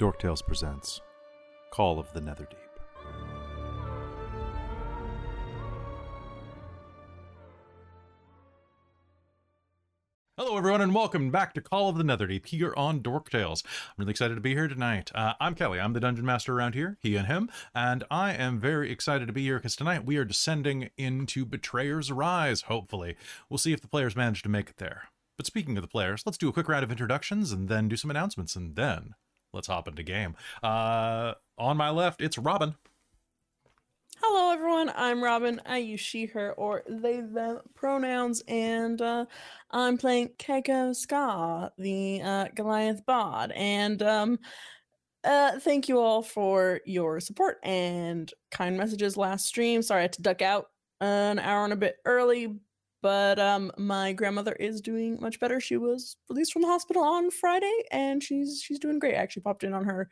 Dorktales presents Call of the Netherdeep. Hello, everyone, and welcome back to Call of the Netherdeep here on Dorktales. I'm really excited to be here tonight. Uh, I'm Kelly. I'm the dungeon master around here, he and him, and I am very excited to be here because tonight we are descending into Betrayer's Rise, hopefully. We'll see if the players manage to make it there. But speaking of the players, let's do a quick round of introductions and then do some announcements, and then let's hop into game. Uh, on my left, it's Robin. Hello, everyone. I'm Robin. I use she, her, or they, them pronouns, and uh, I'm playing Keiko Ska, the uh, Goliath Bod. And um, uh, thank you all for your support and kind messages last stream. Sorry I had to duck out an hour and a bit early, but um, my grandmother is doing much better. She was released from the hospital on Friday, and she's she's doing great. I actually popped in on her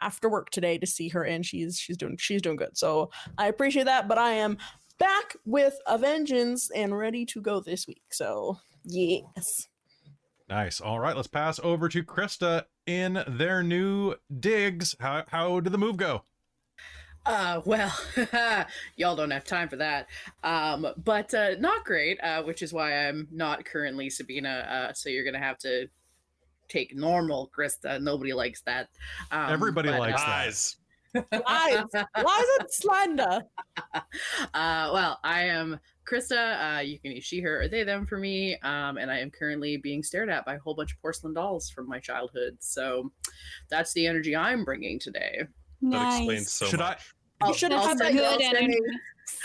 after work today to see her, and she's she's doing she's doing good. So I appreciate that. But I am back with a vengeance and ready to go this week. So yes. Nice. All right, let's pass over to Krista in their new digs. How how did the move go? Uh, well, y'all don't have time for that. Um, but uh, not great, uh, which is why I'm not currently Sabina. Uh, so you're gonna have to take normal Krista. Nobody likes that. Um, Everybody but, likes uh, that. Eyes. Lies, lies and slander. uh, well, I am Krista. Uh, you can use she, her, or they, them for me. Um, and I am currently being stared at by a whole bunch of porcelain dolls from my childhood. So that's the energy I'm bringing today. That explains so Should I- much. I'll, should I'll have send, good I'll send- energy.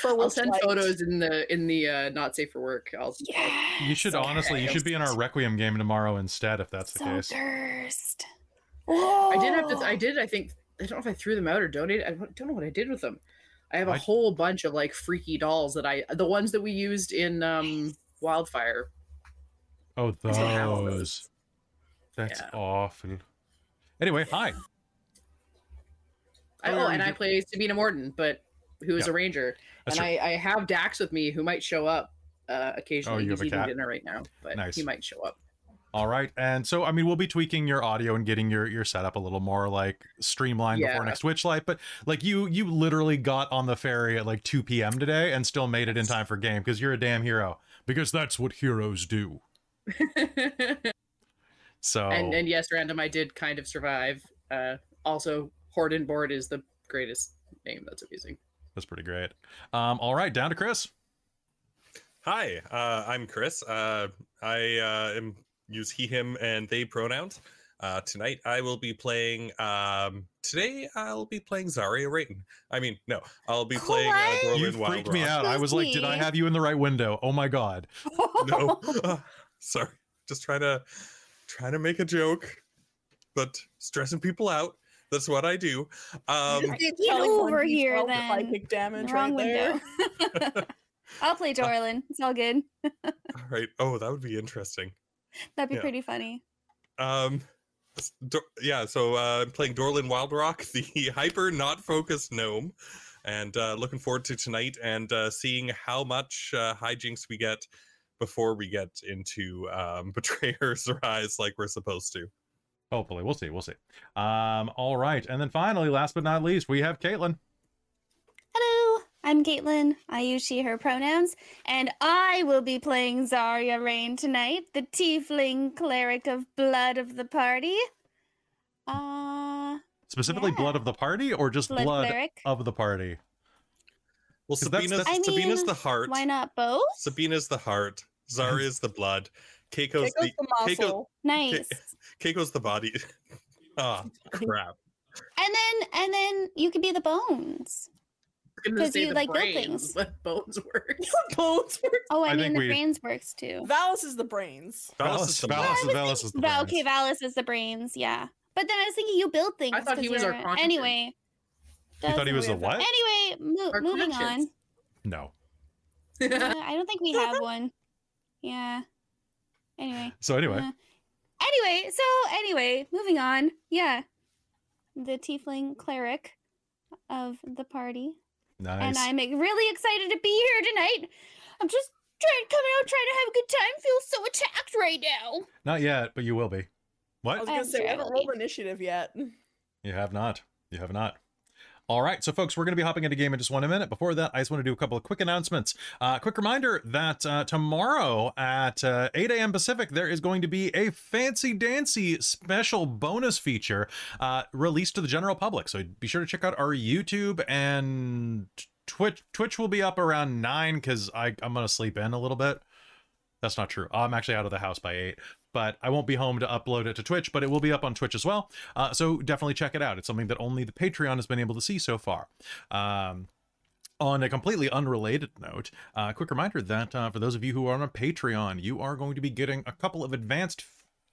For I'll send light? photos in the in the uh, not safe for work. I'll, You should honestly, you should be in our Requiem game tomorrow instead, if that's the so case. cursed. I'll, I did have to. I did. I think I don't know if I threw them out or donated. I don't don't know what I did with them. I have a I- whole bunch of like freaky dolls that I the ones that we used in um Wildfire. Oh, I still have all those. That's Yeah. awful. Anyway, hi. I, Oh, oh, and I play Sabina Morton, but who is a ranger, That's and. I, I have Dax with me who might show up uh, occasionally. Oh, you He's have a eating cat? dinner right now, but Nice. he might show up. All right, and so I mean, we'll be tweaking your audio and getting your your setup a little more like streamlined before Yeah. next Witchlight. But like you, you literally got on the ferry at like 2 p.m. today and still made it in time for game because you're a damn hero. Because that's what heroes do. So and and yes, random, I did kind of survive. Uh, also, Hordenboard is the greatest name that's amazing. that's pretty great. Um, all right, down to Chris. Hi, uh, I'm Chris. Uh, I uh, am use he, him, and they pronouns. Uh, tonight I will be playing. Um, today I'll be playing Zarya Raiden. I mean, no, I'll be playing uh, You freaked me Wildrock. out. I was like, did I have you in the right window? Oh my god. No, uh, sorry, just trying to trying to make a joke, but stressing people out. That's what I do. Um, Get Telling over 1d12 here, psychic then. damage Wrong right there. window. I'll play Dorlin. It's all good. all right. Oh, that would be interesting. That'd be Yeah. pretty funny. Um, s- Dor- yeah, so uh, I'm playing Dorlin Wildrock, the hyper not focused gnome, and uh, looking forward to tonight and uh, seeing how much uh, hijinks we get before we get into um, Betrayer's Rise like we're supposed to. Hopefully, we'll see. We'll see. Um, all right, and then finally, last but not least, we have Caitlin. Hello, I'm Caitlin. I use she, her pronouns, and I will be playing Zarya Rain tonight, the tiefling cleric of blood of the party. Uh, Specifically, blood of the party, or just blood, blood of the party? Well, 'Cause that's- Sabina's, I Sabina's the heart. Why not both? Sabina's the heart. Zarya's the blood. Keiko's, Keiko's the, the Keiko, muscle. Nice. Keiko's the body. Ah, crap. And then, and then you could be the bones. I'm gonna 'Cause say you the like build brains, things. but bones work. Bones work. Oh, I, I mean the we- brains works too. Valis is the brains. Valis is the Valis, blood. is, Valis is the Val- brains. okay, Valis is the brains, yeah. But then I was thinking you build things. I thought he 'cause was our conscience. Anyway. You thought he was a what? Anyway, mo- Our moving conscience. No. Uh, I don't think we have one. Yeah. Anyway. So anyway, uh, anyway, so anyway, moving on. Yeah. The tiefling cleric of the party. nice. And I'm really excited to be here tonight. I'm just trying coming out trying to have a good time. Feel so attacked right now. Not yet, but you will be. What? I was gonna I'm say we haven't sure. rolled initiative yet. You have not. You have not. All right, so folks, we're going to be hopping into game in just one minute. Before that, I just want to do a couple of quick announcements. Uh, quick reminder that uh, tomorrow at uh, 8 a.m. Pacific, there is going to be a fancy dancy special bonus feature uh, released to the general public. So be sure to check out our YouTube and Twitch. Twitch will be up around nine because I'm going to sleep in a little bit. That's not true. I'm actually out of the house by eight, but I won't be home to upload it to Twitch, but it will be up on Twitch as well. Uh, so definitely check it out. It's something that only the Patreon has been able to see so far. Um, on a completely unrelated note, uh, quick reminder that uh, for those of you who are on a Patreon, you are going to be getting a couple of advanced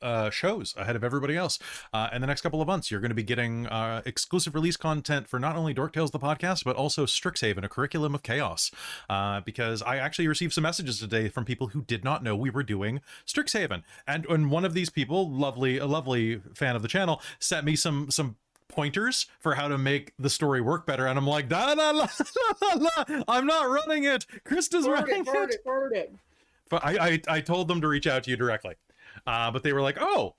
uh, shows ahead of everybody else. Uh, in the next couple of months, you're going to be getting uh, exclusive release content for not only Dork Tales the podcast, but also Strixhaven, a curriculum of chaos. Uh, because I actually received some messages today from people who did not know we were doing Strixhaven, and and one of these people, lovely, a lovely fan of the channel, sent me some some pointers for how to make the story work better and i'm like da, la, la, la, la, i'm not running it krista's Forward running it, forward it, forward it. but I, I I told them to reach out to you directly. Uh, but they were like, oh,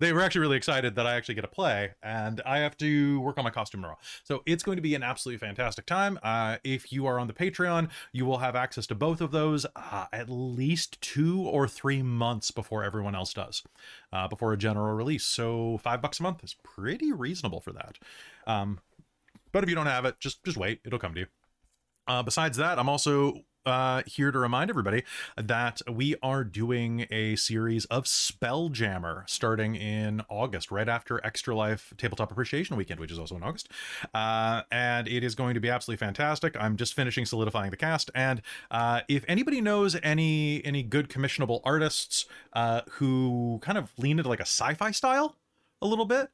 they were actually really excited that I actually get to play, and I have to work on my costume tomorrow. So it's going to be an absolutely fantastic time. Uh, if you are on the Patreon, you will have access to both of those uh, at least two or three months before everyone else does, uh, before a general release. So five bucks a month is pretty reasonable for that. Um, but if you don't have it, just just wait; it'll come to you. Uh, besides that, I'm also uh, here to remind everybody that we are doing a series of Spelljammer starting in August, right after Extra Life Tabletop Appreciation Weekend, which is also in August. Uh, and it is going to be absolutely fantastic. I'm just finishing solidifying the cast, and uh, if anybody knows any any good commissionable artists uh, who kind of lean into like a sci-fi style a little bit,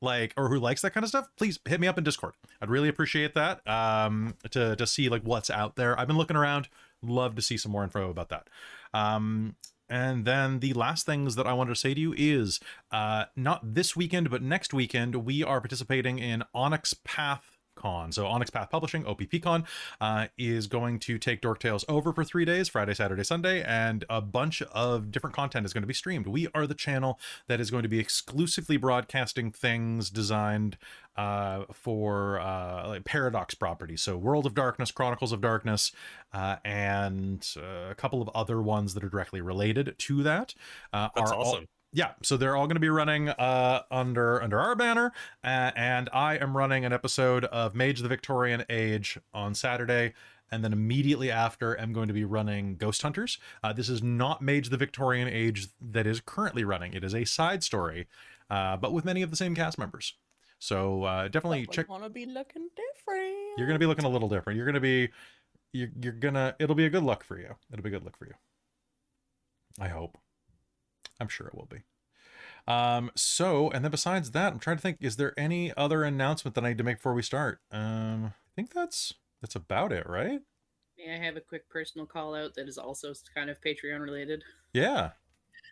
like or who likes that kind of stuff please hit me up in discord. I'd really appreciate that um to to see like what's out there. I've been looking around. Love to see some more info about that. Um and then the last things that I wanted to say to you is uh, not this weekend, but next weekend, we are participating in Onyx Path Con. So Onyx Path Publishing, OPPCon, uh, is going to take Dork Tales over for three days, Friday, Saturday, Sunday, and a bunch of different content is going to be streamed. We are the channel that is going to be exclusively broadcasting things designed uh, for uh, like Paradox properties. So World of Darkness, Chronicles of Darkness, uh, and uh, a couple of other ones that are directly related to that. Uh, That's are all- awesome. Yeah so they're all going to be running uh under under our banner uh, and i am running an episode of mage of the victorian age on saturday and then immediately after i'm going to be running ghost hunters. Uh, this is not mage of the victorian age that is currently running. It is a side story uh, but with many of the same cast members. So uh, definitely check Want to be looking different? you're going to be looking a little different. You're going to be you're, you're gonna it'll be a good look for you. It'll be a good look for you. I hope i'm sure it will be um so and then besides that i'm trying to think is there any other announcement that i need to make before we start um i think that's that's about it right May I have a quick personal call out that is also kind of Patreon related? yeah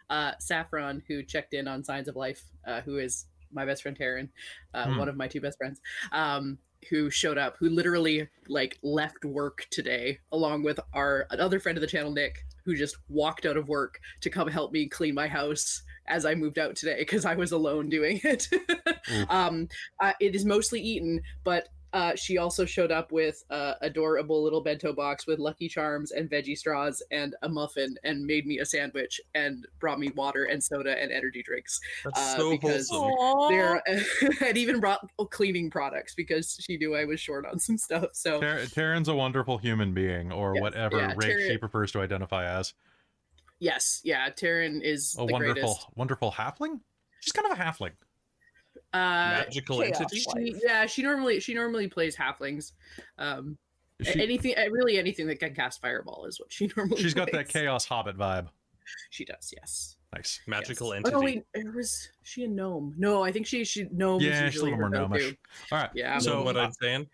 Uh, Saffron, who checked in on Signs of Life, uh, who is my best friend Taryn, uh, Hmm. one of my two best friends, um, who showed up, who literally like left work today, along with our another friend of the channel, Nick, who just walked out of work to come help me clean my house as I moved out today because I was alone doing it. Oof. um, uh, it is mostly eaten, but uh, she also showed up with uh, adorable little bento box with Lucky Charms and veggie straws and a muffin, and made me a sandwich and brought me water and soda and energy drinks. That's uh, so because- wholesome. Aw. There, and even brought cleaning products because she knew I was short on some stuff. So Tar- Taryn's a wonderful human being or Yeah, whatever yeah, race she prefers to identify as yes, yeah, Taryn is a the wonderful greatest. wonderful halfling she's kind of a halfling Uh, Magical chaos. entity. she, yeah, she normally she normally plays halflings. Um, she, anything, uh, really anything that can cast fireball is what she normally. she's got that chaos hobbit vibe She does, yes. nice Magical yes. entity. Oh no, wait, it was she a gnome? No, I think she she gnome. yeah she's a usually little more her go-to. all right Yeah, So, know what uh, I'm saying?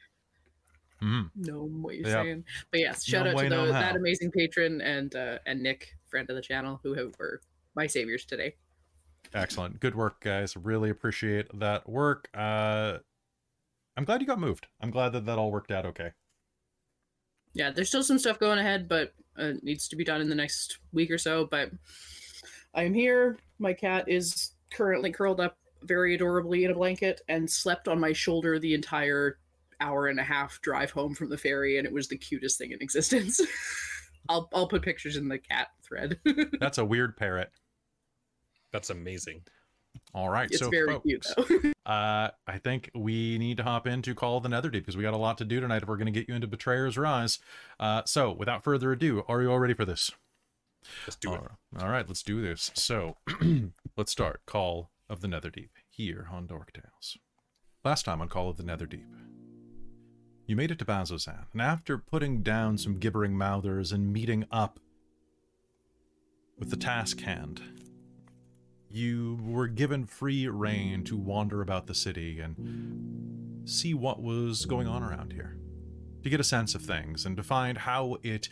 mhm. gnome. What you're Yep. saying? But yes, shout Gnome out way, to the, gnome that amazing patron and uh, and Nick, friend of the channel, who have, were my saviors today. Excellent. Good work, guys. Really appreciate that work. Uh I'm glad you got moved. I'm glad that that all worked out okay. Yeah, there's still some stuff going ahead, but uh, needs to be done in the next week or so. But I am here. My cat is currently curled up very adorably in a blanket and slept on my shoulder the entire hour and a half drive home from the ferry, and it was the cutest thing in existence. I'll I'll put pictures in the cat thread. That's a weird parrot. That's amazing. All right, it's so very folks, cute uh, I think we need to hop into Call of the Netherdeep because we got a lot to do tonight if we're going to get you into Betrayer's Rise. Uh, so, without further ado, are you all ready for this? Let's do it. All right, all right, let's do this. So, let's start Call of the Netherdeep here on Dork Tales. Last time on Call of the Netherdeep, you made it to Bazzoxan, and after putting down some gibbering mouthers and meeting up with the task hand, you were given free reign to wander about the city and see what was going on around here, to get a sense of things and to find how it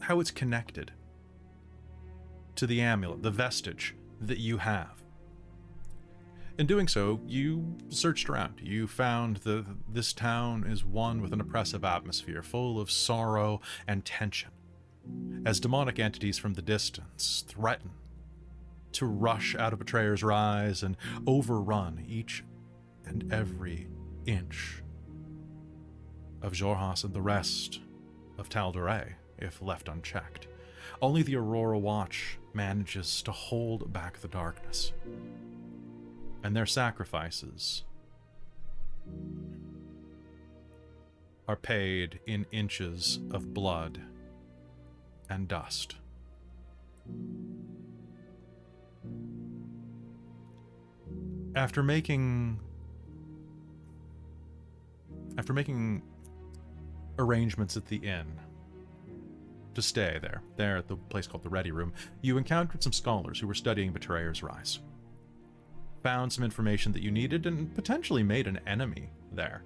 how it's connected to the amulet, the vestige that you have. In doing so, you searched around. You found that this town is one with an oppressive atmosphere, full of sorrow and tension, as demonic entities from the distance threaten to rush out of Betrayer's Rise and overrun each and every inch of Jorhas and the rest of Tal'Dorei if left unchecked. Only the Aurora Watch manages to hold back the darkness. And their sacrifices are paid in inches of blood and dust. After making after making arrangements at the inn to stay there, there at the place called the Ready Room, you encountered some scholars who were studying Betrayer's Rise. Found some information that you needed and potentially made an enemy there.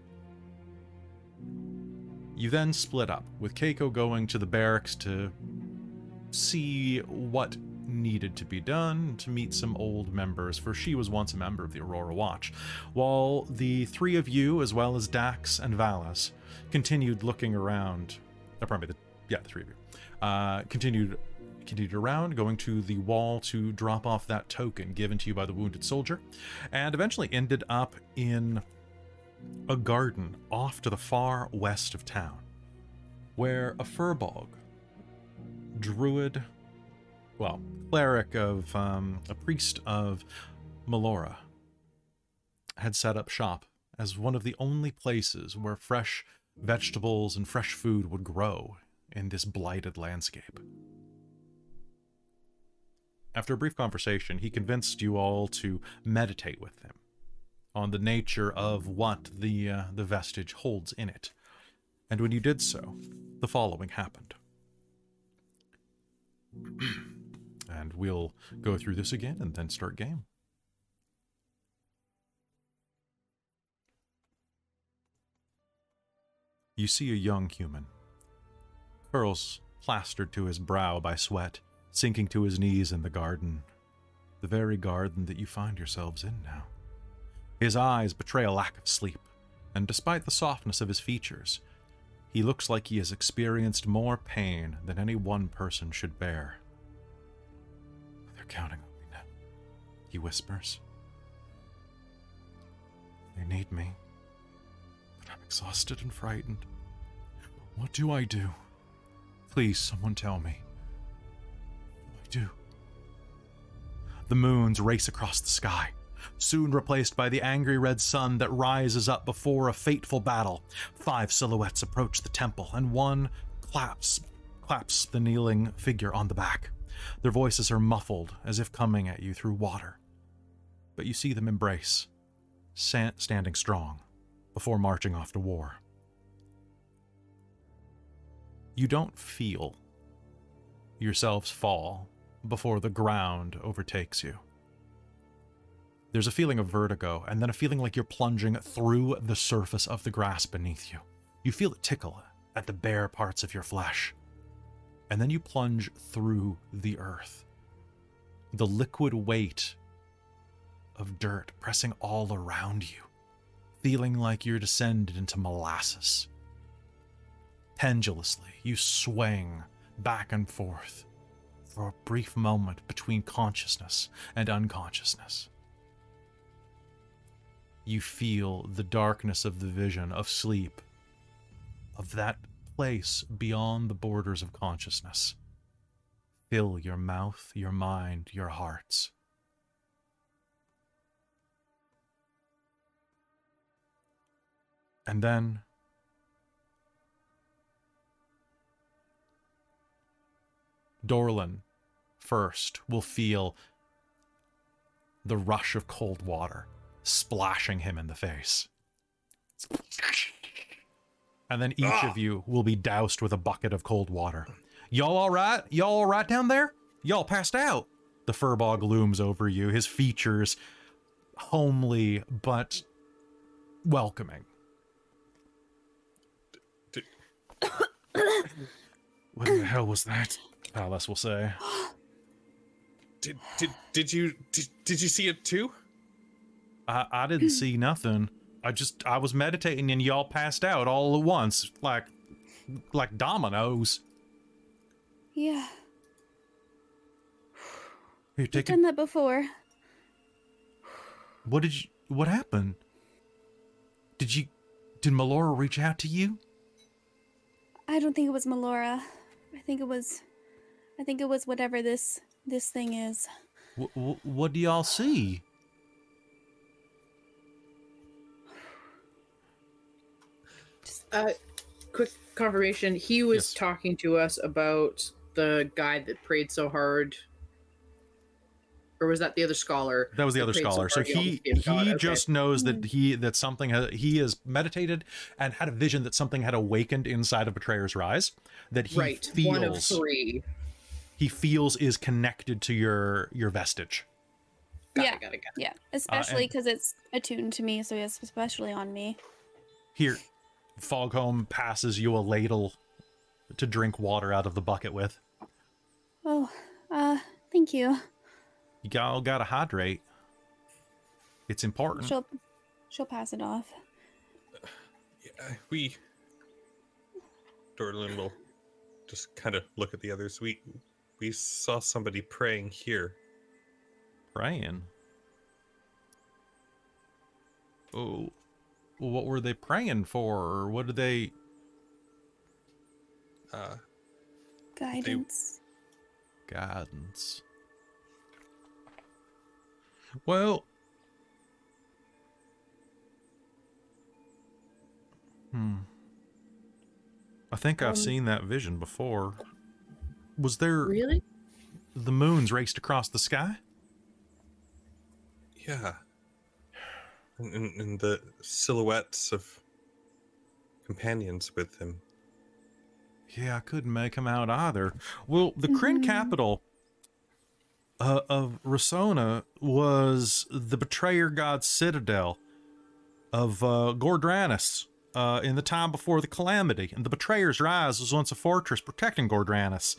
You then split up, with Keiko going to the barracks to see what needed to be done to meet some old members, for she was once a member of the Aurora Watch, while the three of you, as well as Dax and Valas, continued looking around. Uh, the, yeah, the three of you. Uh, continued continued around, going to the wall to drop off that token given to you by the wounded soldier, and eventually ended up in a garden off to the far west of town, where a firbolg, druid, well, cleric of um, a priest of Melora, had set up shop as one of the only places where fresh vegetables and fresh food would grow in this blighted landscape. After a brief conversation, he convinced you all to meditate with him on the nature of what the uh, the vestige holds in it. And when you did so, the following happened. and we'll go through this again and then start game. You see a young human, curls plastered to his brow by sweat, sinking to his knees in the garden, the very garden that you find yourselves in now. His eyes betray a lack of sleep, and despite the softness of his features, he looks like he has experienced more pain than any one person should bear. They're counting on me now, he whispers. They need me, but I'm exhausted and frightened. What do I do? Please, someone tell me. What do I do? The moons race across the sky, soon replaced by the angry red sun that rises up before a fateful battle. Five silhouettes approach the temple, and one claps claps the kneeling figure on the back. Their voices are muffled as if coming at you through water. But you see them embrace, standing strong, before marching off to war. You don't feel yourselves fall before the ground overtakes you. There's a feeling of vertigo, and then a feeling like you're plunging through the surface of the grass beneath you. You feel it tickle at the bare parts of your flesh. And then you plunge through the earth. The liquid weight of dirt pressing all around you, feeling like you're descended into molasses. Pendulously, you swing back and forth for a brief moment between consciousness and unconsciousness. you feel the darkness of the vision of sleep, of that place beyond the borders of consciousness. Fill your mouth, your mind, your hearts. And then Dorlin first will feel the rush of cold water splashing him in the face. And then each Ah. of you will be doused with a bucket of cold water. Y'all all right? Y'all all right down there? Y'all passed out. The firbolg looms over you, his features homely but welcoming. D- what the hell was that? Alice will say. Did did did you did, did you see it too? I, I didn't see nothing. I just I was meditating and y'all passed out all at once, like like dominoes. Yeah, Here, I've take done it. that before. What did you? What happened? Did you? Did Melora reach out to you? I don't think it was Melora. I think it was. I think it was whatever this this thing is. W- w- what do y'all see? Uh, quick confirmation. He was Yes. talking to us about the guy that prayed so hard. Or was that the other scholar? That was the other scholar. So hard he almost he? Okay. just knows that he that something ha- he has meditated and had a vision that something had awakened inside of Betrayer's Rise that he right. feels One of three. he feels is connected to your your vestige. Got Yeah. it, got it, got it. Yeah, especially because it's attuned to me, so it's especially on me. Here, Foghome passes you a ladle to drink water out of the bucket with. Oh, uh, thank you. You all gotta hydrate. It's important. She'll she'll pass it off. Yeah, we. Dorlin will just kind of look at the others. We we saw somebody praying here. Praying. Oh, what were they praying for? Or what did they? Uh, Guidance. Guidance. Well. Hmm. I think I've Um, seen that vision before. Was there Really? the moons raced across the sky? yeah. And, and, and the silhouettes of companions with him. Yeah, I couldn't make him out either. Well, the Kryn Mhm. capital uh, of Rasona was the betrayer god citadel of uh, Ghor Dranas uh, in the time before the calamity. And the betrayer's rise was once a fortress protecting Gordranus.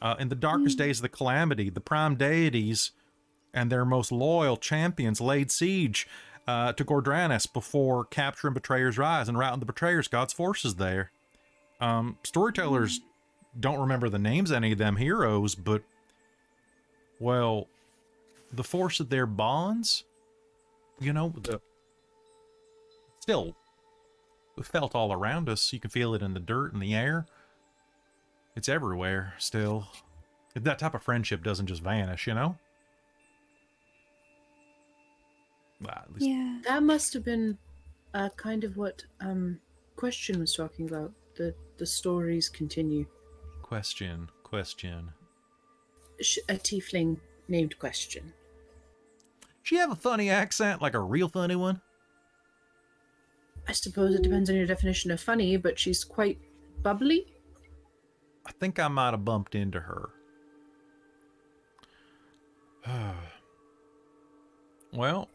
Uh, in the darkest days of the calamity, the prime deities and their most loyal champions laid siege uh, to Ghor Dranas before capturing Betrayer's Rise and routing the Betrayer's God's forces there. Um, storytellers don't remember the names of any of them heroes, but, well, the force of their bonds, you know, the still felt all around us. You can feel it in the dirt and the air. It's everywhere still. That type of friendship doesn't just vanish, you know? Well, at least Yeah. That must have been uh, kind of what um question was talking about. The the stories continue. question, question. Sh- a tiefling named question. She have a funny accent, like a real funny one. I suppose it depends on your definition of funny, but she's quite bubbly. I think I might have bumped into her. well,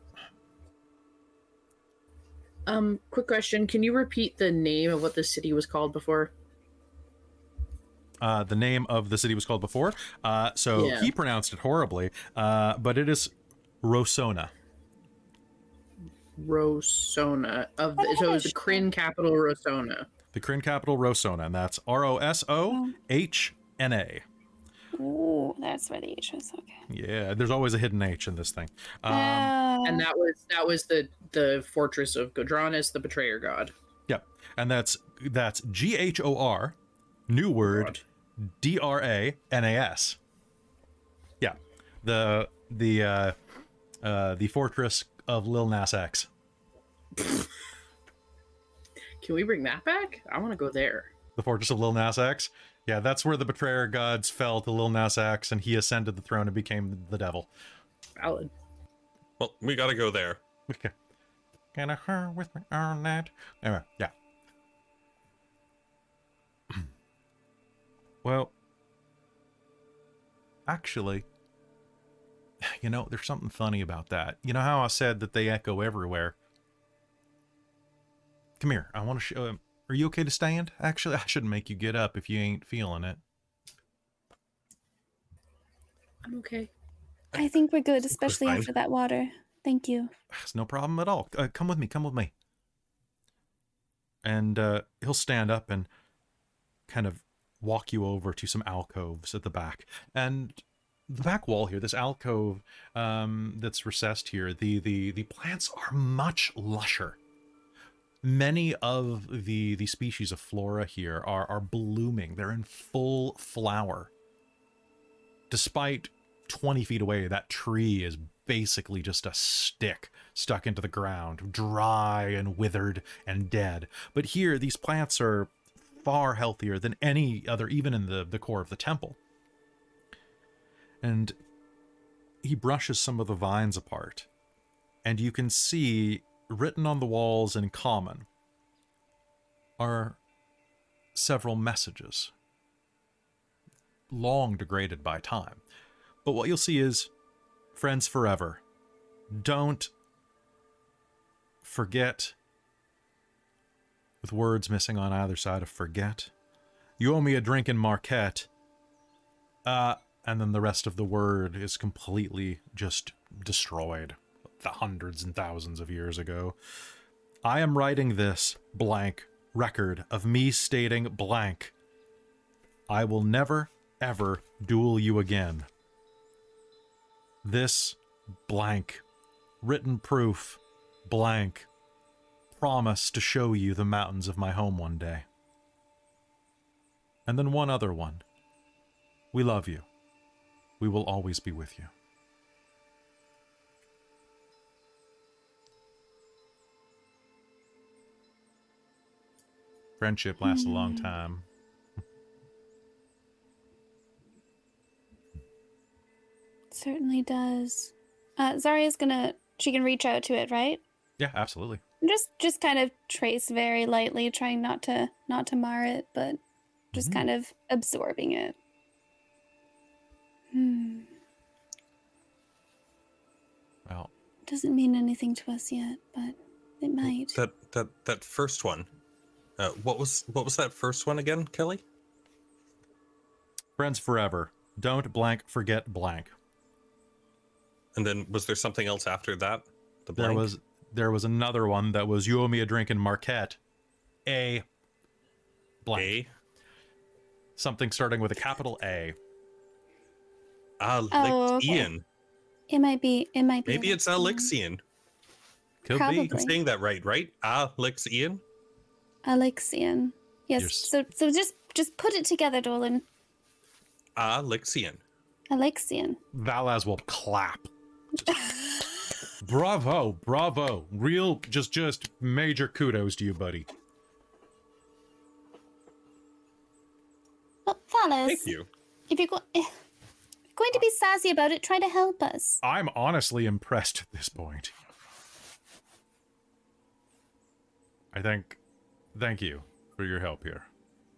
Um, quick question: Can you repeat the name of what the city was called before? uh, the name of the city was called before. Uh, so Yeah. he pronounced it horribly, uh, but it is Rosohna. Rosohna of the, so it was the Kryn capital, Rosohna. The Kryn capital, Rosona, and that's R O S O H N A. Oh, that's where the H is. Okay. Yeah, there's always a hidden H in this thing. Um, Uh, and that was that was the the fortress of Ghor Dranas, the betrayer god. Yep. And that's that's G H O R, new word, D R A N A S. Yeah. The the uh uh the fortress of Lil Nas X. Can we bring that back? I want to go there. The fortress of Lil Nas X. Yeah, that's where the betrayer gods fell to Lil Nas X and he ascended the throne and became the devil. Valid. Well, we gotta go there. Okay. Can I her with me all night? Anyway, yeah. well, actually, you know, there's something funny about that. You know how I said that they echo everywhere? Come here. I want to show him. Are you okay to stand? Actually, I shouldn't make you get up if you ain't feeling it. I'm okay. I think we're good, especially fine. after that water. Thank you. It's no problem at all. Uh, come with me. Come with me. And uh, he'll stand up and kind of walk you over to some alcoves at the back. And the back wall here, this alcove um, that's recessed here, the the the plants are much lusher. Many of the the species of flora here are are blooming. They're in full flower. Despite 20 feet away, that tree is basically just a stick stuck into the ground, dry and withered and dead. But here, these plants are far healthier than any other, even in the, the core of the temple. And he brushes some of the vines apart, and you can see written on the walls in common are several messages, long degraded by time. But what you'll see is friends forever. Don't forget, with words missing on either side of forget. You owe me a drink in Marquette. Uh, and then the rest of the word is completely just destroyed the hundreds and thousands of years ago. I am writing this blank record of me stating blank. I will never, ever duel you again. This blank, written proof, blank, promise to show you the mountains of my home one day. And then one other one. We love you. We will always be with you. Friendship lasts a long time. Certainly does. Uh, Zarya's gonna. She can reach out to it, right? Yeah, absolutely. Just, just kind of trace very lightly, trying not to, not to mar it, but just Mhm. kind of absorbing it. Hmm. Well, Doesn't mean anything to us yet, but it might. That that that first one. Uh, what was what was that first one again, Kelly? friends forever. Don't blank forget blank. And then was there something else after that? The There was there was another one that was you owe me a drink in Marquette. A blank. A. Something starting with a capital A. Ah, Oh, okay. Ian. It might be. It might be. Maybe it's Alyxian. Alyxian. Could Probably. be. I'm saying that right, right? Alyxian. Alyxian. Yes. You're So, so just, just put it together, Dolan. Alyxian. Alyxian. Valaz will clap. bravo, bravo. Real just just major kudos to you, buddy. Well, fellas, Thank you. if you're, go- if you're going to be sassy about it, try to help us. I'm honestly impressed at this point. I think thank you for your help here.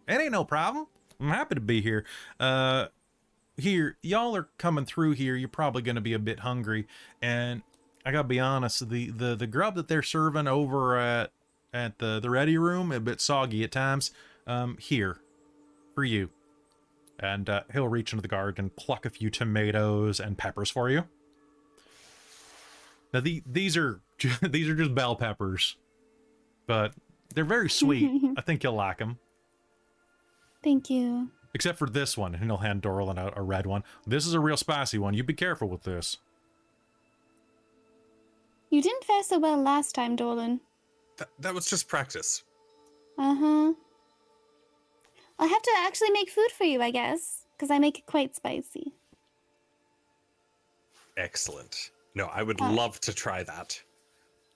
It ain't no problem. I'm happy to be here. Uh here, y'all are coming through here. You're probably gonna be a bit hungry. And I gotta be honest, the the, the grub that they're serving over at at the, the ready room, a bit soggy at times. Um, here. For you. And uh, he'll reach into the garden, pluck a few tomatoes and peppers for you. Now the, these are these are just bell peppers, but they're very sweet. I think you'll like them. Thank you. Except for this one, and he'll hand Dorlin a, a red one. This is a real spicy one. You be careful with this. You didn't fare so well last time, Dorlan. That, that was just practice. Uh huh. I'll have to actually make food for you, I guess, because I make it quite spicy. Excellent. No, I would Uh, love to try that.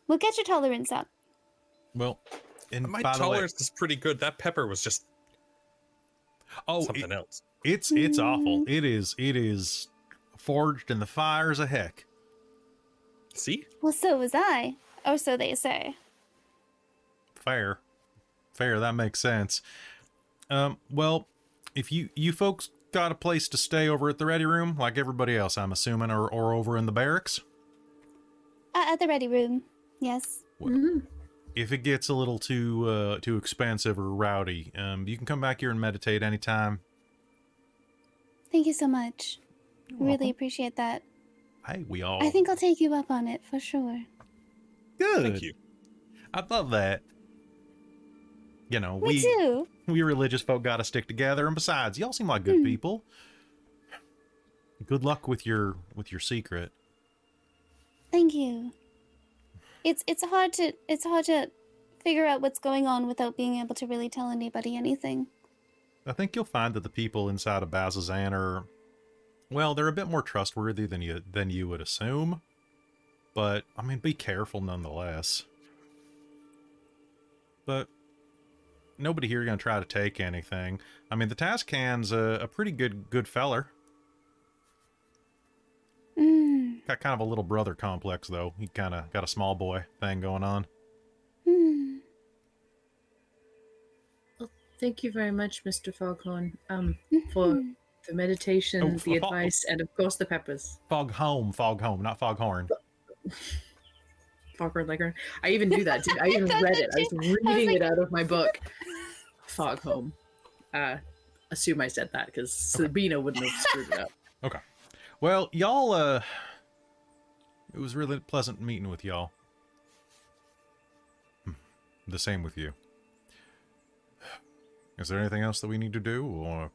We'll get your tolerance up. Well, and My by the way, tolerance is pretty good. That pepper was just oh, something it- else. it's it's awful. It is it is forged in the fires of heck. See? Well, so was I. Oh, so they say. Fair, fair. That makes sense. Um, well, if you you folks got a place to stay over at the ready room, like everybody else, I'm assuming, or or over in the barracks. Uh, at the ready room. Yes. Mhm. If it gets a little too uh, too expensive or rowdy, um, you can come back here and meditate anytime. Thank you so much. You're Really welcome. appreciate that. Hey, we all I think I'll take you up on it for sure. good. Thank you. I love that. You know, Me we too. we religious folk got to stick together, and besides, y'all seem like good Hmm. people. Good luck with your with your secret. Thank you. It's it's hard to it's hard to figure out what's going on without being able to really tell anybody anything. I think you'll find that the people inside of Bazzoxan are, well, they're a bit more trustworthy than you than you would assume. But I mean, be careful nonetheless. But nobody here gonna try to take anything. I mean, the Taskhand's a, a pretty good good feller. Mm. Got kind of a little brother complex though. He kind of got a small boy thing going on. Mm. Thank you very much, Mr. Foghorn, um, for Mhm. the meditation, Oh, the for- advice, and of course the peppers. Fog home, fog home, not foghorn. Foghorn Leghorn. I even do that. Too. I even read it. I was too. reading like- it out of my book. Fog home. Uh, assume I said that because Sabina wouldn't have screwed it up. Well, y'all, uh, it was really pleasant meeting with y'all. Hmm. The same with you. Is there anything else that we need to do, or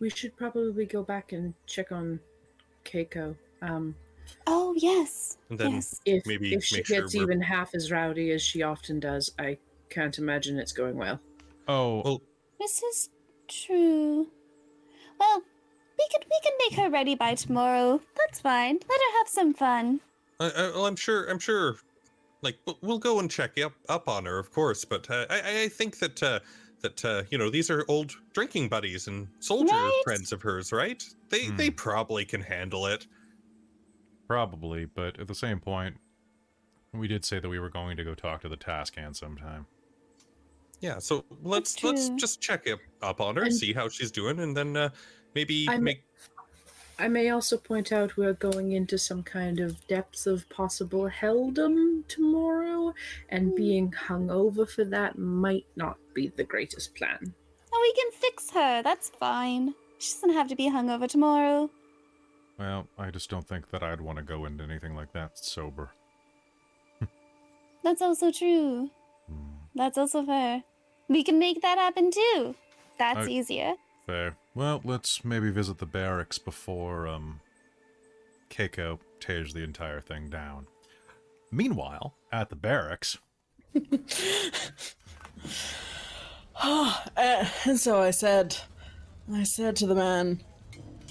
We should probably go back and check on Keiko. Um, Oh yes. And then yes. if Maybe if she make sure gets we're- even half as rowdy as she often does, I can't imagine it's going well. oh, Well, This is true. Well, we can we can make her ready by tomorrow. That's fine. Let her have some fun. I, I, well, I'm sure. I'm sure. Like we'll- we'll go and check up up on her, of course. But uh, I, I think that uh, that uh, you know these are old drinking buddies and soldier Right? friends of hers, right? They Hmm. they probably can handle it. probably, but at the same point, we did say that we were going to go talk to the task Taskhand sometime. Yeah. So let's let's just check up, up on her, And- see how she's doing, and then uh, maybe I'm- make. I may also point out we're going into some kind of depths of possible helldom tomorrow, and Hmm. being hungover for that might not be the greatest plan. Oh, we can fix her. That's fine. She doesn't have to be hungover tomorrow. Well, I just don't think that I'd want to go into anything like that sober. That's also true. Hmm, That's also fair. We can make that happen too. That's I- easier. Fair. Well, let's maybe visit the barracks before um, Keiko tears the entire thing down. Meanwhile, at the barracks, Uh, and so I said, I said to the man,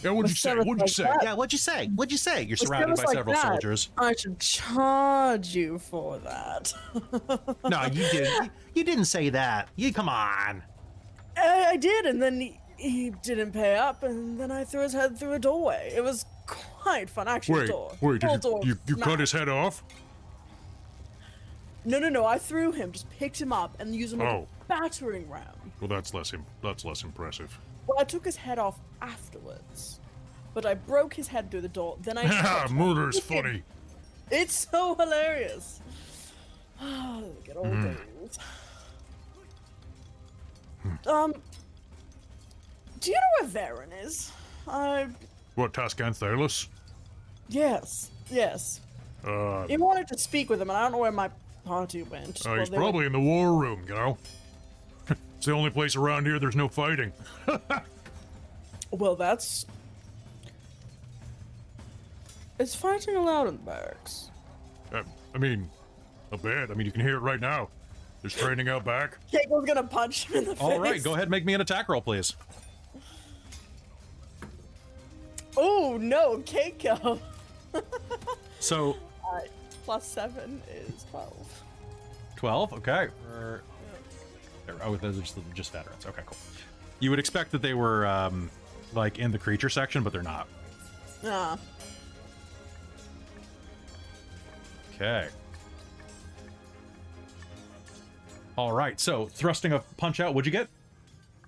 Yeah, what'd you say? What'd you like say? that- Yeah, what'd you say? What'd you say? You're surrounded by like several that, soldiers. I should charge you for that. No, you didn't. You, you didn't say that. You come on. I, I did, and then he, he didn't pay up, and then I threw his head through a doorway. It was quite fun, actually. Wait, door. wait. Did you you, you cut his head off? No, no, no. I threw him, just picked him up, and used him like Oh. a battering ram. Well, that's less. Im- that's less impressive. Well, I took his head off afterwards, but I broke his head through the door. Then I. Murder's funny. It's so hilarious. Old Hmm. days. Um, do you know where Varen is? I What Taskhand Thalos? yes, yes. Uh, He wanted to speak with him, and I don't know where my party went. uh, Well, he's they went- probably in the war room. You know, it's the only place around here there's no fighting. Well, that's. Is fighting allowed in the barracks? Uh, I mean, a bit. I mean, you can hear it right now. There's training out back. Keiko's gonna punch him in the face. All right, go ahead, and make me an attack roll, please. Oh no, Keiko. So Uh, plus seven is twelve. 12, okay. Or- Oh, those are just, just veterans. Okay, cool. You would expect that they were um, like in the creature section, but they're not. Ah, Okay. All right, so thrusting a punch out, what'd you get?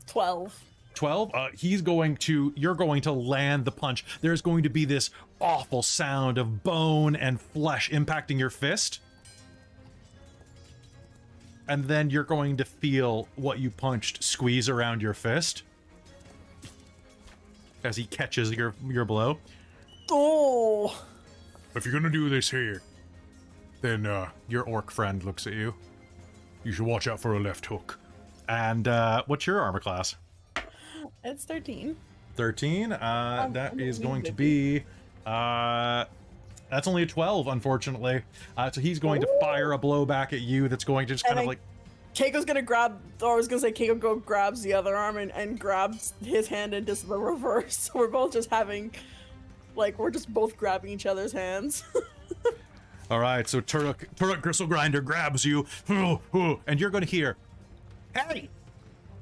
twelve. 12 uh, he's going to you're going to land the punch. There's going to be this awful sound of bone and flesh impacting your fist. And then you're going to feel what you punched squeeze around your fist as he catches your your blow. Oh, if you're gonna do this here then uh your orc friend looks at you. You should watch out for a left hook. And uh what's your armor class it's thirteen. 13 uh Um, that gonna going to be uh that's only a 12 unfortunately uh so he's going to fire a blow back at you that's going to just kind And of like Keiko's gonna grab, or I was gonna say Keiko go grabs the other arm and, and grabs his hand and does the reverse. So we're both just having, like, we're just both grabbing each other's hands. all right so turok turok gristle grinder grabs you and you're going to hear hey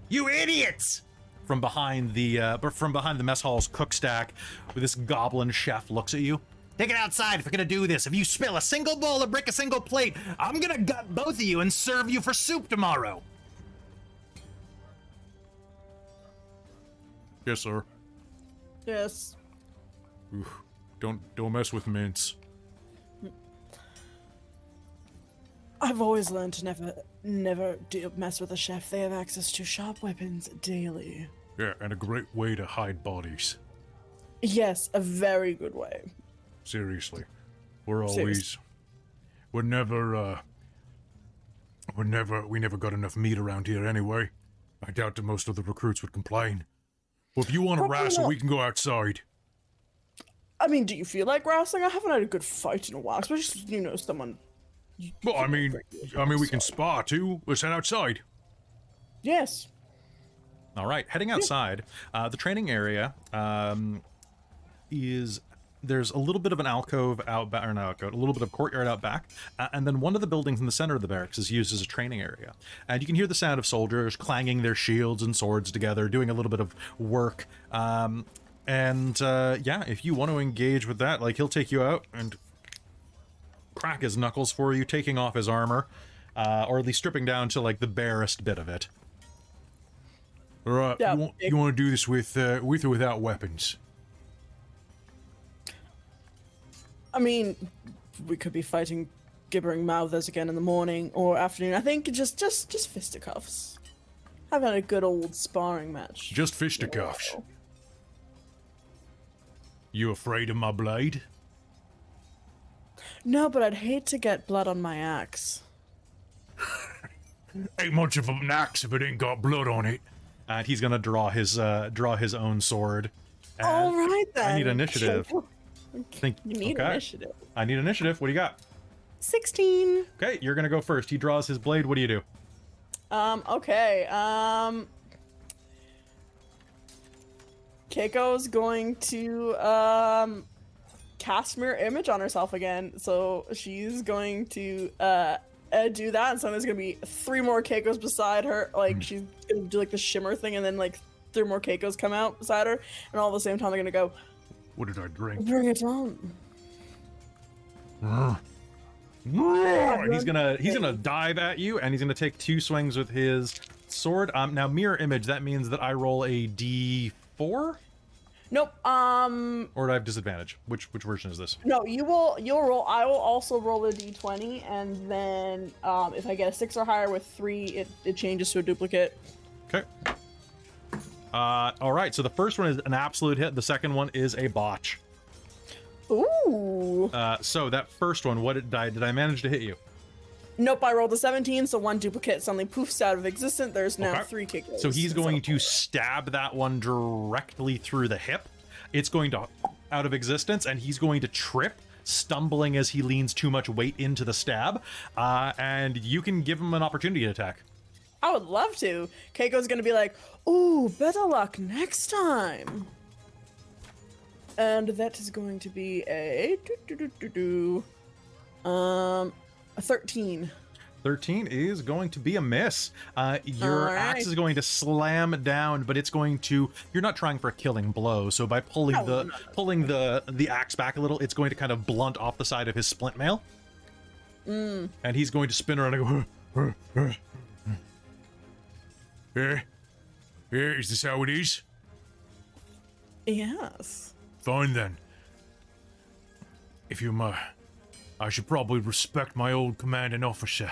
you idiots from behind the uh from behind the mess hall's cook stack where this goblin chef looks at you Take it outside if you're gonna do this. If you spill a single bowl or break a single plate, I'm gonna gut both of you and serve you for soup tomorrow. Yes, sir. yes. Don't don't mess with mints. I've always learned to never, never do mess with a chef. They have access to sharp weapons daily. Yeah, and a great way to hide bodies. Yes, a very good way. Seriously. We're Seriously. always we're never uh we're never we never got enough meat around here anyway. I doubt that most of the recruits would complain. Well if you want to wrestle, we can go outside. I mean, do you feel like wrestling? I haven't had a good fight in a while, especially you know someone. Well, I mean I mean we can spar too. Let's head outside. Yes. All right, heading outside. Uh, the training area um, is there's a little bit of an alcove out back, or not alcove, a little bit of courtyard out back, uh, and then one of the buildings in the center of the barracks is used as a training area. And you can hear the sound of soldiers clanging their shields and swords together, doing a little bit of work. Um, and uh, yeah, if you want to engage with that, like he'll take you out and crack his knuckles for you, taking off his armor, uh, or at least stripping down to like the barest bit of it. All right, Yeah, you want big- you want to do this with uh, with or without weapons? I mean, we could be fighting gibbering mouthers again in the morning or afternoon. I think just just just fisticuffs. Having a good old sparring match. Just fisticuffs. You afraid of my blade? No, but I'd hate to get blood on my axe. Ain't much of an axe if it ain't got blood on it. And he's gonna draw his uh, draw his own sword. And All right then. I need initiative. Think, You need okay. initiative. I need initiative. What do you got? Sixteen. Okay, you're gonna go first. He draws his blade. What do you do? Um. Okay. Um. Keiko's going to um cast mirror image on herself again. So she's going to uh, uh do that, and so there's gonna be three more Keikos beside her. Like she's gonna do like the shimmer thing, and then like three more Keikos come out beside her, and all at the same time they're gonna go, What did I drink? "Bring it on." And he's gonna he's gonna dive at you, and he's gonna take two swings with his sword. Um, now mirror image. That means that I roll a d4, Nope. Um. or do I have disadvantage? Which which version is this? No, you will. You'll roll. I will also roll a d20, and then um, if I get a six or higher with three, it, it changes to a duplicate. Okay. Uh, all right. So the first one is an absolute hit. The second one is a botch. Ooh. Uh, so that first one, what did I did I manage to hit you? Nope. I rolled a 17, so one duplicate suddenly poofs out of existence. There's now Okay. three Keikos. So he's going to stab that one directly through the hip. It's going to out of existence, and he's going to trip. stumbling as he leans too much weight into the stab. Uh, and you can give him an opportunity to attack. I would love to. Keiko's gonna be like, "Ooh, better luck next time." And that is going to be a um a thirteen. 13 is going to be a miss. Uh, your All axe is going to slam down, but it's going to. You're not trying for a killing blow, so by pulling No, the pulling the the axe back a little, it's going to kind of blunt off the side of his splint mail, Mm. and he's going to spin around and go. Eh, eh, is this how it is? Yes. Fine then. If you uh, I should probably respect my old commanding officer.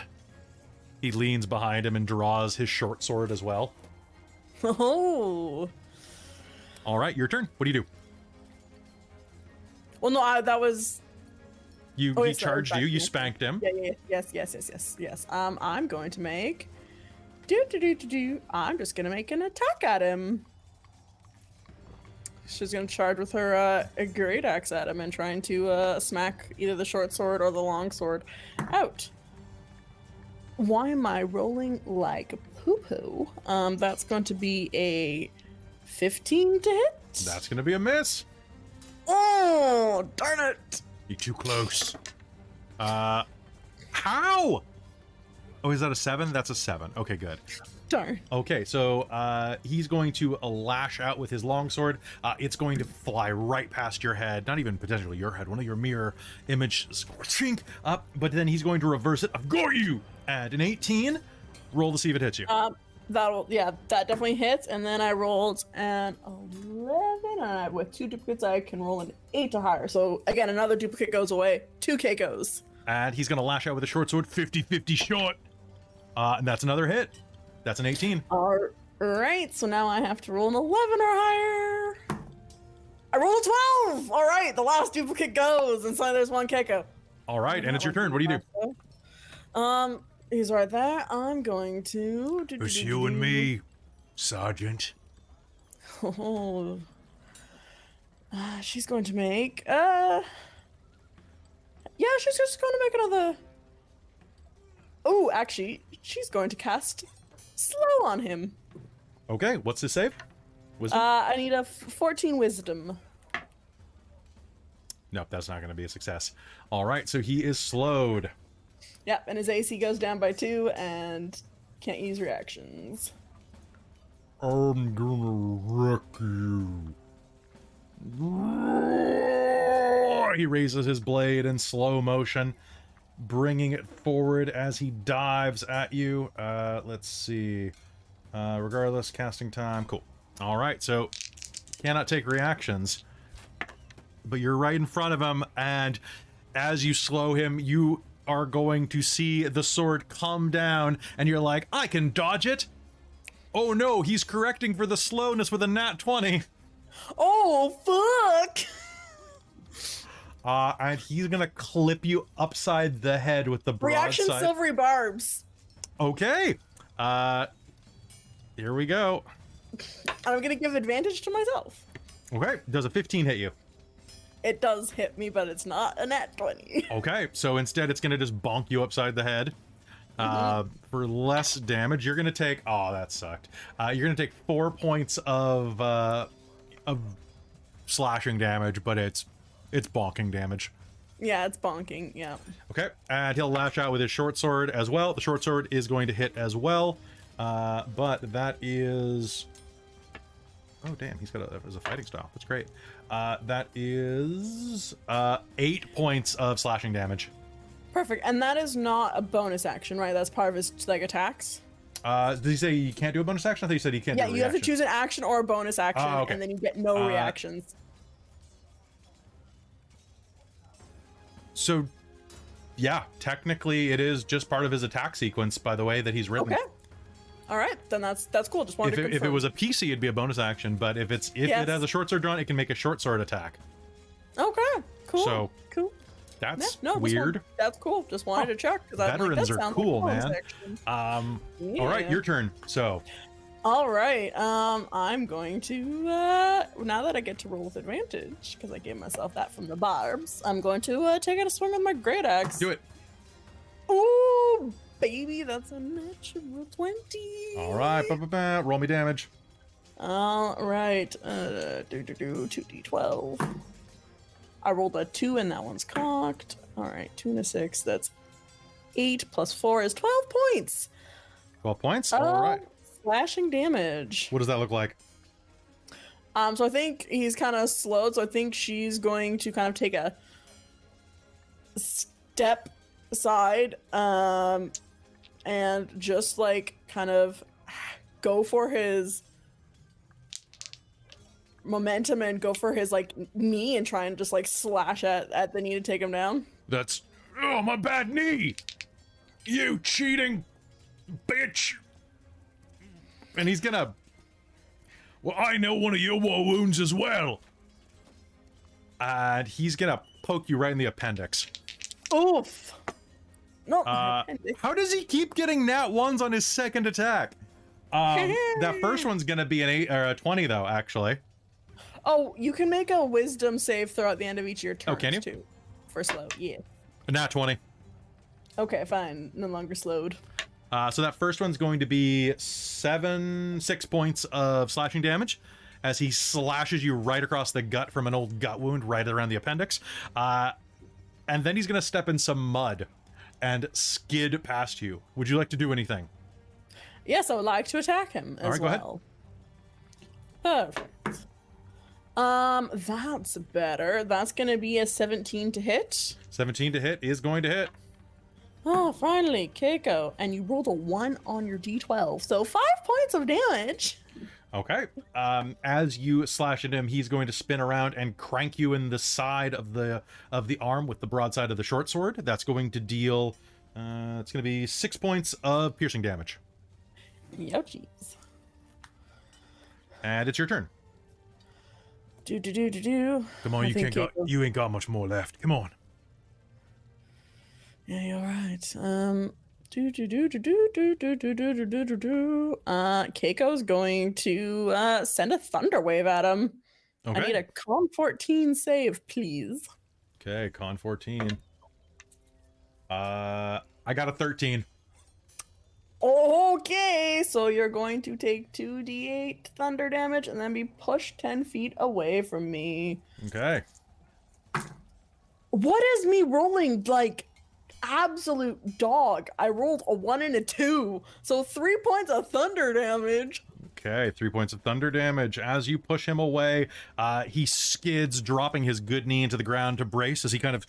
He leans behind him and draws his short sword as well. Oh. All right, your turn. What do you do? Well, no, I, that was You Oh, he yes, that was charged you. You spanked him. yeah, yeah, yes, yes, yes, yes, yes. Um, I'm going to make. Do do do do do. I'm just gonna make an attack at him. She's gonna charge with her uh, a great axe at him and trying to uh, smack either the short sword or the long sword out. Why am I rolling like poo poo? Um, that's going to be a 15 to hit. That's gonna be a miss. Oh, darn it! You're too close. Uh, how? Oh, is that a seven? That's a seven. Okay, good. Darn. Okay, so uh, he's going to uh, lash out with his longsword. Uh, it's going to fly right past your head, not even potentially your head, one of your mirror image shrink up, but then he's going to reverse it. I've got you! And an 18, roll to see if it hits you. Um, that'll yeah, that definitely hits. And then I rolled an eleven, and I, with two duplicates, I can roll an eight to higher. So again, another duplicate goes away. Two K goes. And he's going to lash out with a short sword, 50 50 shot. Uh, and that's another hit. That's an 18. All right, so now I have to roll an eleven or higher. I rolled a twelve. All right, the last duplicate goes, and so there's one Keiko. All right, and it's your turn. What do you do? Um, he's right there. I'm going to. It's you and me, Sergeant. Oh. Uh, she's going to make. Uh. Yeah, she's just going to make another. Oh, actually, she's going to cast slow on him. Okay, what's his save? Wisdom? Uh, I need a f- 14 wisdom. nope, that's not going to be a success. All right, so he is slowed. Yep, and his AC goes down by two and can't use reactions. I'm gonna wreck you. He raises his blade in slow motion, bringing it forward as he dives at you. Uh, let's see. Uh, regardless, casting time. Cool. All right, so cannot take reactions, but you're right in front of him, and as you slow him, you are going to see the sword come down, and you're like, I can dodge it. Oh no, he's correcting for the slowness with a nat 20. Oh, fuck! Uh, and he's gonna clip you upside the head with the Reaction broadside. silvery barbs. Okay. Uh, here we go. I'm gonna give advantage to myself. Okay, does a 15 hit you? It does hit me, but it's not a nat 20. Okay, so instead it's gonna just bonk you upside the head. Uh, for less damage, you're gonna take. Oh, that sucked. Uh, you're gonna take four points of uh, of slashing damage, but it's it's bonking damage. Yeah, it's bonking. Yeah. Okay, and he'll lash out with his short sword as well. The short sword is going to hit as well, uh, but that is. Oh damn, he's got a, a fighting style. That's great. Uh, that is uh, eight points of slashing damage. Perfect. And that is not a bonus action, right? That's part of his like attacks. Uh, did he say you can't do a bonus action? I thought you said he can't. Yeah, you have to choose an action or a bonus action, Ah, okay. and then you get no Uh, reactions. So, yeah, technically it is just part of his attack sequence. By the way, that he's written. Okay. All right, then that's that's cool. Just wanted If to it, confirm. if it was a PC, it'd be a bonus action. But if it's if Yes. it has a short sword drawn, it can make a short sword attack. okay, cool. So, cool. Yeah, That's no, weird. that's cool. Just wanted to check because Veterans like, that are cool, like man. action. Um, all right, your turn. So, All right. Um, I'm going to uh, now that I get to roll with advantage because I gave myself that from the barbs. I'm going to uh, take out a swing with my great axe. Do it. Ooh, baby, that's a natural twenty. All right. Ba, ba, ba. Roll me damage. All right. Uh, do do do two d twelve. I rolled a two and that one's cocked. All right, two and a six. That's eight plus four is twelve points. 12 points. All right. Slashing damage. What does that look like? Um, so I think he's kind of slowed. So I think she's going to kind of take a step aside, um, and just like kind of go for his momentum and go for his like knee and try and just like slash at at the knee to take him down. That's oh my bad knee. You cheating bitch. And he's gonna Well, I know one of your war wounds as well. And he's gonna poke you right in the appendix. Oof. No. Uh, how does he keep getting nat ones on his second attack? Um, that first one's gonna be an eight or a twenty though, actually. oh, you can make a wisdom save throughout the end of each of your turns Oh, can you? too. For slow, yeah. Nat twenty. Okay, fine. No longer slowed. Uh, so that first one's going to be seven, six points of slashing damage as he slashes you right across the gut from an old gut wound right around the appendix. Uh, and then he's going to step in some mud and skid past you. Would you like to do anything? Yes, I would like to attack him as All right, go ahead. well. Perfect. Um, that's better. That's gonna be a 17 to hit. 17 to hit is going to hit. Oh, finally, Keiko. And you rolled a one on your d12, so five points of damage. Okay. Um, as you slash at him, he's going to spin around and crank you in the side of the of the arm with the broadside of the short sword. That's going to deal. Uh, it's going to be six points of piercing damage, Youchies. and it's your turn. Do do do do do. Come on, I you can't got you ain't got much more left. Come on. Yeah, you're right. Um, do do do do do do do do do do do do do. Uh, Keiko's going to uh send a thunder wave at him. Okay. I need a con 14 save, please. Okay, con 14. Uh I got a 13. Okay, so you're going to take 2d8 thunder damage and then be pushed 10 feet away from me. Okay. What is me rolling like absolute dog? I rolled a 1 and a 2, so 3 points of thunder damage. Okay, three points of thunder damage. As you push him away, uh, he skids, dropping his good knee into the ground to brace as he kind of.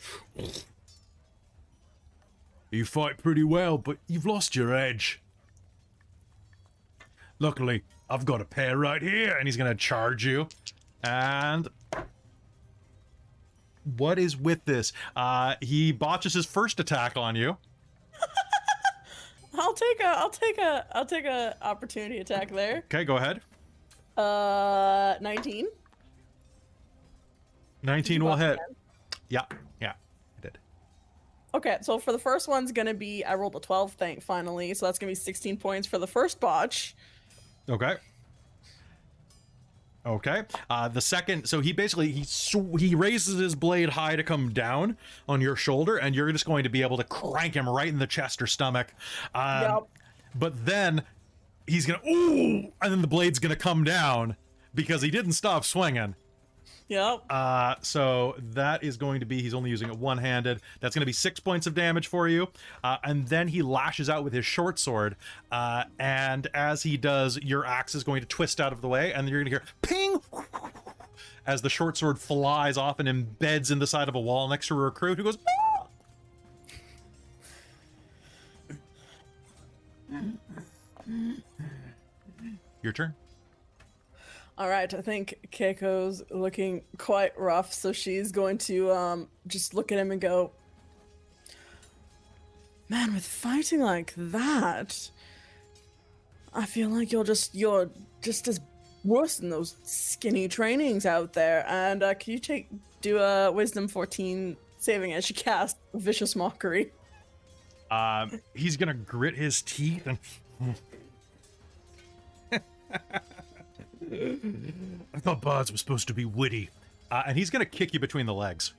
You fight pretty well, but you've lost your edge. Luckily, I've got a pair right here, and he's gonna charge you. And what is with this? Uh, he botches his first attack on you. I'll take a I'll take a I'll take a opportunity attack there. Okay, go ahead. Uh 19. 19 will hit. Yeah, yeah, I did. Okay, so for the first one's gonna be I rolled a 12 thank finally, so that's gonna be 16 points for the first botch. Okay. Okay. Uh, the second, so he basically he sw- he raises his blade high to come down on your shoulder, and you're just going to be able to crank him right in the chest or stomach. Um, Yep. But then he's gonna ooh, and then the blade's gonna come down because he didn't stop swinging. Yep. Uh, so that is going to be he's only using it one handed. That's going to be six points of damage for you. Uh, and then he lashes out with his short sword. Uh, and as he does, your axe is going to twist out of the way, and then you're going to hear ping as the short sword flies off and embeds in the side of a wall next to a recruit who goes. "Ah!" Your turn. All right, I think Keiko's looking quite rough, so she's going to um just look at him and go, "Man, with fighting like that, I feel like you're just you're just as worse than those skinny trainings out there." And uh, can you take do a Wisdom 14 saving as she casts Vicious Mockery? Um, he's gonna grit his teeth and I thought bards were supposed to be witty. Uh, and he's going to kick you between the legs.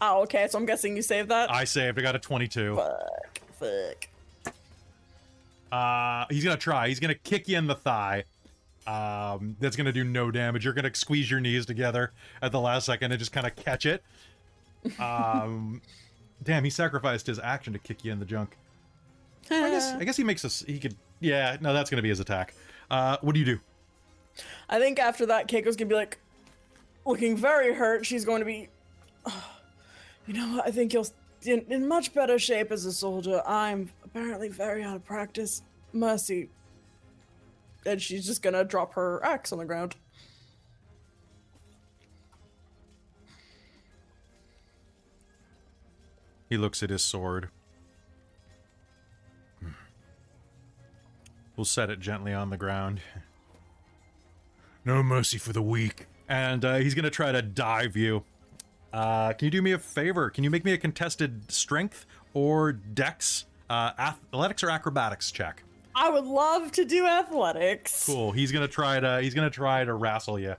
Oh, okay. So I'm guessing you saved that. I saved. I got a 22. fuck. Fuck. Uh, he's going to try. He's going to kick you in the thigh. Um, that's going to do no damage. You're going to squeeze your knees together at the last second and just kind of catch it. Um, damn, he sacrificed his action to kick you in the junk. I guess. I guess he makes us. He could. Yeah. No, that's going to be his attack. Uh, what do you do? I think after that, Keiko's gonna be like, looking very hurt. She's going to be, "Oh, you know? I think you're in, in much better shape as a soldier. I'm apparently very out of practice. Mercy. And she's just gonna drop her axe on the ground. He looks at his sword. Hmm. We'll set it gently on the ground. No mercy for the weak. And uh, he's gonna try to dive you. Uh, can you do me a favor? Can you make me a contested strength or dex, uh, athletics or acrobatics check? I would love to do athletics. Cool. He's gonna try to. He's gonna try to wrestle you.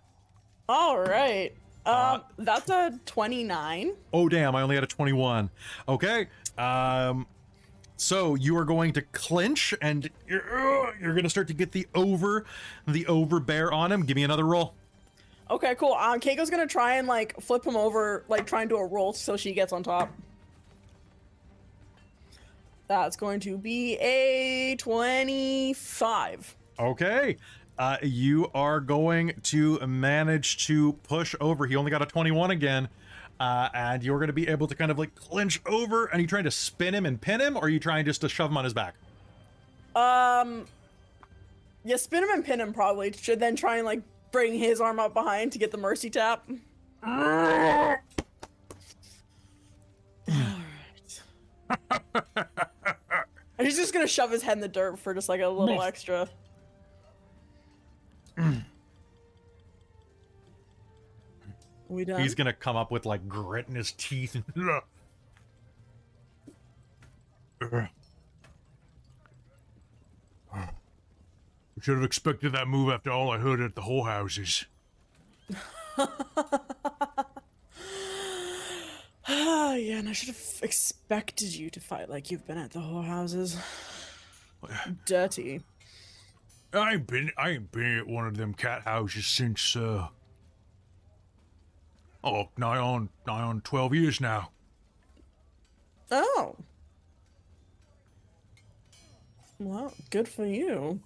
All right. Um, Uh, that's a 29. Oh damn! I only had a twenty-one. Okay. Um. So you are going to clinch, and you're, you're going to start to get the over, the over bear on him. Give me another roll. Okay, cool. Um, Keiko's gonna try and like flip him over, like try and do a roll so she gets on top. That's going to be a 25. Okay. Uh, you are going to manage to push over. He only got a 21 again. Uh, and you're going to be able to kind of like clinch over. And are you trying to spin him and pin him, or are you trying just to shove him on his back? Um, yeah, spin him and pin him probably. Should then try and like bring his arm up behind to get the mercy tap. Alright. and he's just gonna shove his head in the dirt for just like a little extra. we done? He's going to come up with like grit in his teeth. and- Should have expected that move after all I heard at the whole houses. Ah, yeah, and I should have expected you to fight like you've been at the whorehouses. Dirty. I ain't been I ain't been at one of them cat houses since uh oh nigh on nigh on twelve years now. Oh. Well, good for you.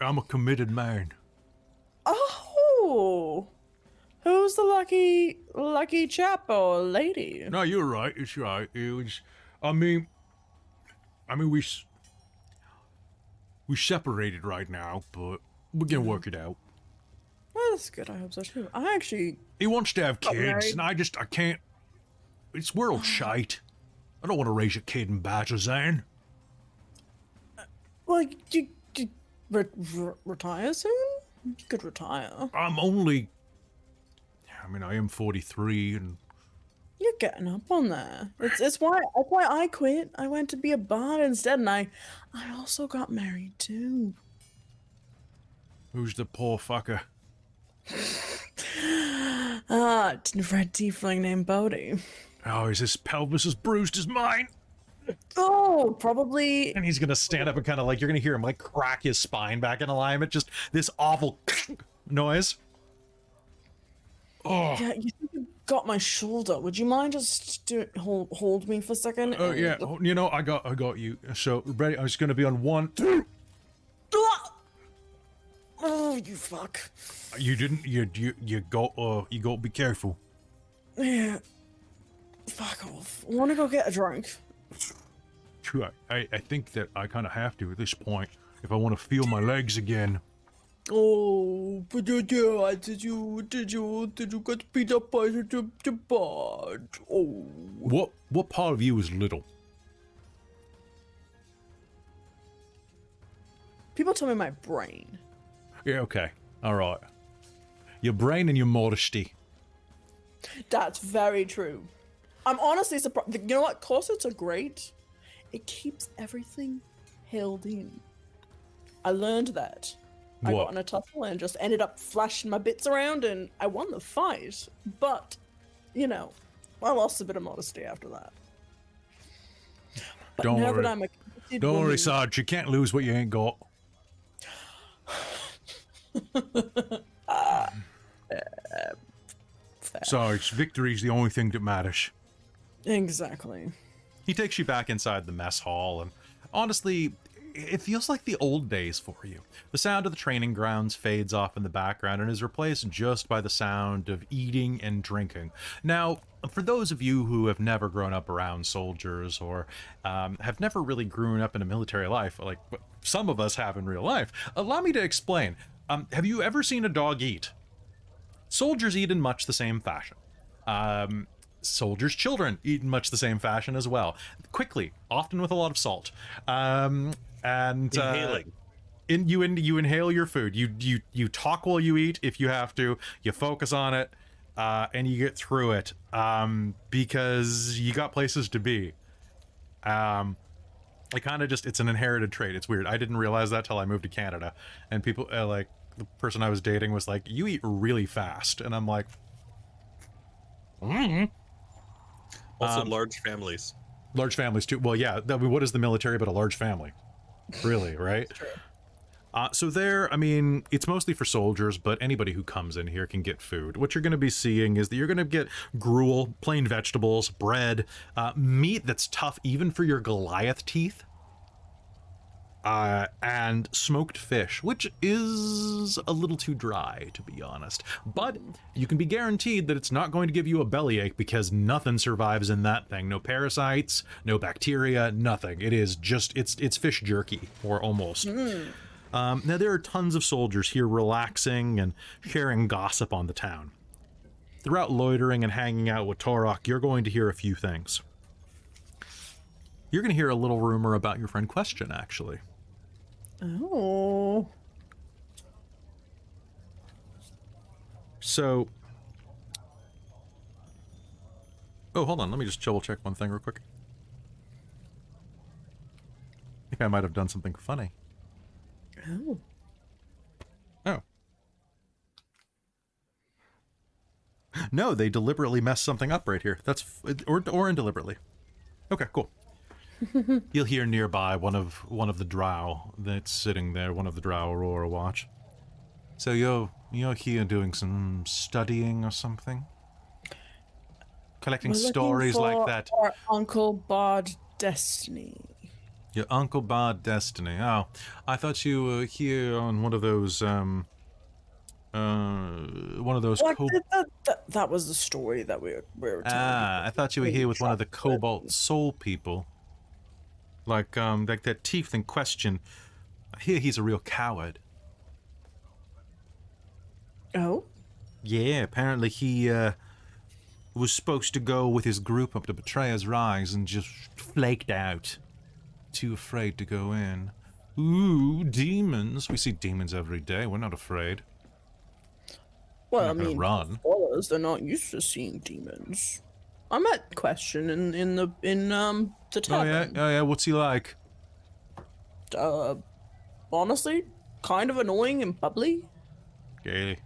I'm a committed man. Oh. Who's the lucky lucky chap or lady? No, you're right. It's right. It was. I mean, I mean we s- we separated right now, but we're gonna work it out. Well, that's good. I hope so too. I actually He wants to have kids, married. and I just I can't. It's world shite. I don't want to raise a kid in Bazzoxan. like you, you re- re- retire soon. You could retire. I'm only. I mean, I am 43, and You're getting up on there. It's it's why that's why I quit. I went to be a bard instead, and I I also got married too. who's the poor fucker? Ah, t- red tiefling named Bodhi. Oh, is his pelvis as bruised as mine? Oh, probably. And he's gonna stand up and kind of like you're gonna hear him like crack his spine back in alignment. Just this awful noise. Oh, Yeah, you think you got my shoulder. Would you mind just do, hold hold me for a second? oh and- yeah. Oh, you know, I got, I got you. So ready? I'm just gonna be on one, two. Oh, you fuck. You didn't. You, you, you go. Uh, you go. Be careful. Yeah. Fuck off. I want to go get a drink. True. I, I, think that I kind of have to at this point if I want to feel my legs again. Oh, but you did, you, did you, did you get beat up by the, the, bard? Oh. What, what part of you is little? People tell me my brain. Yeah. Okay. All right. Your brain and your modesty. That's very true. I'm honestly surprised. You know what? Corsets are great. It keeps everything held in. I learned that. What? I got in a tussle and just ended up flashing my bits around, and I won the fight. But, you know, I lost a bit of modesty after that. But Don't worry. that I'm a Don't worry, Sarge. You can't lose what you ain't got. Sarge, victory's the only thing that matters. Exactly. He takes you back inside the mess hall, and honestly, it feels like the old days for you. The sound of the training grounds fades off in the background and is replaced just by the sound of eating and drinking. Now, for those of you who have never grown up around soldiers or um, have never really grown up in a military life, like some of us have in real life, allow me to explain. Um, have you ever seen a dog eat? Soldiers eat in much the same fashion. Um, soldiers' children eat in much the same fashion as well. Quickly, often with a lot of salt. Um, and uh, Inhaling. in you in, you inhale your food. You you you talk while you eat if you have to. You focus on it, uh, and you get through it um, because you got places to be. Um, I kind of just it's an inherited trait. It's weird. I didn't realize that till I moved to Canada, and people uh, like the person I was dating was like, "You eat really fast," and I'm like, "Mm." Also, Um, large families. large families too. Well, yeah. I mean, what is the military but a large family? Really, right? Uh, so there, I mean, it's mostly for soldiers, but anybody who comes in here can get food. What you're going to be seeing is that you're going to get gruel, plain vegetables, bread, uh, meat that's tough even for your Goliath teeth, uh, and smoked fish, which is a little too dry, to be honest. But you can be guaranteed that it's not going to give you a bellyache because nothing survives in that thing. No parasites, no bacteria, nothing. It is just it's it's fish jerky, or almost. Um, now, there are tons of soldiers here relaxing and sharing gossip on the town. Throughout loitering and hanging out with Torok, you're going to hear a few things. You're going to hear a little rumor about your friend Question, actually. Oh. So. Oh, hold on. Let me just double check one thing real quick. I think I might have done something funny. Oh. Oh. No, they deliberately messed something up right here. That's f- or or indeliberately. Okay, cool. You'll hear nearby one of one of the drow that's sitting there, one of the drow Aurora watch. So you're you're here doing some studying or something? Collecting We're looking stories like that. Our Uncle Bard Destiny. Your Uncle Bard Destiny. Oh, I thought you were here on one of those, um, uh, one of those. What? co- That, that, that, was the story that we were, we were telling. ah, I thought you were here with one of the. Cobalt Soul people. Like, um, like that thief in question. I hear he's a real coward. Oh? Yeah, apparently he, uh, was supposed to go with his group up to Betrayer's Rise and just flaked out. Too afraid to go in. Ooh, demons. We see demons every day. We're not afraid. Well, I mean, run. spoilers, they're not used to seeing demons. I met Question in, in the in um the tavern. Oh yeah, oh yeah. What's he like? Uh, honestly, kind of annoying and bubbly, Okay.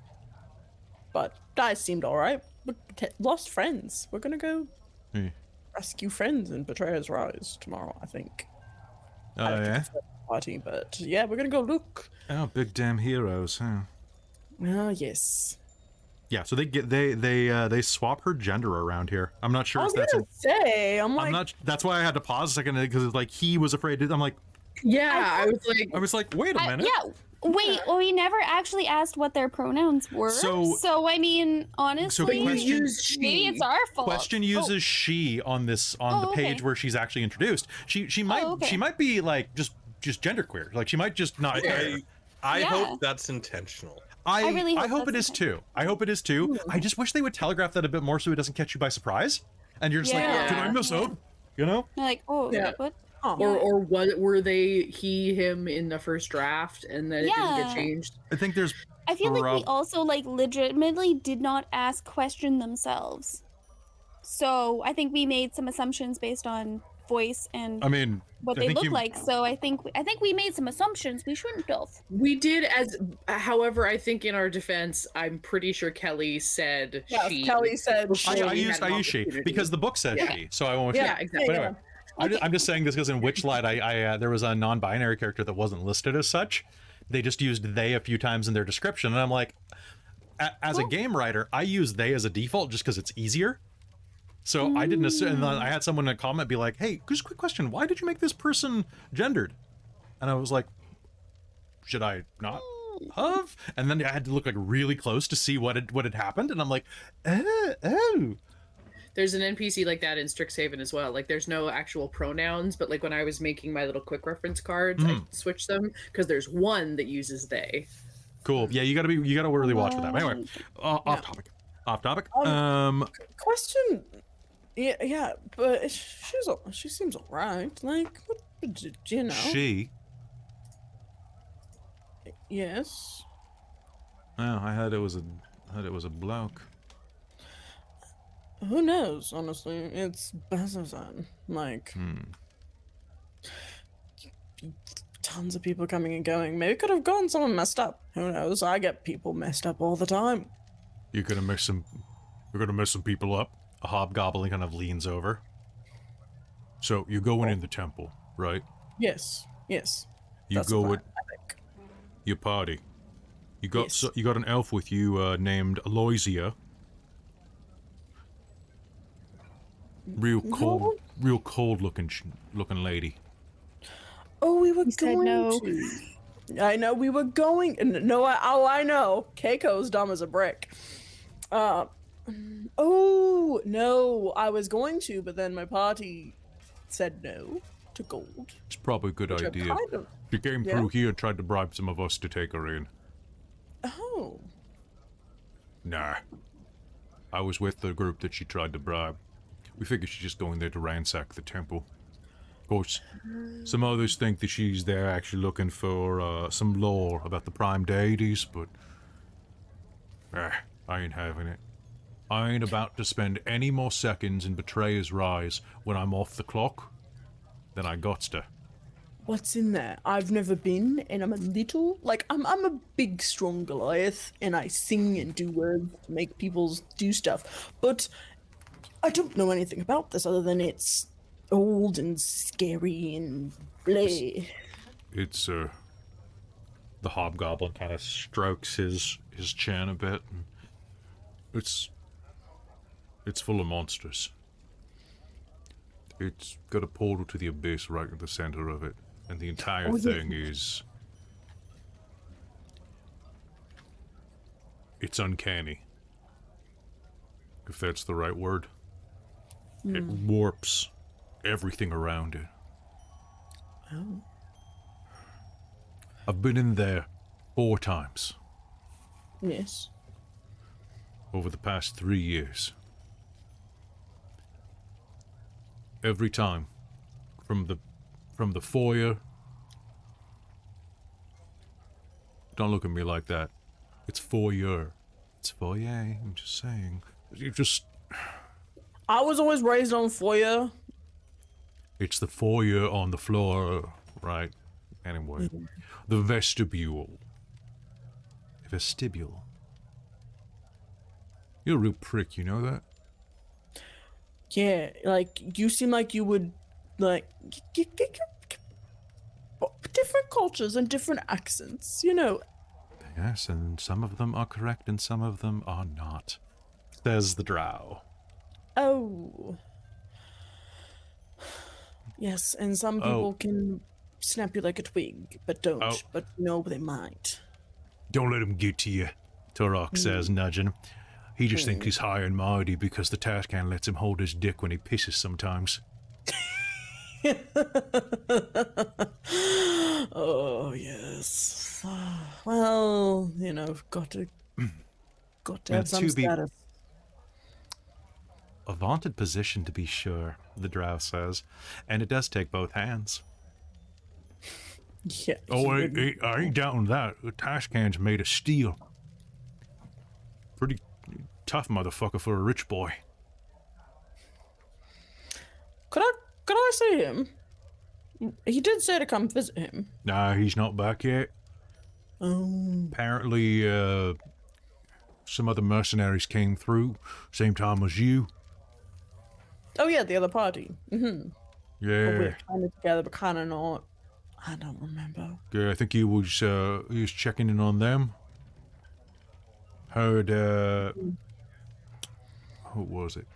but guys seemed alright. We lost friends. We're gonna go Hmm. rescue friends in Betrayer's Rise tomorrow, I think. Oh I have to yeah. Party, but yeah, we're gonna go look. Oh, big damn heroes, huh? Ah, yes. Yeah. So they get they they uh they swap her gender around here. I'm not sure I if that's. gonna say, I'm like, I'm not. That's why I had to pause a second because like he was afraid. To, I'm like, Yeah, I was like, I was like, wait a minute. yeah. Wait, well, we never actually asked what their pronouns were. So- So, I mean, honestly, but you question- used she. maybe it's our fault. Question oh. uses she on this on Oh, the page okay. where she's actually introduced. She she might oh, okay. she might be like just just genderqueer. Like she might just not. I, I Yeah. hope that's intentional. I, I really I hope hope it that's is too. I hope it is too. I just wish they would telegraph that a bit more so it doesn't catch you by surprise. And you're just like, Yeah. did I miss out? You know? You're like, oh, Yeah. what? Oh, or or what were they he him in the first draft and then it didn't Yeah. get changed? I think there's I feel like we also like legitimately did not ask question themselves. So I think we made some assumptions based on voice and I mean, what I they look you- like. So I think I think we made some assumptions we shouldn't have. We did as however, I think in our defense, I'm pretty sure Kelly said Yeah, she Kelly said before I. I we use I use she because the book says Yeah. she, so I won't. Yeah, she. exactly. But anyway, I'm, just, I'm just saying this because in Witchlight, I, I uh, there was a non-binary character that wasn't listed as such. They just used they a few times in their description, and I'm like, a- as a game writer, I use they as a default just because it's easier. So I didn't assume. And then I had someone in a comment be like, "Hey, just a quick question: Why did you make this person gendered?" And I was like, "Should I not have?" And then I had to look like really close to see what had what had happened, and I'm like, "Oh, oh." There's an NPC like that in Strixhaven as well. Like there's no actual pronouns, but like when I was making my little quick reference cards, I switched them because there's one that uses they. Cool. Yeah, you gotta be you gotta really watch for that. But anyway, uh, off topic. Off topic. Um, Question. Yeah, yeah, but she's al- she seems alright. Like, what, d- d- you know? she. yes. Oh, I heard it was a I heard it was a bloke. Who knows? Honestly, it's Bazzoxan. Like, Hmm. tons of people coming and going. Maybe could have gone someone messed up. Who knows? I get people messed up all the time. You're gonna mess some. You're gonna mess some people up. A hobgoblin kind of leans over. So you're going in the temple, right? Yes, yes. You That's go with your party. You got Yes. so, you got an elf with you uh, named Aloysia. Real cold, No. real cold looking sh- looking lady. Oh, we were He going no. to. I know we were going. No, I, oh, I know. Keiko's dumb as a brick. Uh, oh no, I was going to, but then my party said no to gold. It's probably a good which idea. kind of- She came Yeah. through here and tried to bribe some of us to take her in. Oh, Nah. I was with the group that she tried to bribe. We figured she's just going there to ransack the temple. Of course, some others think that she's there actually looking for uh, some lore about the prime deities, but. Ah, I ain't having it. I ain't about to spend any more seconds in Betrayer's Rise when I'm off the clock than I got to. what's in there? I've never been, and I'm a little like I'm. I'm a big, strong Goliath, and I sing and do words to make people do stuff. But I don't know anything about this other than it's old and scary and bleh. It's uh the hobgoblin kind of strokes his his chin a bit. And it's it's full of monsters. It's got a portal to the abyss right in the center of it, and the entire Oh, yeah. thing is it's uncanny. If that's the right word. It hmm. warps everything around it. Oh. I've been in there four times Yes. over the past three years. Every time, from the from the foyer. Don't look at me like that. It's foyer. It's foyer. I'm just saying. You just. I was always raised on foyer. It's the foyer on the floor, right? Anyway, the vestibule. Vestibule. You're a real prick, you know that? Yeah, like you seem like you would like g- g- g- g- different cultures and different accents. You know, Yes, and some of them are correct and some of them are not. Says the drow. Oh. Yes, and some Oh. people can snap you like a twig, but don't. Oh. But no, they might. Don't let him get to you, Turok mm. says, nudging him. He just thinks he's high and mighty because the Taskhand lets him hold his dick when he pisses sometimes. oh yes. Well, you know, got to got to have some to be- status. A vaunted position to be sure, the drow says, and it does take both hands. Yeah. Oh, I, I, I ain't doubting that. The Taskhand's made of steel. Pretty tough motherfucker for a rich boy. Could I could I see him? He did say to come visit him. Nah, he's not back yet. Oh. Apparently, uh, some other mercenaries came through same time as you. Oh yeah, the other party. Mm-hmm. But Yeah, we're kind of together, but kind of not. I don't remember. yeah. I think he was uh, he was checking in on them. Heard uh, who was it?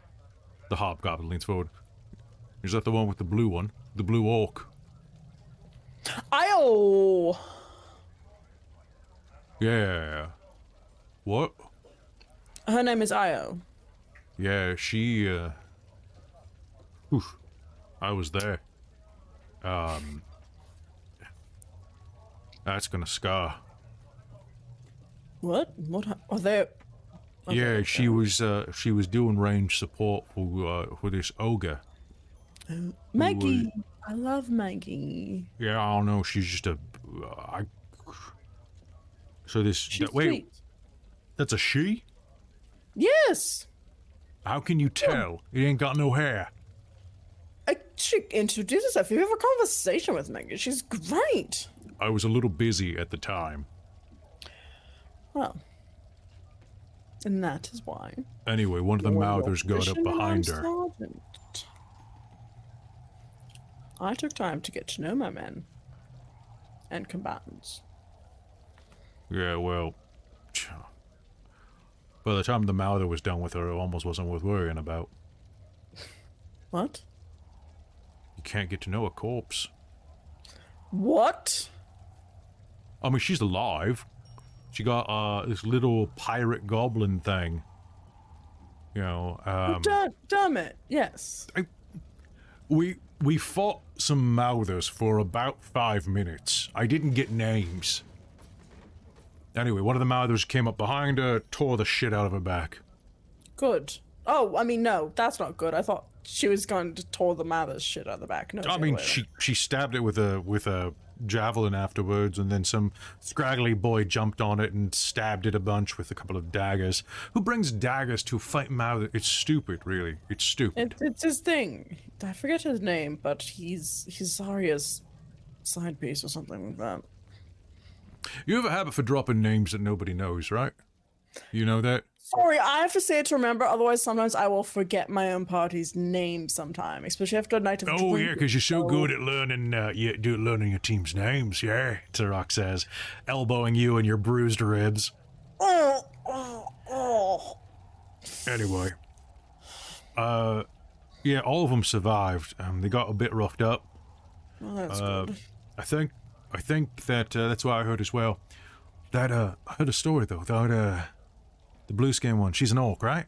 The hobgoblin leans forward. Is that the one with the blue one? The blue orc? Io. Yeah. What? Her name is Io. Yeah, she, uh. Oof. I was there. Um. That's gonna scar. What? What? Are they? Okay, yeah, she was, uh, she was doing range support for, uh, for this ogre. Maggie. I love Maggie. Yeah, I don't know, she's just a. Uh, I. So this. She's wait, sweet. that's a she? Yes. How can you tell? It ain't got no hair. She introduced herself. You have a conversation with Maggie. She's great. I was a little busy at the time. Well, and that is why. Anyway, one of the you're in your mouthers got up position and I'm behind her. sergeant. I took time to get to know my men and combatants. Yeah, well, by the time the Mouther was done with her, it almost wasn't worth worrying about. What? Can't get to know a corpse. What? I mean, she's alive. She got uh this little pirate goblin thing. You know, um, damn, damn it. Yes. we we fought some Mouthers for about five minutes. I didn't get names. Anyway, one of the Mouthers came up behind her, tore the shit out of her back. Good. Oh, I mean, no, that's not good. I thought she was going to tore the mother's shit out of the back. No, I mean, way she she stabbed it with a with a javelin afterwards, and then some scraggly boy jumped on it and stabbed it a bunch with a couple of daggers. Who brings daggers to fight mouth? It's stupid, really. It's stupid. It, it's his thing. I forget his name, but he's he's Zarya's side piece or something like that. you have a habit for dropping names that nobody knows, right? You know that. Sorry, I have to say it to remember. Otherwise, sometimes I will forget my own party's name. Sometime, especially after a night of Oh yeah, because you're so good at learning, uh, you do learning your team's names. Yeah, Turok says, elbowing you and your bruised ribs. Oh, oh, oh. Anyway, uh, yeah, all of them survived. Um, they got a bit roughed up. Well, that's Uh, good. I think, I think that uh, that's what I heard as well. That uh, I heard a story though. That uh, the blue skin one, she's an orc, right?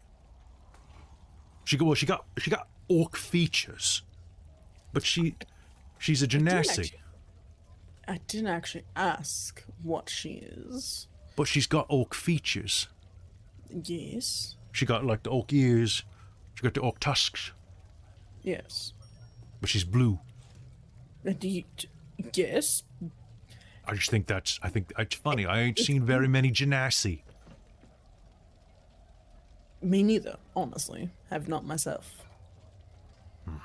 She got well, she got she got orc features, but she she's a genasi, I didn't actually ask what she is. but she's got orc features. Yes. She got like the orc ears, she got the orc tusks, Yes. but she's blue. Uh, and you, yes. I just think that's I think it's funny. I ain't seen very many genasi. Me neither, honestly. Have not myself. Hmm.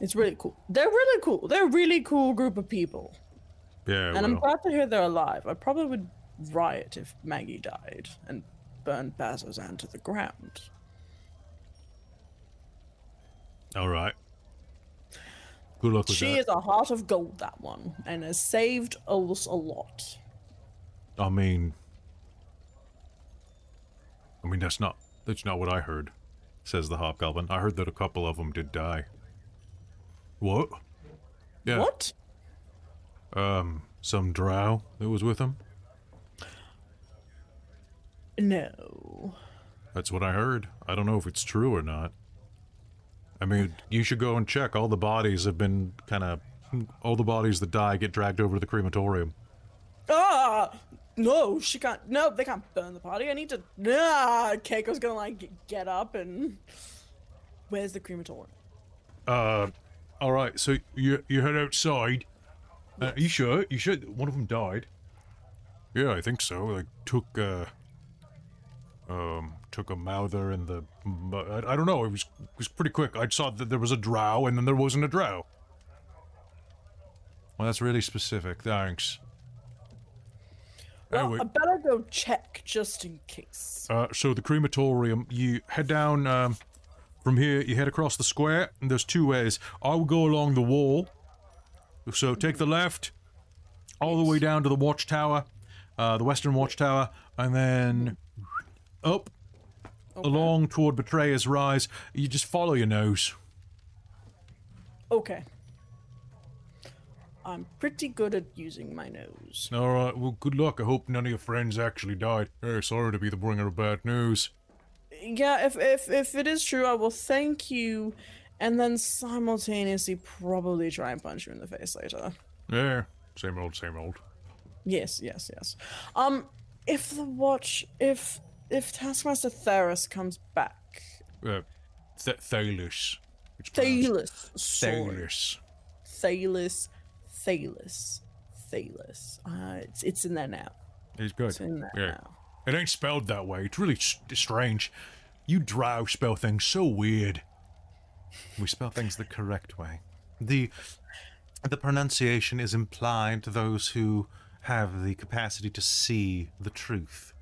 It's really cool. They're really cool. They're a really cool group of people. Yeah, And I'm glad to hear they're alive. I probably would riot if Maggie died and burn Bazzoxan to the ground. all right. Good luck with She that. is a heart of gold, that one, and has saved us a lot. I mean, I mean that's not that's not what I heard. Says the hobgoblin. I heard that a couple of them did die. What? Yeah. What? Um, some drow that was with him. No. That's what I heard. I don't know if it's true or not. I mean, you should go and check. All the bodies have been kind of. All the bodies that die get dragged over to the crematorium. Ah! No, she can't. No, they can't burn the party. I need to. Ah! Keiko's gonna, like, get up and. Where's the crematorium? Uh, all right. So you you head outside. Uh, are you sure? You sure one of them died? Yeah, I think so. Like took uh, um, took a mouther and the. I, I don't know. It was it was pretty quick. I saw that there was a drow and then there wasn't a drow. Well, that's really specific. Thanks. Well, Anyway. I better go check just in case. Uh, so the crematorium, you head down um, from here. You head across the square, and there's two ways. I will go along the wall. So take the left, all the way down to the watchtower, uh, the western watchtower, and then up along toward Betrayer's Rise. You just follow your nose. Okay. I'm pretty good at using my nose. All right. Well, good luck. I hope none of your friends actually died. Hey, sorry to be the bringer of bad news. Yeah, if if if it is true, I will thank you, and then simultaneously probably try and punch you in the face later. Yeah, same old, same old. Yes, yes, yes. Um, if the watch, if if Taskmaster Theros comes back, Uh, Th- Thalus. Thalus, Thalus. Thalus, Thalus, Thalus. Uh, it's it's in there now. It's good. It's in there Yeah. now. It ain't spelled that way. It's really s- strange. You drow spell things so weird. We spell things the correct way. The the pronunciation is implied to those who have the capacity to see the truth.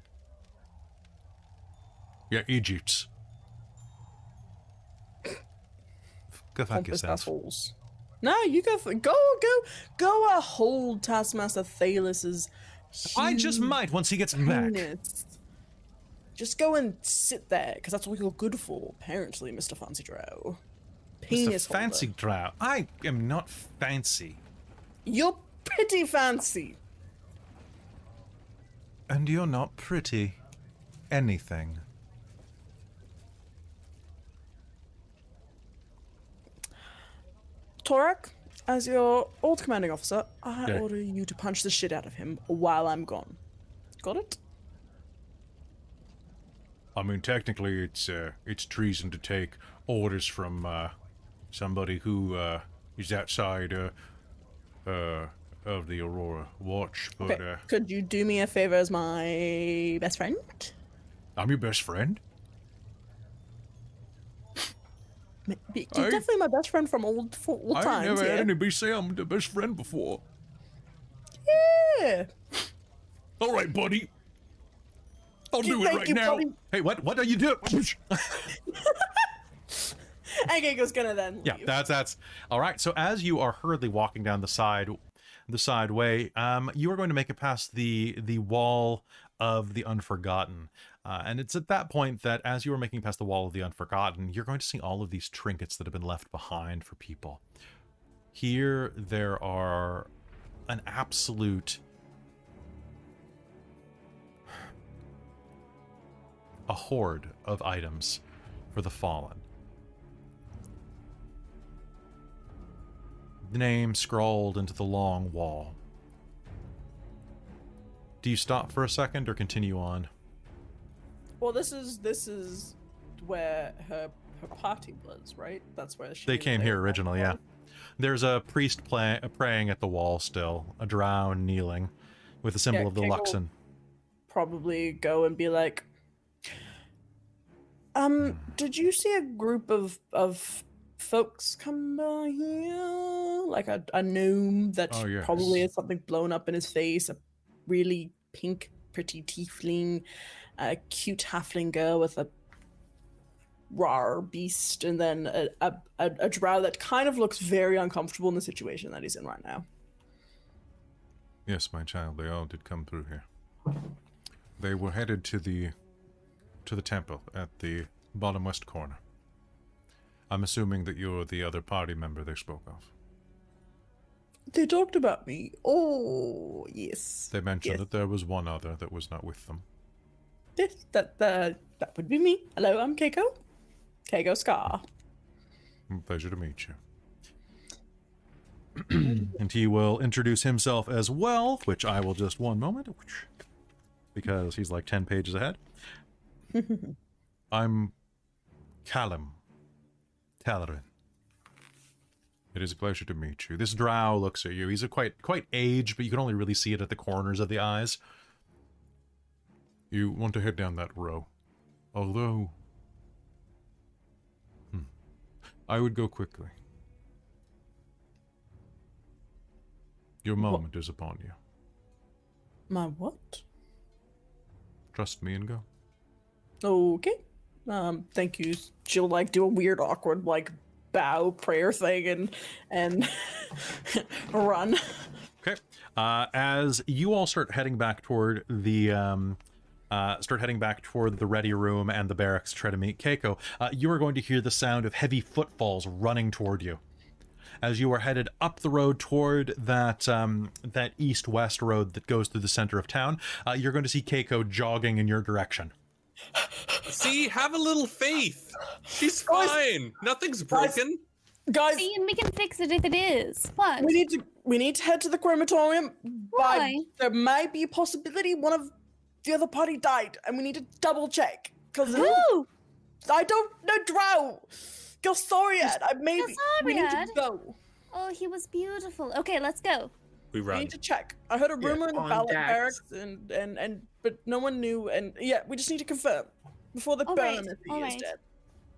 Yeah, Egypt. Go fuck yourself. No, you go for, go go go uh, hold Taskmaster Thalus's. I just might once he gets back. Just go and sit there, because that's what you're good for, apparently, Mr. Fancy Drow. Mr. Penis holder. Fancy drow. I am not fancy. You're pretty fancy. And you're not pretty. Anything. Torak, as your old commanding officer, I Okay. order you to punch the shit out of him while I'm gone. Got it? I mean, technically, it's uh, it's treason to take orders from uh, somebody who uh, is outside uh, uh, of the Aurora Watch. But Okay. uh, Could you do me a favor as my best friend? I'm your best friend. I- definitely my best friend from old, old I times. never yeah. had anybody say I'm the best friend before. yeah. All right, buddy. I'll do it right you, now. buddy. Hey, what? What are you doing? And Keiko's gonna then Yeah, that's that's all right. So as you are hurriedly walking down the side, the side way, um, you are going to make it past the the wall of the Unforgotten, uh, and it's at that point that as you are making past the wall of the Unforgotten, you're going to see all of these trinkets that have been left behind for people. Here, there are an absolute a horde of items for the fallen. the name scrawled into the long wall. Do you stop for a second or continue on? Well, this is this is where her her party was, right? That's where she. They came here originally, yeah. There's a priest play, praying at the wall still, a drow kneeling with the symbol Yeah, of the Kegel- Luxon. Probably go and be like, um, did you see a group of of folks come by here? Like a, a gnome that Oh, yes. probably has something blown up in his face, a really pink, pretty tiefling, a cute halfling girl with a rar beast, and then a, a, a, a drow that kind of looks very uncomfortable in the situation that he's in right now. Yes, my child, they all did come through here. They were headed to the to the temple at the bottom west corner. I'm assuming that you're the other party member they spoke of. They talked about me. Oh, yes. They mentioned Yes. that there was one other that was not with them. Yes, that that that would be me. Hello, I'm Keiko. Keiko Scar. Mm, pleasure to meet you. and he will introduce himself as well, which I will just one moment, because he's like 10 pages ahead. I'm Callum Talarin. It is a pleasure to meet you. This drow looks at you. He's a quite quite aged, but you can only really see it at the corners of the eyes. You want to head down that row. Although Hmm. I would go quickly. Your moment is upon you. My what? Trust me and go. Okay. Um, thank you. She'll like do a weird, awkward like bow prayer thing and and run. Okay. Uh, as you all start heading back toward the um, uh, start heading back toward the ready room and the barracks to try to meet Keiko, uh, you are going to hear the sound of heavy footfalls running toward you. As you are headed up the road toward that um, that east-west road that goes through the center of town, uh, you're going to see Keiko jogging in your direction. See, have a little faith. She's Guys- fine. Nothing's broken. Guys, See, and we can fix it if it is. What? we need to we need to head to the crematorium. But Why? there might be a possibility one of the other party died, and we need to double check. Cause Who? I don't know Drow. Gilsoriad. I maybe we need to go. Oh, he was beautiful. Okay, let's go. We We run. need to check. I heard a Yeah, rumor in the ballot Dax. barracks, and, and and but no one knew. And yeah, we just need to confirm before the All burn right, him if he all is right. dead.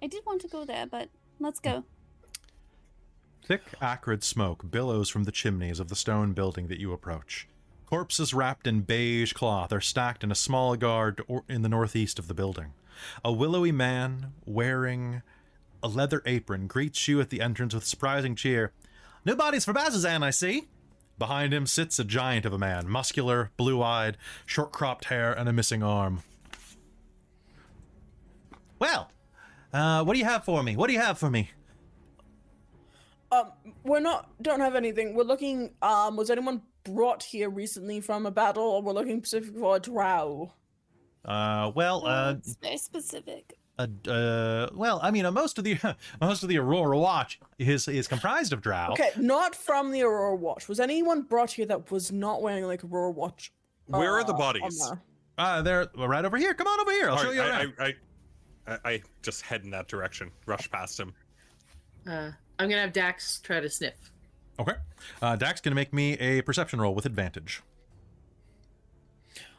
I did want to go there, but let's go. Thick, acrid smoke billows from the chimneys of the stone building that you approach. Corpses wrapped in beige cloth are stacked in a small guard in the northeast of the building. A willowy man wearing a leather apron greets you at the entrance with surprising cheer. New bodies for Bazzoxan, I see. Behind him sits a giant of a man, muscular, blue eyed, short cropped hair, and a missing arm. Well, uh, what do you have for me? What do you have for me? Um, we're not don't have anything. We're looking. Um, was anyone brought here recently from a battle, or we're looking specifically for a drow? Uh, well, uh, it's very specific. uh, uh, well, I mean, uh, most of the most of the Aurora Watch is is comprised of Drow. Okay, not from the Aurora Watch. Was anyone brought here that was not wearing like Aurora Watch? Where are the uh, bodies? armor? Uh, they're right over here. Come on over here. I'll All show right, you around. I, I, I, I just head in that direction. Rush past him. Uh, I'm gonna have Dax try to sniff. Okay. Uh, Dax gonna make me a perception roll with advantage.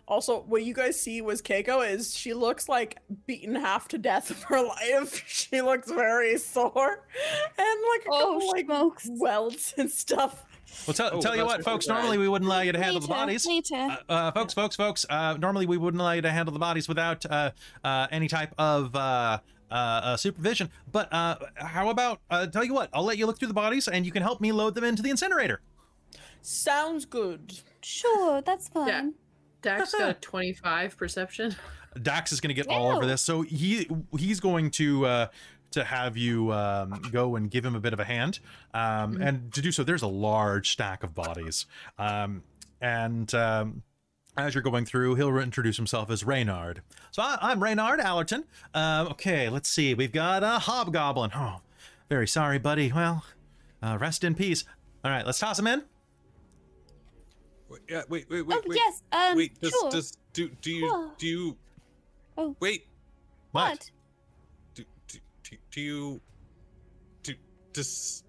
Also, what you guys see was Keiko is she looks like beaten half to death of her life. She looks very sore, and like a Oh, couple like smokes. welts and stuff. Well, tell, Oh, tell you what, what folks. we got. Normally we wouldn't allow you to handle the Later, bodies. Later. Uh, uh, folks, folks, folks. Uh, normally we wouldn't allow you to handle the bodies without uh, uh, any type of uh, uh, supervision. But uh, how about? Uh, tell you what, I'll let you look through the bodies, and you can help me load them into the incinerator. Sounds good. sure, that's fine. Yeah. Dax got a 25 perception. Dax is going to get all over this, so he he's going to uh, to have you um, go and give him a bit of a hand, um, and to do so, there's a large stack of bodies, um, and um, as you're going through, he'll introduce himself as Reynard. So I, I'm Reynard Allerton. Um, okay, let's see, we've got a hobgoblin. Oh, very sorry, buddy. Well, uh, rest in peace. All right, let's toss him in. Wait, yeah, wait, wait, wait, oh wait. yes. Um. wait, does, sure. does do do you do you Oh. wait what? do, do, do, do you do does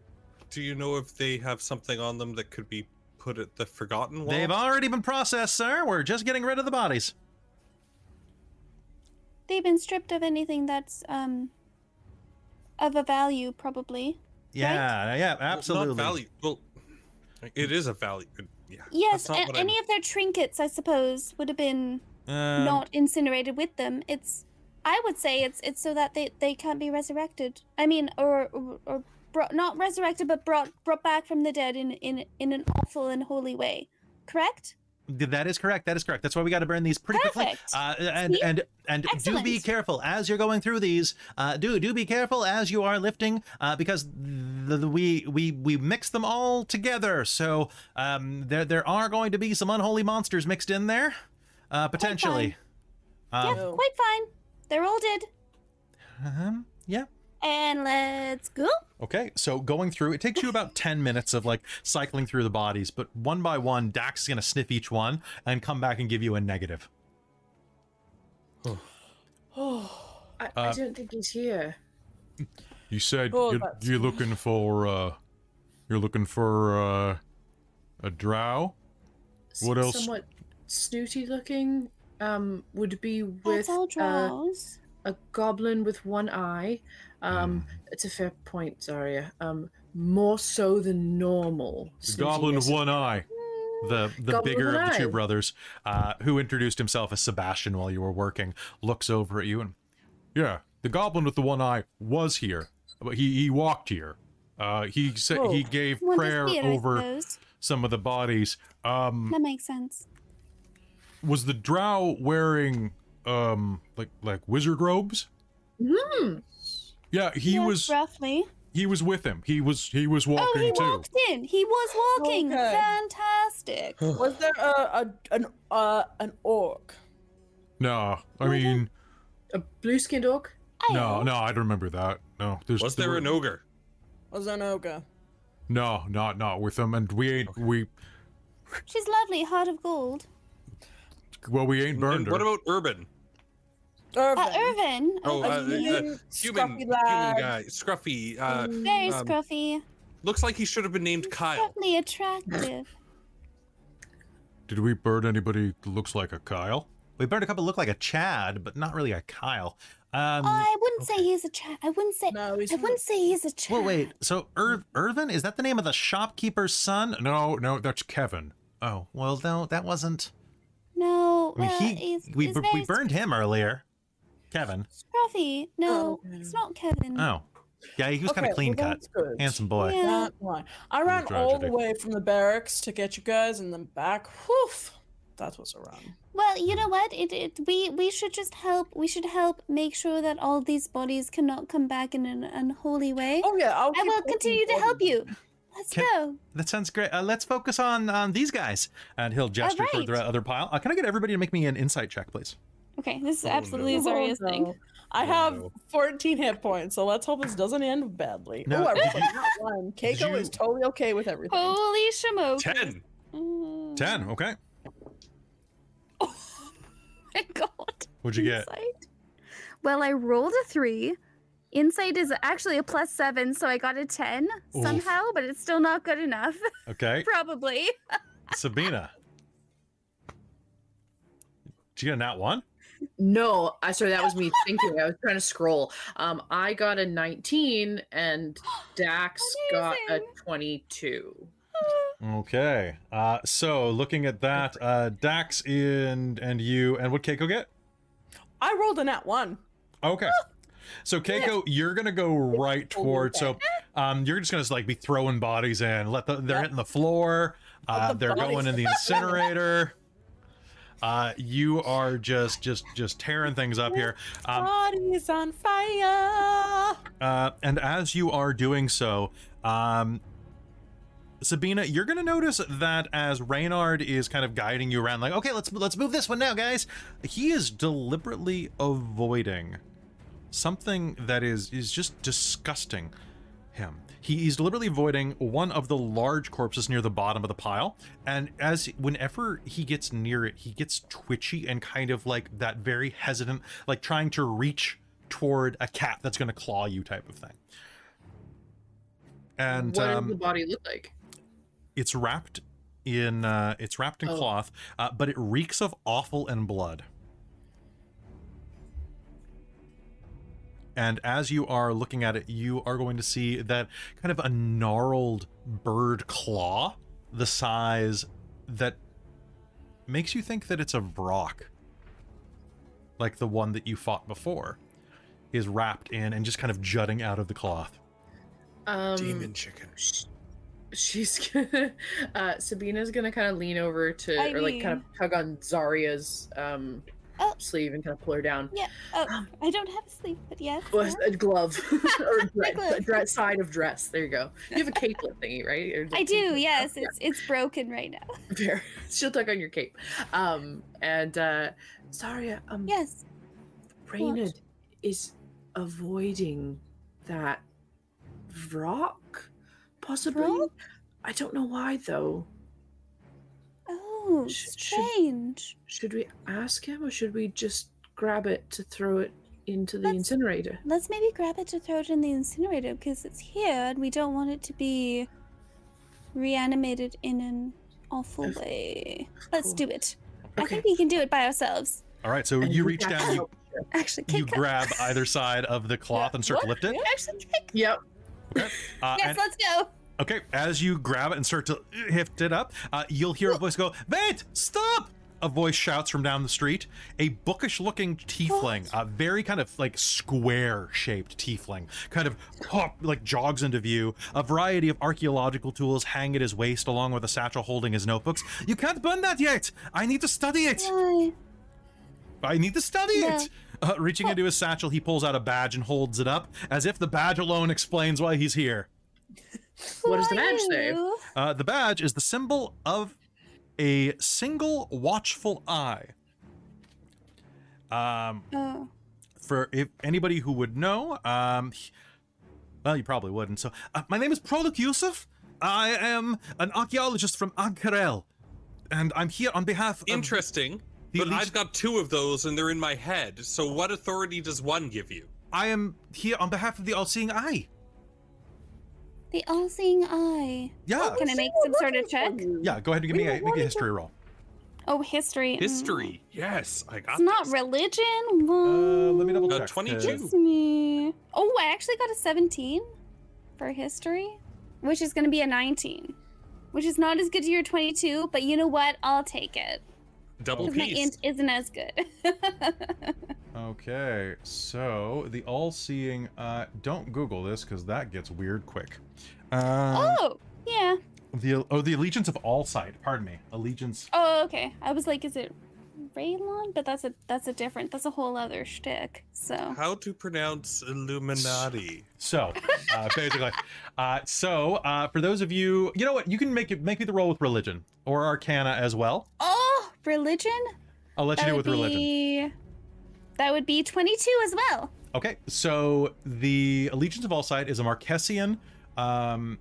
do you know if they have something on them that could be put it the forgotten wall? They've already been processed, sir. We're just getting rid of the bodies. They've been stripped of anything that's um of a value, probably. Yeah, yeah, Well, absolutely. Not value. Well, it is a value. Yeah. Yes, that's a- any I'm- of their trinkets, I suppose, would have been Um, not incinerated with them. It's, I would say, it's it's so that they they can't be resurrected. I mean, or or, or brought not resurrected, but brought brought back from the dead in in in an awful and holy way. Correct? That is correct. That is correct. That's why we got to burn these pretty quickly. Perfect. Uh, and See? and and do be careful as you're going through these. Uh, do do be careful as you are lifting, uh, because the, the, we we we mix them all together. So um, there there are going to be some unholy monsters mixed in there, uh, potentially. Um, yeah, quite fine. They're all dead. um, yeah. And let's go. Okay, so going through, it takes you about 10 minutes of like cycling through the bodies, but one by one, Dax is going to sniff each one and come back and give you a negative. Oh, I, Uh, I don't think he's here. You said Oh, you're, you're looking for, uh, you're looking for, uh, a drow? S- What else? Somewhat snooty looking. Um, would be with uh, a goblin with one eye. Um, Hmm. it's a fair point, Zarya. Um, more so than normal. goblin with one eye. the the Goblin bigger with of the two brothers, uh, who introduced himself as Sebastian while you were working, looks over at you and, yeah, the goblin with the one eye was here, but he he walked here. Uh, he said he Oh. gave One prayer see it, I over some of the bodies. Um, That makes sense. was the drow wearing um like like wizard robes? Hmm. Yeah, he Yes, was roughly. he was with him. He was he was walking Oh, walking he too. walked in. He was walking. Okay. Fantastic. Was there a, a an uh an orc? No, I mean A blue skinned orc? no, no, I don't remember that. No, there's Was there an ogre? Was there an ogre? No, not not with him, and we ain't we She's lovely, heart of gold. well we ain't burned And her. what about Urban? Irvin. Uh, Irvin. Oh, uh, mean, uh, human, human guy, scruffy. Uh, Very um, scruffy. looks like he should have been named Kyle. Scruffy attractive. Did we burn anybody that looks like a Kyle? We burned a couple look like a Chad, but not really a Kyle. Um, oh, I wouldn't say he's a Chad. I wouldn't say. No, he's I wouldn't say he's a Chad. well, wait. So Ir- Irvin is that the name of the shopkeeper's son? No, no, that's Kevin. Oh, well, no, that wasn't. No, I mean, well, he he's, we he's bur- we very burned him earlier. Kevin. Scruffy. No, Oh, it's not Kevin. Oh, yeah, he was kind of clean well, cut, good. handsome boy. Yeah. Not. I ran all the way from the barracks to get you guys, and then back. Whew, that was a run. Well, you know what? It, it we we should just help. We should help make sure that all these bodies cannot come back in an unholy way. Oh yeah, I'll I will continue to help you. Let's Can- go. That sounds great. Uh, let's focus on on these guys, and he'll gesture right. toward the other pile. Uh, can I get everybody to make me an insight check, please? Okay, this is Oh, absolutely no. a Zarya's Oh, thing. I Oh, have no. 14 hit points, so let's hope this doesn't end badly. No, oh, I did rolled a you- nat one. Keiko you- is totally okay with everything. Holy shamoke. Ten. Mm. Ten. Okay. Oh my god. What'd you get? Insight. Well, I rolled a three. Insight is actually a plus seven, so I got a ten Oof. somehow, but it's still not good enough. Okay. Probably. Sabina. Did you get a nat one? No, I sorry, that was me thinking. I was trying to scroll. Um, I got a 19 and Dax got a 22. Okay. Uh, so looking at that, uh, Dax and and you and what Keiko get? I rolled a nat one. Okay. So Keiko, you're gonna go right towards. So, um, you're just gonna like be throwing bodies in. Let the they're Yep. hitting the floor. Uh, the they're bodies going in the incinerator. Uh, you are just just just tearing things up here. Um, Bodies on fire. Uh, and as you are doing so, um, Sabina, you're gonna notice that as Reynard is kind of guiding you around, like, okay, let's let's move this one now, guys. He is deliberately avoiding something that is is just disgusting him. He is deliberately avoiding one of the large corpses near the bottom of the pile, and as whenever he gets near it, he gets twitchy and kind of like that very hesitant, like trying to reach toward a cat that's going to claw you type of thing. And what does um, the body look like? it's wrapped in uh, it's wrapped in Oh. cloth, uh, but it reeks of offal and blood. And as you are looking at it, you are going to see that kind of a gnarled bird claw, the size that makes you think that it's a Vrock, like the one that you fought before, is wrapped in and just kind of jutting out of the cloth. Um, Demon chicken. She's gonna, uh, Sabina's gonna kind of lean over to, I or like kind of mean- tug on Zarya's um, Oh. sleeve and kind of pull her down. Yeah. Oh, I don't have a sleeve, but yes. Well, yeah. a glove or a dress, glove. dress, side of dress. There you go. You have a capelet thingy, right? I do. capelet? Yes, Yeah, it's it's broken right now. fair. She'll tug on your cape. Um, and uh, Zarya, um, Yes. Reynard is avoiding that Vrock, possibly. Vrock? I don't know why though. Oh, Sh- should- strange. Should we ask him or should we just grab it to throw it into the Let's- incinerator? Let's maybe grab it to throw it in the incinerator because it's here and we don't want it to be reanimated in an awful Of- way. Let's course. do it. I think we can do it by ourselves. All right, so And you reach down, you. Actually, you grab either side of the cloth and start to lift it. Actually, kick. Yep. Uh, Yes, and let's go. Okay, as you grab it and start to lift it up, uh, you'll hear a voice go, Wait! Stop! A voice shouts from down the street. A bookish looking tiefling, a very kind of like square shaped tiefling, kind of hop, like jogs into view. A variety of archaeological tools hang at his waist, along with a satchel holding his notebooks. You can't burn that yet! I need to study it! Why? I need to study No. it! Uh, reaching into his satchel, he pulls out a badge and holds it up, as if the badge alone explains why he's here. What does the badge say? Uh, the badge is the symbol of a single watchful eye. Um, Oh. for if anybody who would know, um, well, you probably wouldn't. So, uh, my name is Proluk Yusuf. I am an archaeologist from Ank'Harel, and I'm here on behalf of. Interesting. the But elite- I've got two of those and they're in my head. So what authority does one give you? I am here on behalf of the All-Seeing Eye. The all-seeing eye. Yeah, Can I make some sort of check? yeah. Go ahead and give me a make a history roll. Oh, history. mm. History. Yes, I got It's not this. religion. Uh, let me double Uh, check. 22. Me. Oh, I actually got a 17 for history, which is going to be a 19, which is not as good as your 22, but you know what? I'll take it. Double Because my piece. int isn't as good. Okay, so the all-seeing. Uh, don't Google this because that gets weird quick. Uh, oh, yeah. the oh the allegiance of all sight. Pardon me, allegiance. Oh, okay. I was like, is it Raylon? But that's a that's a different. That's a whole other shtick. So How to pronounce Illuminati? So uh, basically, uh, so uh, for those of you, you know what, you can make it make me the roll with religion or arcana as well. oh, religion. I'll let you That do it would with religion. be. That would be 22 as well. Okay, so the Allegiance of Allsight is a Marquesian um,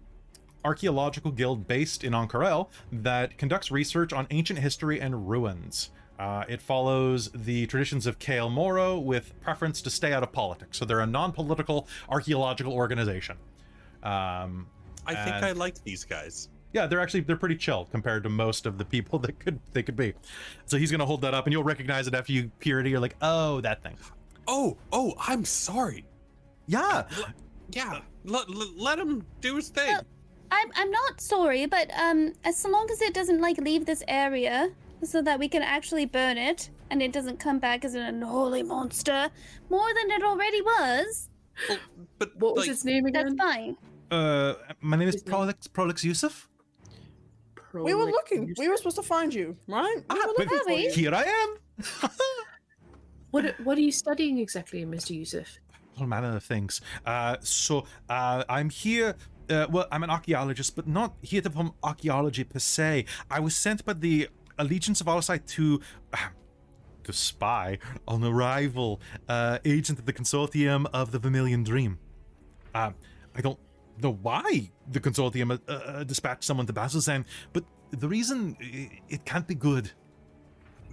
archaeological guild based in Ank'Harel that conducts research on ancient history and ruins. Uh, it follows the traditions of Kael Moro with preference to stay out of politics. So they're a non-political archaeological organization. Um, I think And- I like these guys. Yeah, they're actually they're pretty chill compared to most of the people that could they could be. So he's gonna hold that up, and you'll recognize it after you peer it. You're like, oh, that thing. Oh, oh, I'm sorry. Yeah, Yeah, let, let him do his thing. Well- I'm I'm not sorry, but um, as long as it doesn't like leave this area, so that we can actually burn it and it doesn't come back as an unholy monster more than it already was, Well, but What was like, its name that's fine. uh, my name is His name? Prolix Prolix Yusuf. We were Prolix looking. We were supposed to find you, right? We Ah, were but looking for you. here I am. What What are you studying exactly, Mr. Yusuf? All manner of things. Uh, so uh, I'm here. Uh, well, I'm an archaeologist, but not here to perform archaeology per se. I was sent by the Allegiance of Allsight to. Uh, to spy on a rival uh, agent of the consortium of the Vermilion Dream. Uh, I don't know why the consortium uh, uh, dispatched someone to Bazzoxan, but the reason it can't be good.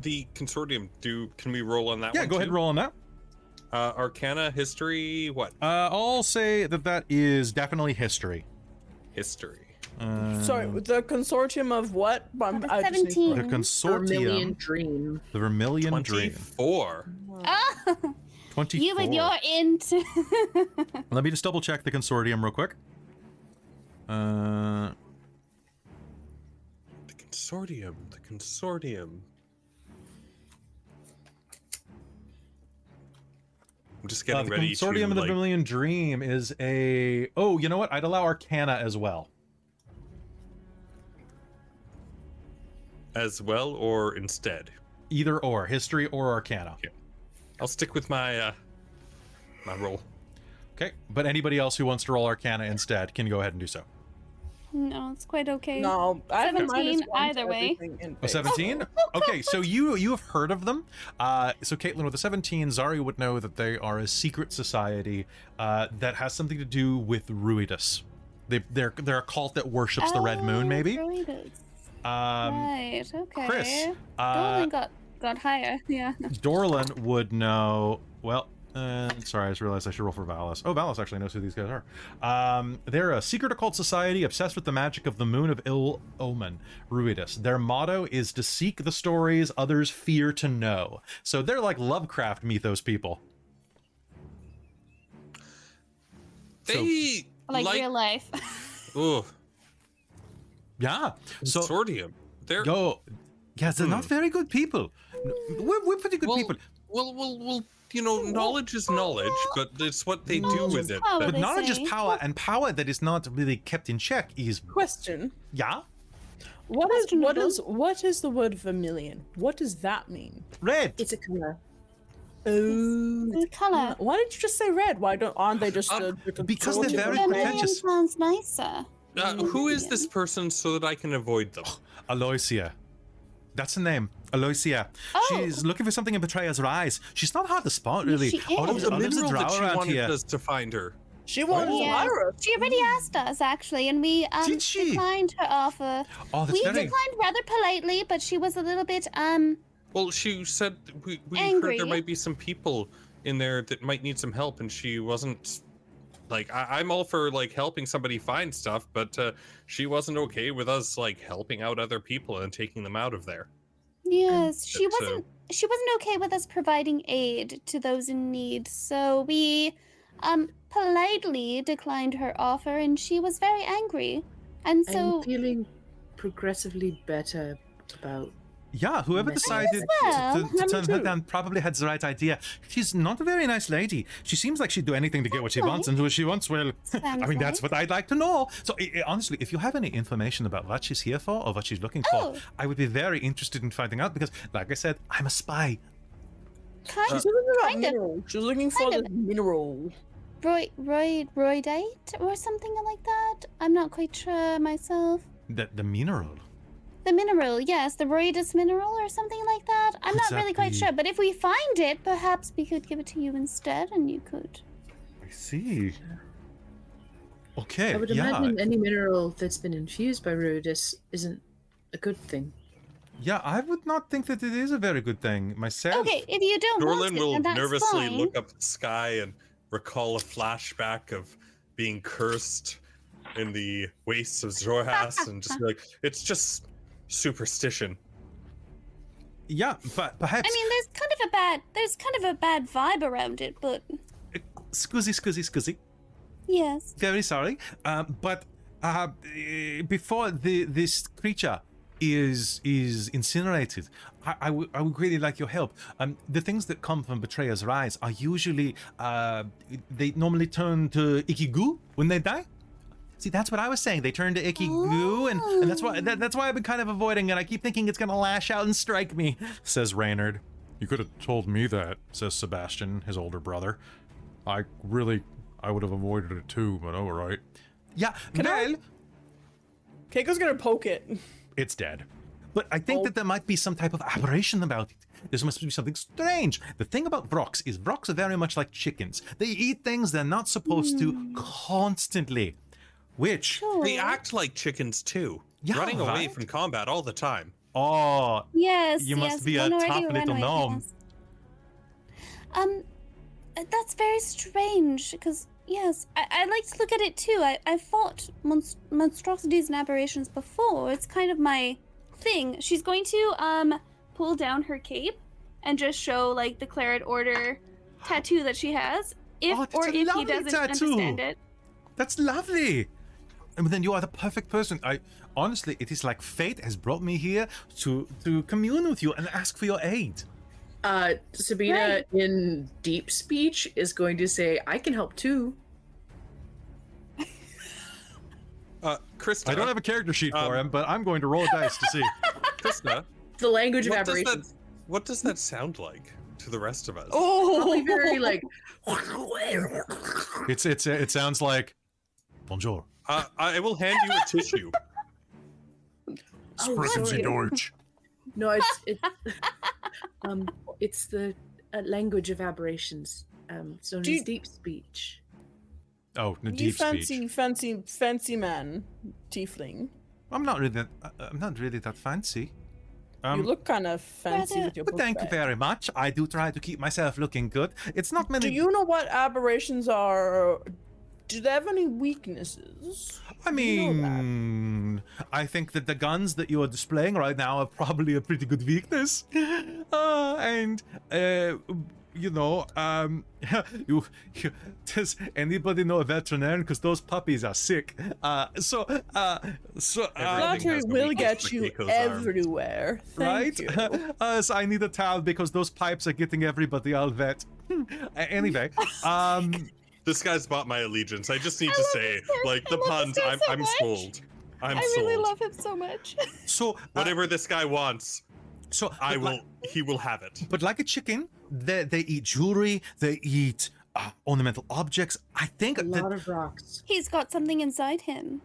the consortium. Do can we roll on that? Yeah, one go ahead too? and roll on that. Uh, Arcana, history, what? Uh, I'll say that that is definitely history. History. Uh, Sorry, the consortium of what? I'm- Of I just need- 17. the Vermilion consortium, Dream. the Vermilion Dream, Twenty-four. Oh, twenty-four. you and your int. Let me just double check the consortium real quick. Uh, The consortium. The consortium. I'm just uh, getting the ready consortium to of the like, Vermilion Dream is a. Oh, you know what? I'd allow Arcana as well. as well or instead. Either or, history or Arcana. I'll stick with my uh my roll. Okay, but anybody else who wants to roll Arcana instead can go ahead and do so. No, it's quite okay. No, I have a minus 17 either way. everything in A 17? Okay, so you you have heard of them. Uh, so Caitlin, with a 17, Zari would know that they are a secret society uh, that has something to do with Ruidus. They, they're they're a cult that worships the red moon, Oh, maybe. Druids. Um, right. Okay. Chris, uh, Dolan got got higher. Yeah. Dorlan would know. Well, uh, sorry, I just realized I should roll for Valis. Oh, Valis actually knows who these guys are. Um, they're a secret occult society obsessed with the magic of the moon of ill omen, Ruidus. Their motto is to seek the stories others fear to know. So they're like Lovecraft mythos people. So- They Like, like, real life. Ooh, Yeah. So Consortium. They're yo, yes, they're not Hmm. very good people. We're, we're pretty good well, people. well, well, well, you know, knowledge is knowledge, but it's what they do with it. power. But they knowledge is power, and power that is not really kept in check is Question. yeah, What is what Questionable. is what is the word vermilion? What does that mean? red. It's a color. Oh, The color. why didn't you just say red? Why don't aren't they just a, a because they're very of red? Vermilion pretentious. sounds nicer. Uh, who is this person so that I can avoid them? Aloysia. That's the name. Aloysia. Oh. She's looking for something in Betrayer's Eyes. She's not hard to spot, really. she Olive's, is. The Olive's a mineral that she around wanted here. us to find her. She wanted Yeah. Lyra. She already asked us actually, and we um declined her offer. Oh, that's we very. declined rather politely, but she was a little bit um Well, she said we, we heard there might be some people in there that might need some help, and she wasn't like I, I'm all for like helping somebody find stuff, but uh, she wasn't okay with us like helping out other people and taking them out of there. Yes, she wasn't she wasn't okay with us providing aid to those in need. So we um politely declined her offer and she was very angry. And so I'm feeling progressively better about. Yeah, whoever decided well. to, to turn her down probably had the right idea. She's not a very nice lady. She seems like she'd do anything to get what she wants, and what she wants, well, I Sounds mean, that's what I'd like to know. So, i- i- honestly, if you have any information about what she's here for or what she's looking for, Oh. I would be very interested in finding out because, like I said, I'm a spy. kind uh, She's looking for Kind of. mineral. She's looking for the mineral. Roy Roy Roydite or something like that. I'm not quite sure myself. The, the mineral. The mineral, yes, the Ruidus mineral or something like that. I'm Could not that really quite be- sure, but if we find it, perhaps we could give it to you instead, and you could. I see. Okay, I would yeah. imagine any mineral that's been infused by Ruidus isn't a good thing. Yeah, I would not think that it is a very good thing myself. Okay, if you don't want Dorlin it, will then that's nervously fine. look up at the sky and recall a flashback of being cursed in the wastes of Xhorhas and just be like, it's just superstition. Yeah, but perhaps. I mean, there's kind of a bad, there's kind of a bad vibe around it, but Scuzzy, scuzzy, scuzzy. yes. Very sorry. Um, but uh, before the this creature is is incinerated, I, I, w- I would really like your help. Um, the things that come from Betrayer's Rise are usually uh, they normally turn to icky goo when they die. See, that's what I was saying. They turn to icky goo, and, and that's why that, that's why I've been kind of avoiding it. I keep thinking it's gonna lash out and strike me. Says Reynard. You could have told me that, says Sebastian, his older brother. I really, I would have avoided it too, but all right. Yeah, Can I- Keiko's gonna poke it. it's dead. But I think Oh. that there might be some type of aberration about it. There must be something strange. The thing about Vrox is Vrox are very much like chickens. They eat things they're not supposed to hmm. constantly. Which, Sure. They act like chickens too, Yeah, running away from combat all the time. oh, Yes. You must yes, be a minority tough little runaway, gnome. yes. Um, that's very strange because yes, I, I like to look at it too. I I fought monst- monstrosities and aberrations before. It's kind of my thing. She's going to um pull down her cape and just show like the Claret Order tattoo that she has. If Oh, or if he doesn't tattoo. understand it. that's lovely. And then you are the perfect person. I honestly, it is like fate has brought me here to to commune with you and ask for your aid. Uh, Sabina Right. in deep speech is going to say, "I can help too." Uh, Krista, I don't have a character sheet for Um, him, but I'm going to roll a dice to see. Krista, The language of what does, that, aberrations. what does that sound like to the rest of us? Oh, Probably very like. It's it's it sounds like bonjour. Uh, I will hand you a tissue. Oh, sorry. Deutsch. No, it's it, um, it's the uh, language of aberrations. Um, it's known Do as you- deep speech. Oh, the you deep fancy, speech. fancy, fancy man, tiefling. I'm not really that. uh, I'm not really that fancy. Um, you look kind of fancy Rather- with your but book thank you bag. very much. I do try to keep myself looking good. It's not many. Do you know what aberrations are? Do they have any weaknesses? I Do you know mean, I think that the guns that you are displaying right now are probably a pretty good weakness. Uh, and uh, you know, um, you, you does anybody know a veterinarian? Because those puppies are sick. Uh, so, uh, so, uh, Everything Flattery has will get you Keiko's arm. everywhere. right? Thank you. uh, so I need a towel because those pipes are getting everybody all wet. Uh, anyway, um, This guy's bought my allegiance. I just need I to say, this like the puns. I'm so I'm sold. I'm I sold. really love him so much. so uh, Whatever this guy wants, So I will. Like, He will have it. but like a chicken, they they eat jewelry. They eat uh, ornamental objects. I think A that lot of rocks. He's got something inside him.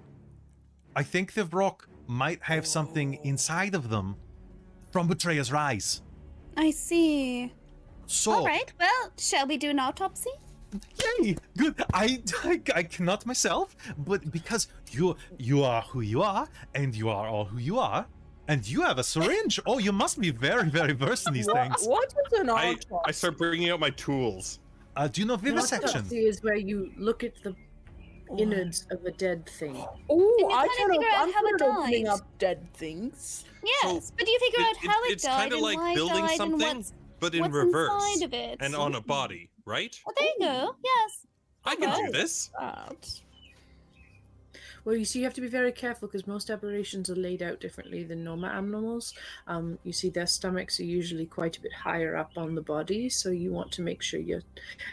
I think the Vrock might have something inside of them from Betrayer's Rise. I see. So, All right. Well, shall we do an autopsy? Yay, good. I, I, I cannot myself, but because you you are who you are, and you are all who you are, and you have a syringe. oh, you must be very, very versed in these What, things. what is an I autopsy? I start bringing out my tools. Uh, do you know vivisection? Autopsy is where you look at the innards of a dead thing. Oh, I trying to kind of I'm how good at opening died. up dead things. Yes, but do you figure It- out how it- it, it's died kinda like building something, what's, but in what's reverse of it? and on a body, right? Oh, there you go. Yes. I can do this. That. Well, you see, you have to be very careful because most aberrations are laid out differently than normal animals. Um, you see, their stomachs are usually quite a bit higher up on the body, so you want to make sure you're.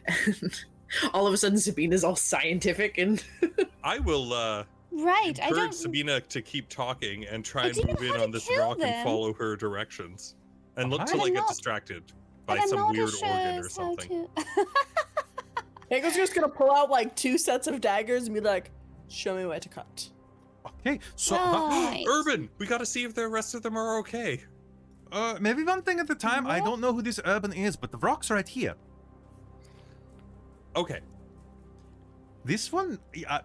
all of a sudden, Sabina's all scientific and I will uh, Right. I encourage don't. Sabina to keep talking and try I and move in on this kill rock them. and follow her directions, and look Alright. till But I get distracted but by I'm some not weird as sure organ or something. to- Keiko's just gonna pull out like two sets of daggers and be like, "Show me where to cut." Okay, so uh, Right. Urban, we got to see if the rest of them are okay. uh, maybe one thing at a time. I don't know who this urban is, but the Vrock's right here. Okay, This one, uh,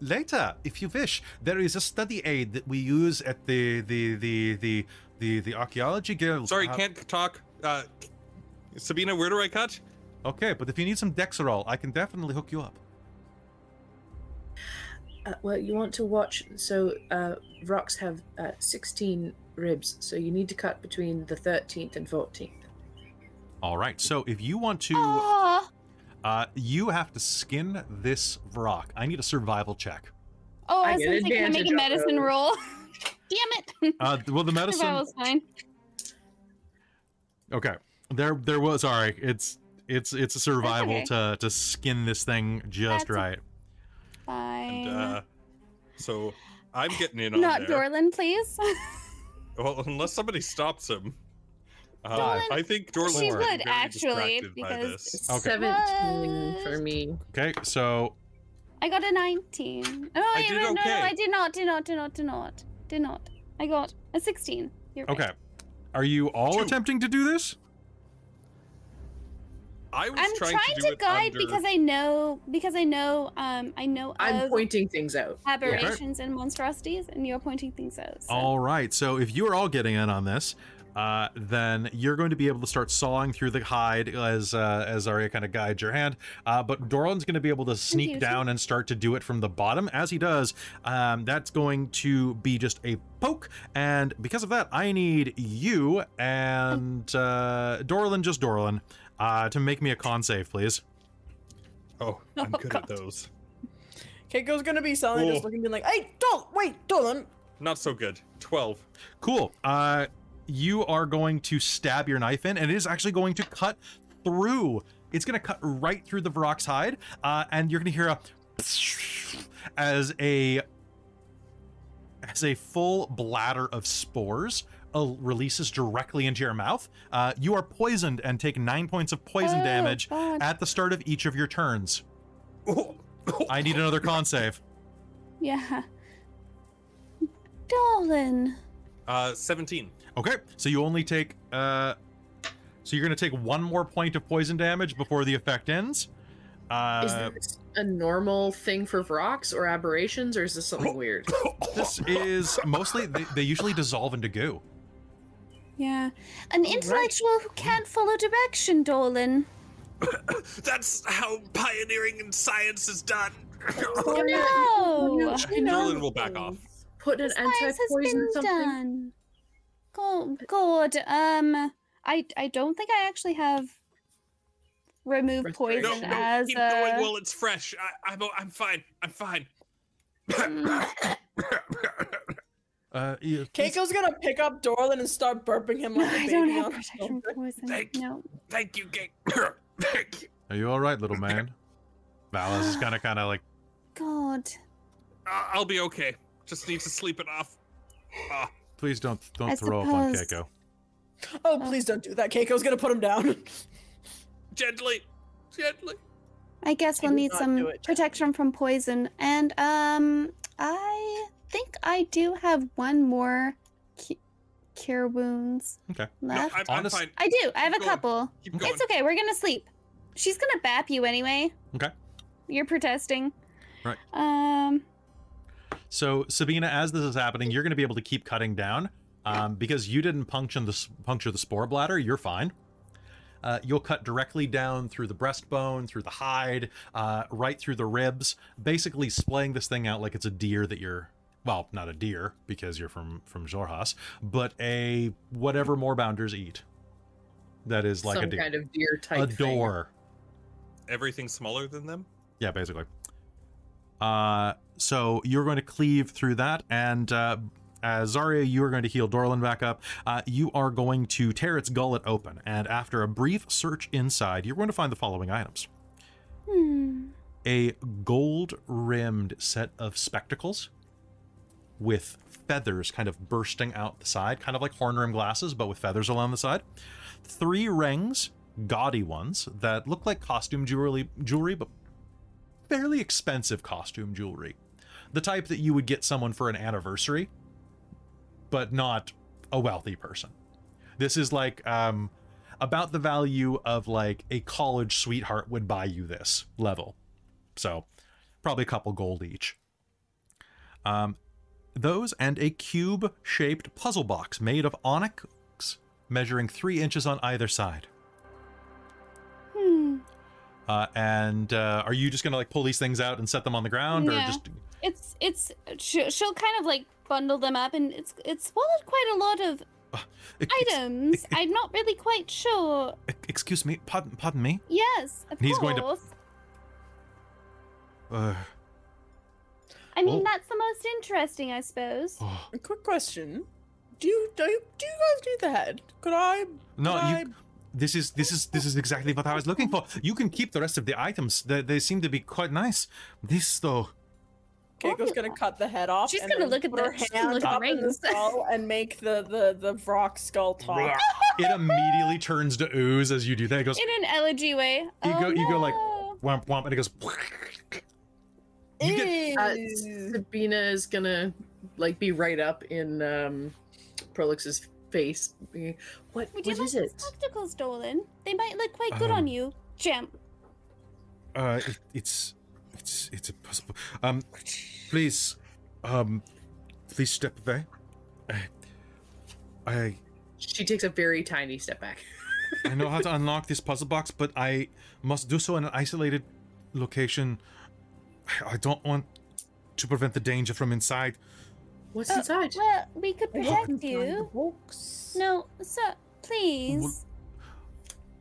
later, if you wish, there is a study aid that we use at the the the the the, the archaeology guild. sorry, Uh, can't talk. Uh, Sabina, where do I cut? Okay, but if you need some Dexerol, I can definitely hook you up. Uh, well, you want to watch. So, uh, Vrocks have uh, 16 ribs, so you need to cut between the 13th and 14th. All right. So if you want to, Ah. uh, you have to skin this Vrock. I need a survival check. Oh, I I was get gonna say, can I make a medicine those. roll? Damn it. Uh, well, the medicine. Survival's fine. Okay. There, there was. Sorry, it's it's it's a survival okay. to to skin this thing just That's right. Fine. And uh, so I'm getting in on Not there. Dorlin, please. Well, unless somebody stops him. Uh, Dorlin- I think Dorlin She would, actually, because- Okay. 17 for me. Okay. So I got a 19. Oh, I wait, did wait, no, no. I did not, did not, did not, did not, did not. I got a 16. You're right. okay, are you all Two. attempting to do this? I was I'm trying, trying, to, to, it guide under... because I know because I know um I know I'm of pointing things out. aberrations and monstrosities, and you're pointing things out. So. All right. So if you are all getting in on this, uh, then you're going to be able to start sawing through the hide as uh, as Arya kind of guides your hand. Uh, but Dorlan's going to be able to sneak down and start to do it from the bottom. As he does, um, that's going to be just a poke. And because of that, I need you and uh, Dorlan, just Dorlan, uh, to make me a con save, please. Oh, I'm good at those. Keiko's gonna be suddenly just Cool. looking, being like, "Hey, Dol, wait, Dolan, Not not so good. Twelve. Cool. Uh, you are going to stab your knife in, and it is actually going to cut through. It's going to cut right through the Vrock's hide, uh, and you're going to hear a as a as a full bladder of spores uh, releases directly into your mouth. Uh, you are poisoned and take nine points of poison Oh, damage God. at the start of each of your turns. I need another con save. Yeah. Dolan. Uh, seventeen. Okay, so you only take uh so you're gonna take one more point of poison damage before the effect ends. Uh Is this a normal thing for Vrocks or aberrations, or is this something weird? this is mostly they, they usually dissolve into goo. Yeah. An intellectual who can't follow direction, Dolan. That's how pioneering in science is done. No. Dorlin will back off. Put an Science has anti-poison been something. done. Go, good. Um, I I don't think I actually have remove poison No, no, as keep a. going while it's fresh. I, I'm, I'm fine. I'm fine. Uh, yeah, please- Keiko's gonna pick up Dorlin and start burping him like a I baby don't have protection shoulder. from poison. Thank you. No. Thank you, Gate. Thank you. Are you all right, little man? Valis is kind of, kind of like, God. Uh, I'll be okay. Just need to sleep it off. Ah, please don't don't I throw up on Keiko. Oh, please don't do that. Keiko's gonna put him down. gently, gently. I guess we'll need some protection from poison. And um I think I do have one more cu- cure wounds Okay. No, left. I'm, I'm Honest- fine. I do. I have a Keep going. couple. Keep going. It's okay. We're gonna sleep. She's gonna bap you anyway. Okay. You're protesting. Right. Um. So Sabina, as this is happening, you're going to be able to keep cutting down um, because you didn't puncture the s- puncture the spore bladder. You're fine. Uh, you'll cut directly down through the breastbone, through the hide, uh, right through the ribs, basically splaying this thing out like it's a deer that you're. Well, not a deer because you're from from Xhorhas, but a whatever moorbounders eat. That is like Some a deer. kind of deer type a thing. door. Everything smaller than them? Yeah, basically. Uh, so you're going to cleave through that, and uh, as Zarya, you are going to heal Dorlan back up. Uh, you are going to tear its gullet open, and after a brief search inside, you're going to find the following items: Hmm. a gold-rimmed set of spectacles with feathers kind of bursting out the side, kind of like horn-rimmed glasses, but with feathers along the side. Three rings, gaudy ones that look like costume jewelry, jewelry, but fairly expensive costume jewelry. The type that you would get someone for an anniversary, but not a wealthy person. This is like um, about the value of like a college sweetheart would buy you this level. So probably a couple gold each. Um, those and a cube shaped puzzle box made of onyx measuring three inches on either side. Hmm. Uh, and uh, are you just gonna like pull these things out and set them on the ground, or just It's it's she'll, she'll kind of like bundle them up, and it's it's swallowed quite a lot of Ex- items. I'm not really quite sure. excuse me, pardon, pardon me. Yes, of He's course. going to- Uh, I mean, Oh. that's the most interesting, I suppose. oh, A quick question: Do you do you, do you guys need the head? Could I? no, could you. I- This is this is this is exactly what I was looking for. You can keep the rest of the items. They, they seem to be quite nice. This though, Keiko's gonna oh. cut the head off. She's and gonna look at put the- her hand look at the up the rings. skull and make the the the Vrock skull talk. it immediately turns to ooze as you do that. It goes In an elegy way. You oh, go- you go like- oh, no. womp womp, and it goes. You get- Uh, Sabina is gonna like be right up in um Prolix's face. being, What Would you what like is it? spectacles, Dolan? They might look quite good Um, on you. Gem. Uh, it, it's it's it's impossible. Um, please, um, please step away. I, I She takes a very tiny step back. I know how to unlock this puzzle box, but I must do so in an isolated location. I don't want to prevent the danger from inside. What's Uh, inside? Well, we could I protect can find the you. No, sir, please.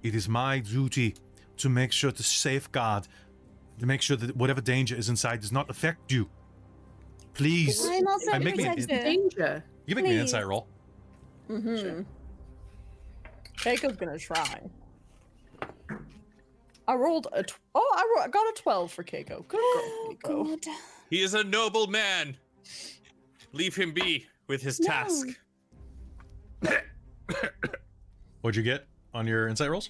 It is my duty to make sure to safeguard, to make sure that whatever danger is inside does not affect you. Please, I'm also I a make me- What's the danger? you make me an insight roll. Mm-hmm. Keiko's gonna try. I rolled a tw- oh, I, ro- I got a twelve for Keiko. Good girl, Oh, Keiko. God. He is a noble man. Leave him be with his task. What'd you get on your insight rolls?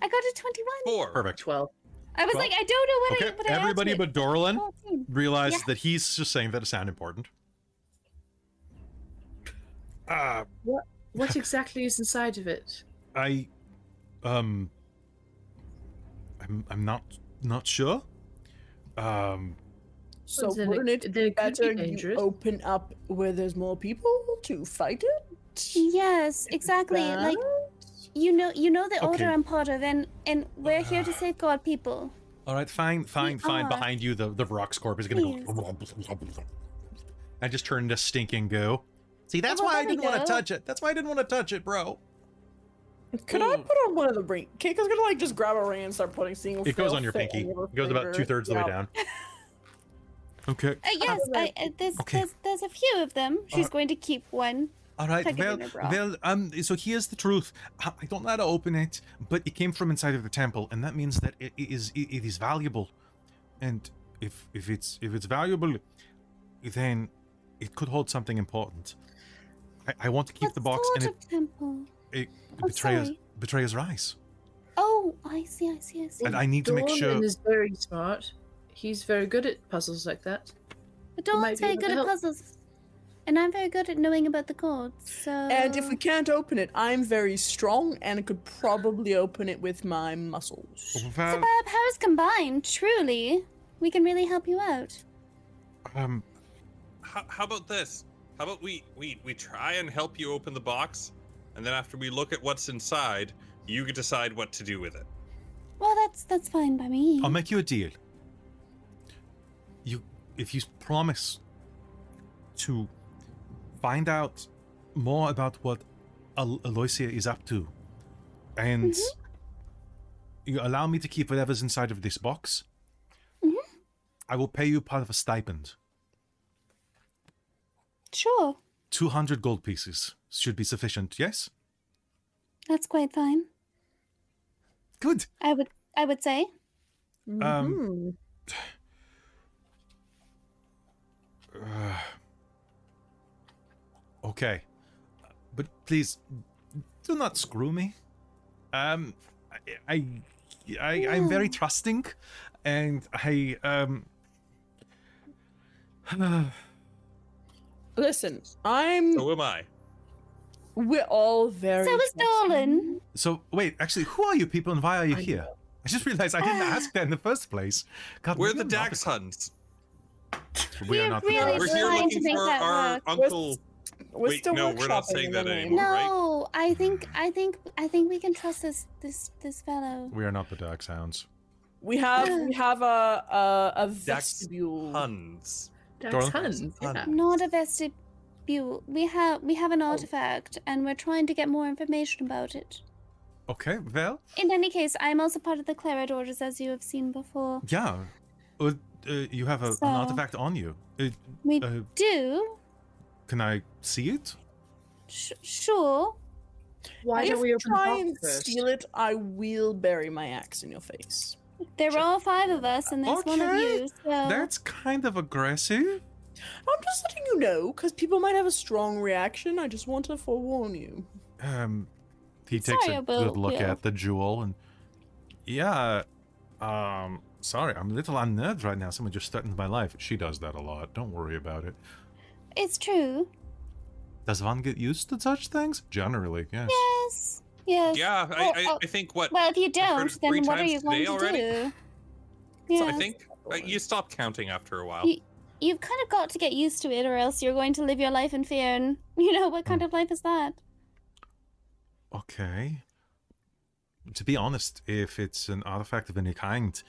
I got a 21. Four. Perfect. Twelve. I was Well, like, I don't know what Okay, I what I added everybody to it. but Dorlin 14. realizes Yeah. that he's just saying that to sound important. Uh, What exactly is inside of it? I, um, I'm I'm not not sure. Um, So Then wouldn't it then be better be you open up where there's more people to fight it? Yes, exactly. Like you know, you know the Okay. order I'm part of, and and we're here to safeguard people. all right, fine, fine, fine. are. Behind you, the the Vrock's Corp is gonna go I just turned into stinking goo. See, that's well, why I didn't want to touch it. That's why I didn't want to touch it, bro. Could I Oh. put on one of the ring? Keiko's gonna like just grab a ring and start putting seeing. if It goes on your pinky. any of It goes about two thirds of the way down. Okay. Uh, yes, I, uh, there's, Okay. there's there's a few of them. She's Uh, going to keep one. All right. Tuck it in Well, well. Um. So here's the truth. I I don't know how to open it, but it came from inside of the temple, and that means that it it is it, it is valuable. And if if it's if it's valuable, then it could hold something important. I, I want to keep what the box, sort and it, temple? It I'm betrays sorry. betrays rise. Oh, I see, I see, I see. And I need to make Dorlan sure. is very smart. He's very good at puzzles like that. But might be very able good to at help. puzzles. And I'm very good at knowing about the codes, so... And if we can't open it, I'm very strong and could probably open it with my muscles. So Well, by our powers combined, truly, we can really help you out. um, How, how about this? How about we, we we try and help you open the box, and then after we look at what's inside, you can decide what to do with it. Well, that's that's fine by me. I'll make you a deal. You, if you promise to find out more about what Al- Aloysia is up to, and mm-hmm. you allow me to keep whatever's inside of this box, mm-hmm. I will pay you part of a stipend. Sure, Two hundred gold pieces should be sufficient. Yes. that's quite fine. Good. I would I would say. Um, Mhm. Okay, but please do not screw me. Um, I, I, I I'm very trusting, and I um. Listen, I'm. So am I. We're all very. So is trusting. Dolan. so wait, actually, who are you people, and why are you I here? I just realized I didn't ask that in the first place. God, We're we the are not Dax Huns. We are We're not. really the We're here trying to looking make for that our work. uncle. We're Wait, still no, we're not saying that the name. anymore. right? No, I think I think I think we can trust this this this fellow. We are not the Dax Hounds. We have we have a a, a Dax vestibule. Huns. Dax Huns. Yeah. Huns. Not a vestibule. We have we have an artifact, and we're trying to get more information about it. Okay, well, In any case, I'm also part of the Claret Orders, as you have seen before. yeah. Uh, uh, you have a, So- an artifact on you. Uh, We uh, do. can I see it? Sh- sure. Why if don't we open the try and first? steal it, I will bury my axe in your face. There are five of us, and there's one of you. So That's kind of aggressive. I'm just letting you know, because people might have a strong reaction. I just want to forewarn you. Um, he Sorry, takes a I will- good look will. at the jewel and yeah. Um, sorry, I'm a little unnerved right now. Someone just threatened my life. She does that a lot. Don't worry about it. it's true. Does Van get used to such things? Generally, yes. Yes. Yes. Yeah, I, Oh, I, I think what Well, if you don't, then what are you going today to already? do? So I think uh, you stop counting after a while. You- You've kind of got to get used to it, or else you're going to live your life in fear. And you know what kind hmm. of life is that? Okay. To be honest, if it's an artifact of any kind,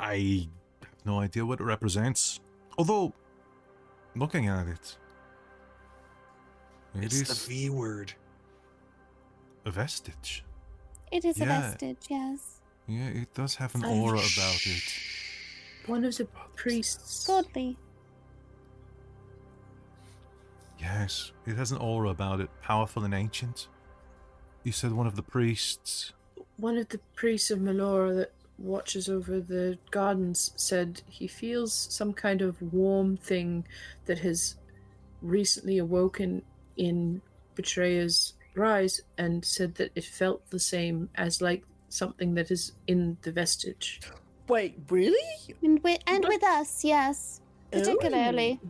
I have no idea what it represents. Although, looking at it, it it's is the V word. a vestige. It is a vestige, yes. Yeah, it does have an Oh, aura about it. One of the priests. Godly. Yes, it has an aura about it, powerful and ancient. You said one of the priests. One of the priests of Melora that watches over the gardens said he feels some kind of warm thing that has recently awoken in Betrayer's rise and said that it felt the same as like something that is in the vestige. Wait, really? And with, and with us, yes. Particularly.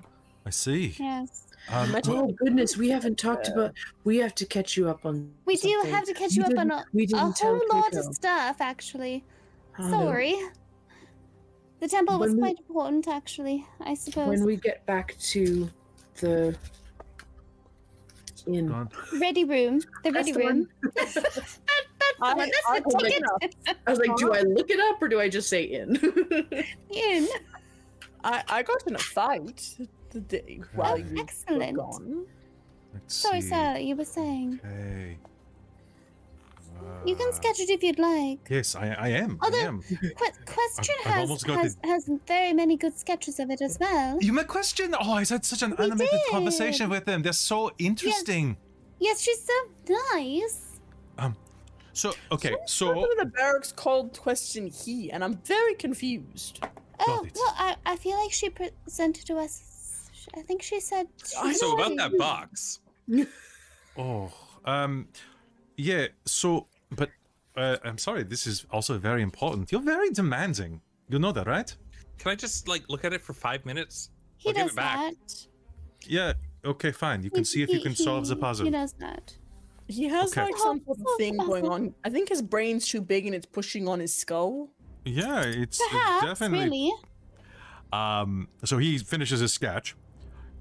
I see. Yes. Um, Metal- well, Oh goodness, we haven't talked about. We have to catch you up on. We do have to catch We you up on didn't- a, we a whole lot Keiko. of stuff, actually. Sorry. The temple was When we- quite important, actually, I suppose. When we get back to the inn, God. Ready room. The ready the room. I, that's I the will ticket. I was like, do I look it up or do I just say in? In. I, I got in a fight the day while Oh, you were excellent. gone. Let's Sorry, see. sir, you were saying. Okay. You can Uh, sketch it if you'd like. Yes, I, I am. I Although- am. Que- question I've has almost got has, has very many good sketches of it as well. You met question? Oh, I had such an We animated did. conversation with them. They're so interesting. Yes, she's so nice. Um, So, okay, Why so the barracks called question he? And I'm very confused. Oh, well, I, I feel like she presented to us. Sh- I think she said. I So about that box. Oh, um, yeah. So, but uh, I'm sorry. This is also very important. You're very demanding. You know that, right? Can I just like look at it for five minutes? He I'll give does it back. that. Yeah. Okay, fine. You can He- see if you he- can solve the puzzle. He does that. He has Okay. like some sort of Oh, thing going on. I think his brain's too big and it's pushing on his skull. Yeah, it's it's Perhaps, definitely. really. Um, so he finishes his sketch.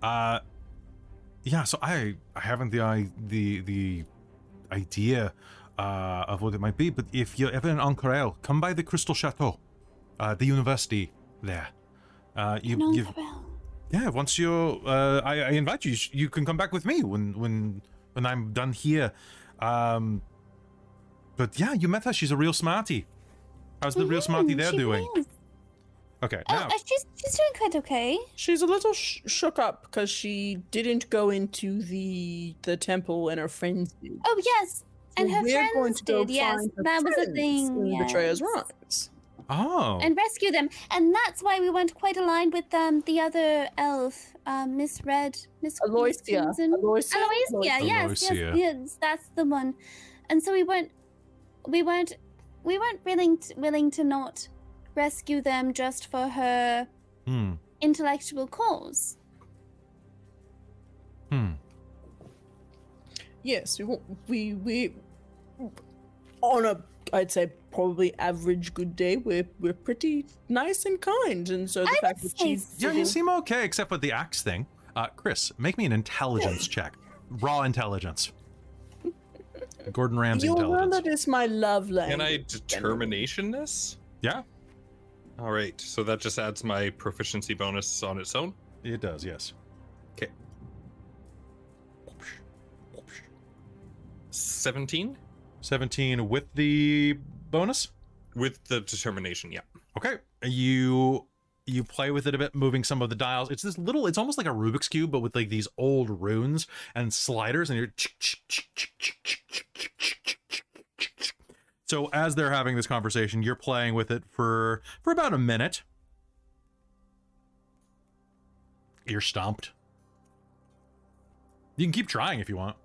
Uh, yeah. So I I haven't the i the the idea uh of what it might be, but if you're ever in Ank'Harel, come by the Crystal Chateau, uh, the university there. Uh, you Cabell. yeah. Once you're, uh, I, I invite you. You can come back with me when when when I'm done here. Um, but yeah, you met her. She's a real smarty. How's the real smarty there doing? is. Okay, Oh, now. uh, she's she's doing quite okay. She's a little sh- shook up because she didn't go into the the temple and her friends did. Oh yes, and So her we're going friends to go did. Yes, find her that was a friends thing. in yes. Betrayer's Rise. Oh. and rescue them. And that's why we went quite aligned with um the other elf, um, Miss Red, Miss Miss Aloysia. Crimson. Aloysia. Aloysia, yes, yes, yes, that's the one. And so we weren't, we weren't, we weren't willing to, willing to not rescue them just for her Hmm. intellectual cause. Hmm. Yes, we wa- we we on a I'd say probably average good day. We're we're pretty nice and kind, and so the I fact would that say she's so. Yeah, you seem okay, except with the axe thing. Uh, Chris, make me an intelligence check. Raw intelligence. Gordon Ramsay You'll learn intelligence. my love language. Can I determinationness? Yeah, All right, so that just adds my proficiency bonus on its own. it does. Yes. Okay. 17 Seventeen with the bonus. with the determination, yeah. Okay, you you play with it a bit, moving some of the dials. It's this little. It's almost like a Rubik's cube, but with like these old runes and sliders, and you're. So as they're having this conversation, you're playing with it for for about a minute. You're stumped. You can keep trying if you want.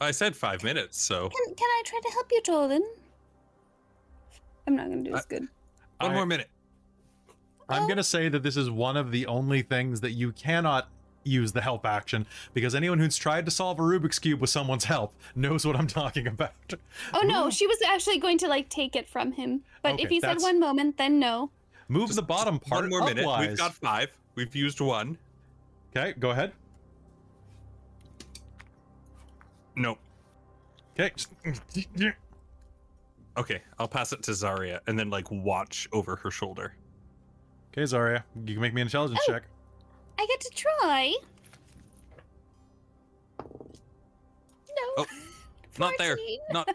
I said five minutes, so Can can I try to help you, Jordan? I'm not gonna do I- as good. one I- more minute. I'm going to say that this is one of the only things that you cannot use the help action because anyone who's tried to solve a Rubik's Cube with someone's help knows what I'm talking about. Oh no, she was actually going to like take it from him. But Okay, if he said that's- one moment, then no. Move Just- the bottom part One more minute. upwise. We've got five. We've used one. Okay, go ahead. Nope. Okay. Okay, I'll pass it to Zarya and then like watch over her shoulder. Okay, Zarya, you can make me an intelligence Oh. check. I get to try. No. Oh, Not there. Not.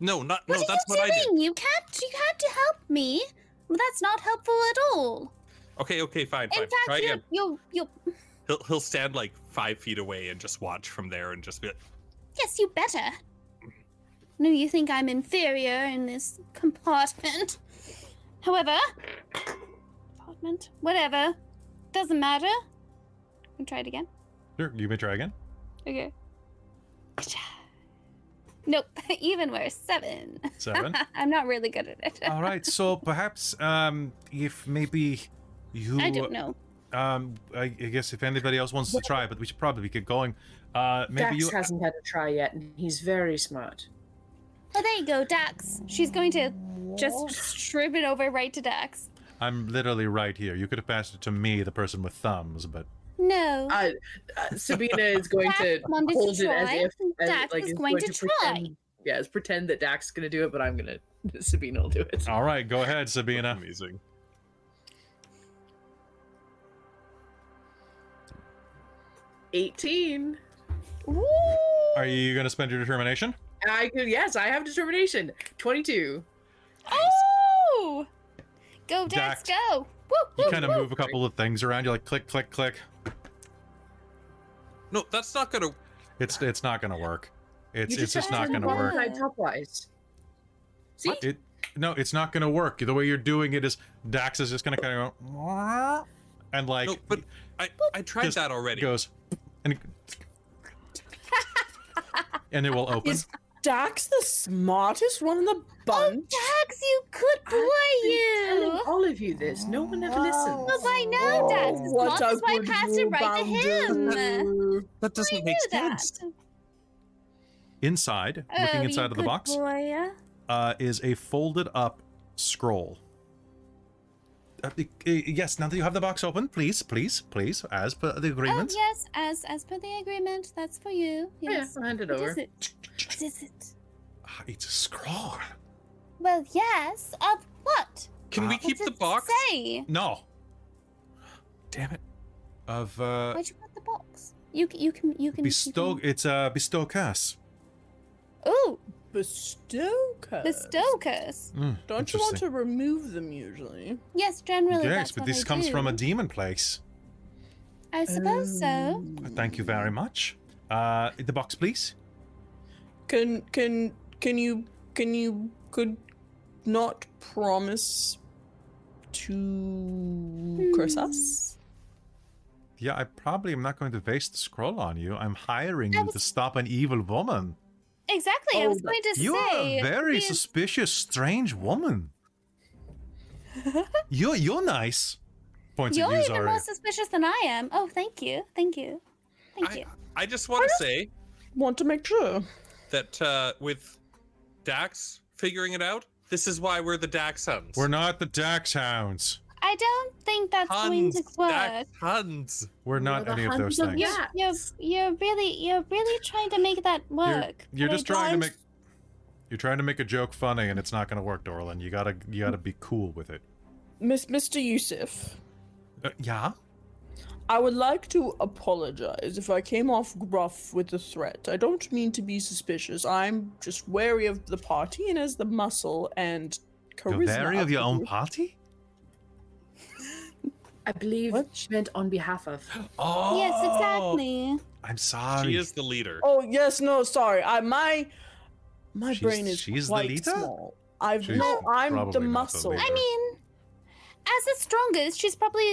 No, not. No, What that's are what you I did. doing? You can't. You had to help me. Well, that's not helpful at all. Okay, okay, fine, In fine. fact, Try again. you're, you're. He'll he'll stand like five feet away and just watch from there and just be like, Yes, you better. No, you think I'm inferior in this compartment. However, compartment, whatever, doesn't matter. Can try it again. Sure, you may try again. Okay. Nope, even worse. Seven. Seven. I'm not really good at it. All right, so perhaps um, if maybe you. I don't know. Um, I, I guess if anybody else wants to try, but we should probably get going. Uh, maybe Dax you. hasn't had a try yet, and he's very smart. Oh, there you go, Dax. She's going to just strip it over right to Dax. I'm literally right here. You could have passed it to me, the person with thumbs, but No. Uh, uh, Sabina is going to Dax wanted to hold it as try, if as, Dax like is is going to pretend, try. Yeah, pretend that Dax is gonna do it, but I'm gonna Sabina will do it. all right, go ahead, Sabina. amazing. Eighteen. Ooh. Are you going to spend your determination? I could. Yes, I have determination. Twenty-two. Oh! Go, Dax, Dax. go! Woo, You woo, kind of woo. move a couple of things around. You're like click, click, click. No, that's not gonna. It's it's not gonna work. It's You it's just not gonna work. Side topwise. See? It no, it's not gonna work. The way you're doing it is Dax is just gonna kind of go and like No, but I I tried that already. goes and it, and it will open. Is Dax the smartest one in the bunch? Oh, Dax, you good boy, Telling you! all of you this. No one ever listens. Well, I know Dax is What smart. a That's why I good passed it right to him. That doesn't I make knew that. sense. Inside, Oh, looking inside of the box, Boy. uh, is a folded up scroll. Uh, uh, yes, now that you have the box open, please, please, please, as per the agreement. Oh agreement. yes, as as per the agreement, that's for you. Yes. Yeah, I'll hand it What over. is it? What is it? It's a scroll. Well, yes. Of what? Can we Uh, keep the box? Say? No. Damn it. Of uh, Where'd you put the box? You can you can you can. you bestow. can- It's a bestow curse. Ooh, Bestow curse. bestow curse. Mm, Don't you want to remove them usually? Yes, generally. Yes, that's but what this I comes do. from a demon place. I suppose so. Thank you very much. Uh, the box, please. Can can can you can you could not promise to curse Hmm. us? Yeah, I probably am not going to waste the scroll on you. I'm hiring I you to stop an evil woman. Exactly. I Oh, was going to say. You are a very the- suspicious, strange woman. you're you're nice. Points You're even Zari. more suspicious than I am. Oh, thank you, thank you, thank I, you. I just want to say Want to make sure. that uh, with Dax figuring it out, this is why we're the Dax Huns. We're not the Dax Hounds. I don't think that's going Huns. to work. Dax Huns. We're not the any of those Huns things. Yeah. You're, you're you're really you're really trying to make that You're, work. you're but I just trying to don't- make you're trying to make a joke funny, and it's not going to work, Dorlin. You gotta you gotta be cool with it. Miss Mr. Yusuf, Uh, yeah. I would like to apologize if I came off gruff with the threat. I don't mean to be suspicious. I'm just wary of the party and as the muscle and charisma. You're wary of your own party. I believe What? she meant on behalf of. Oh, Yes, exactly. I'm sorry. She is the leader. Oh yes, no, sorry. I my my She's- brain is she's the quite leader? small. I've She's no, I'm the not the muscle. I mean, as the strongest, she's probably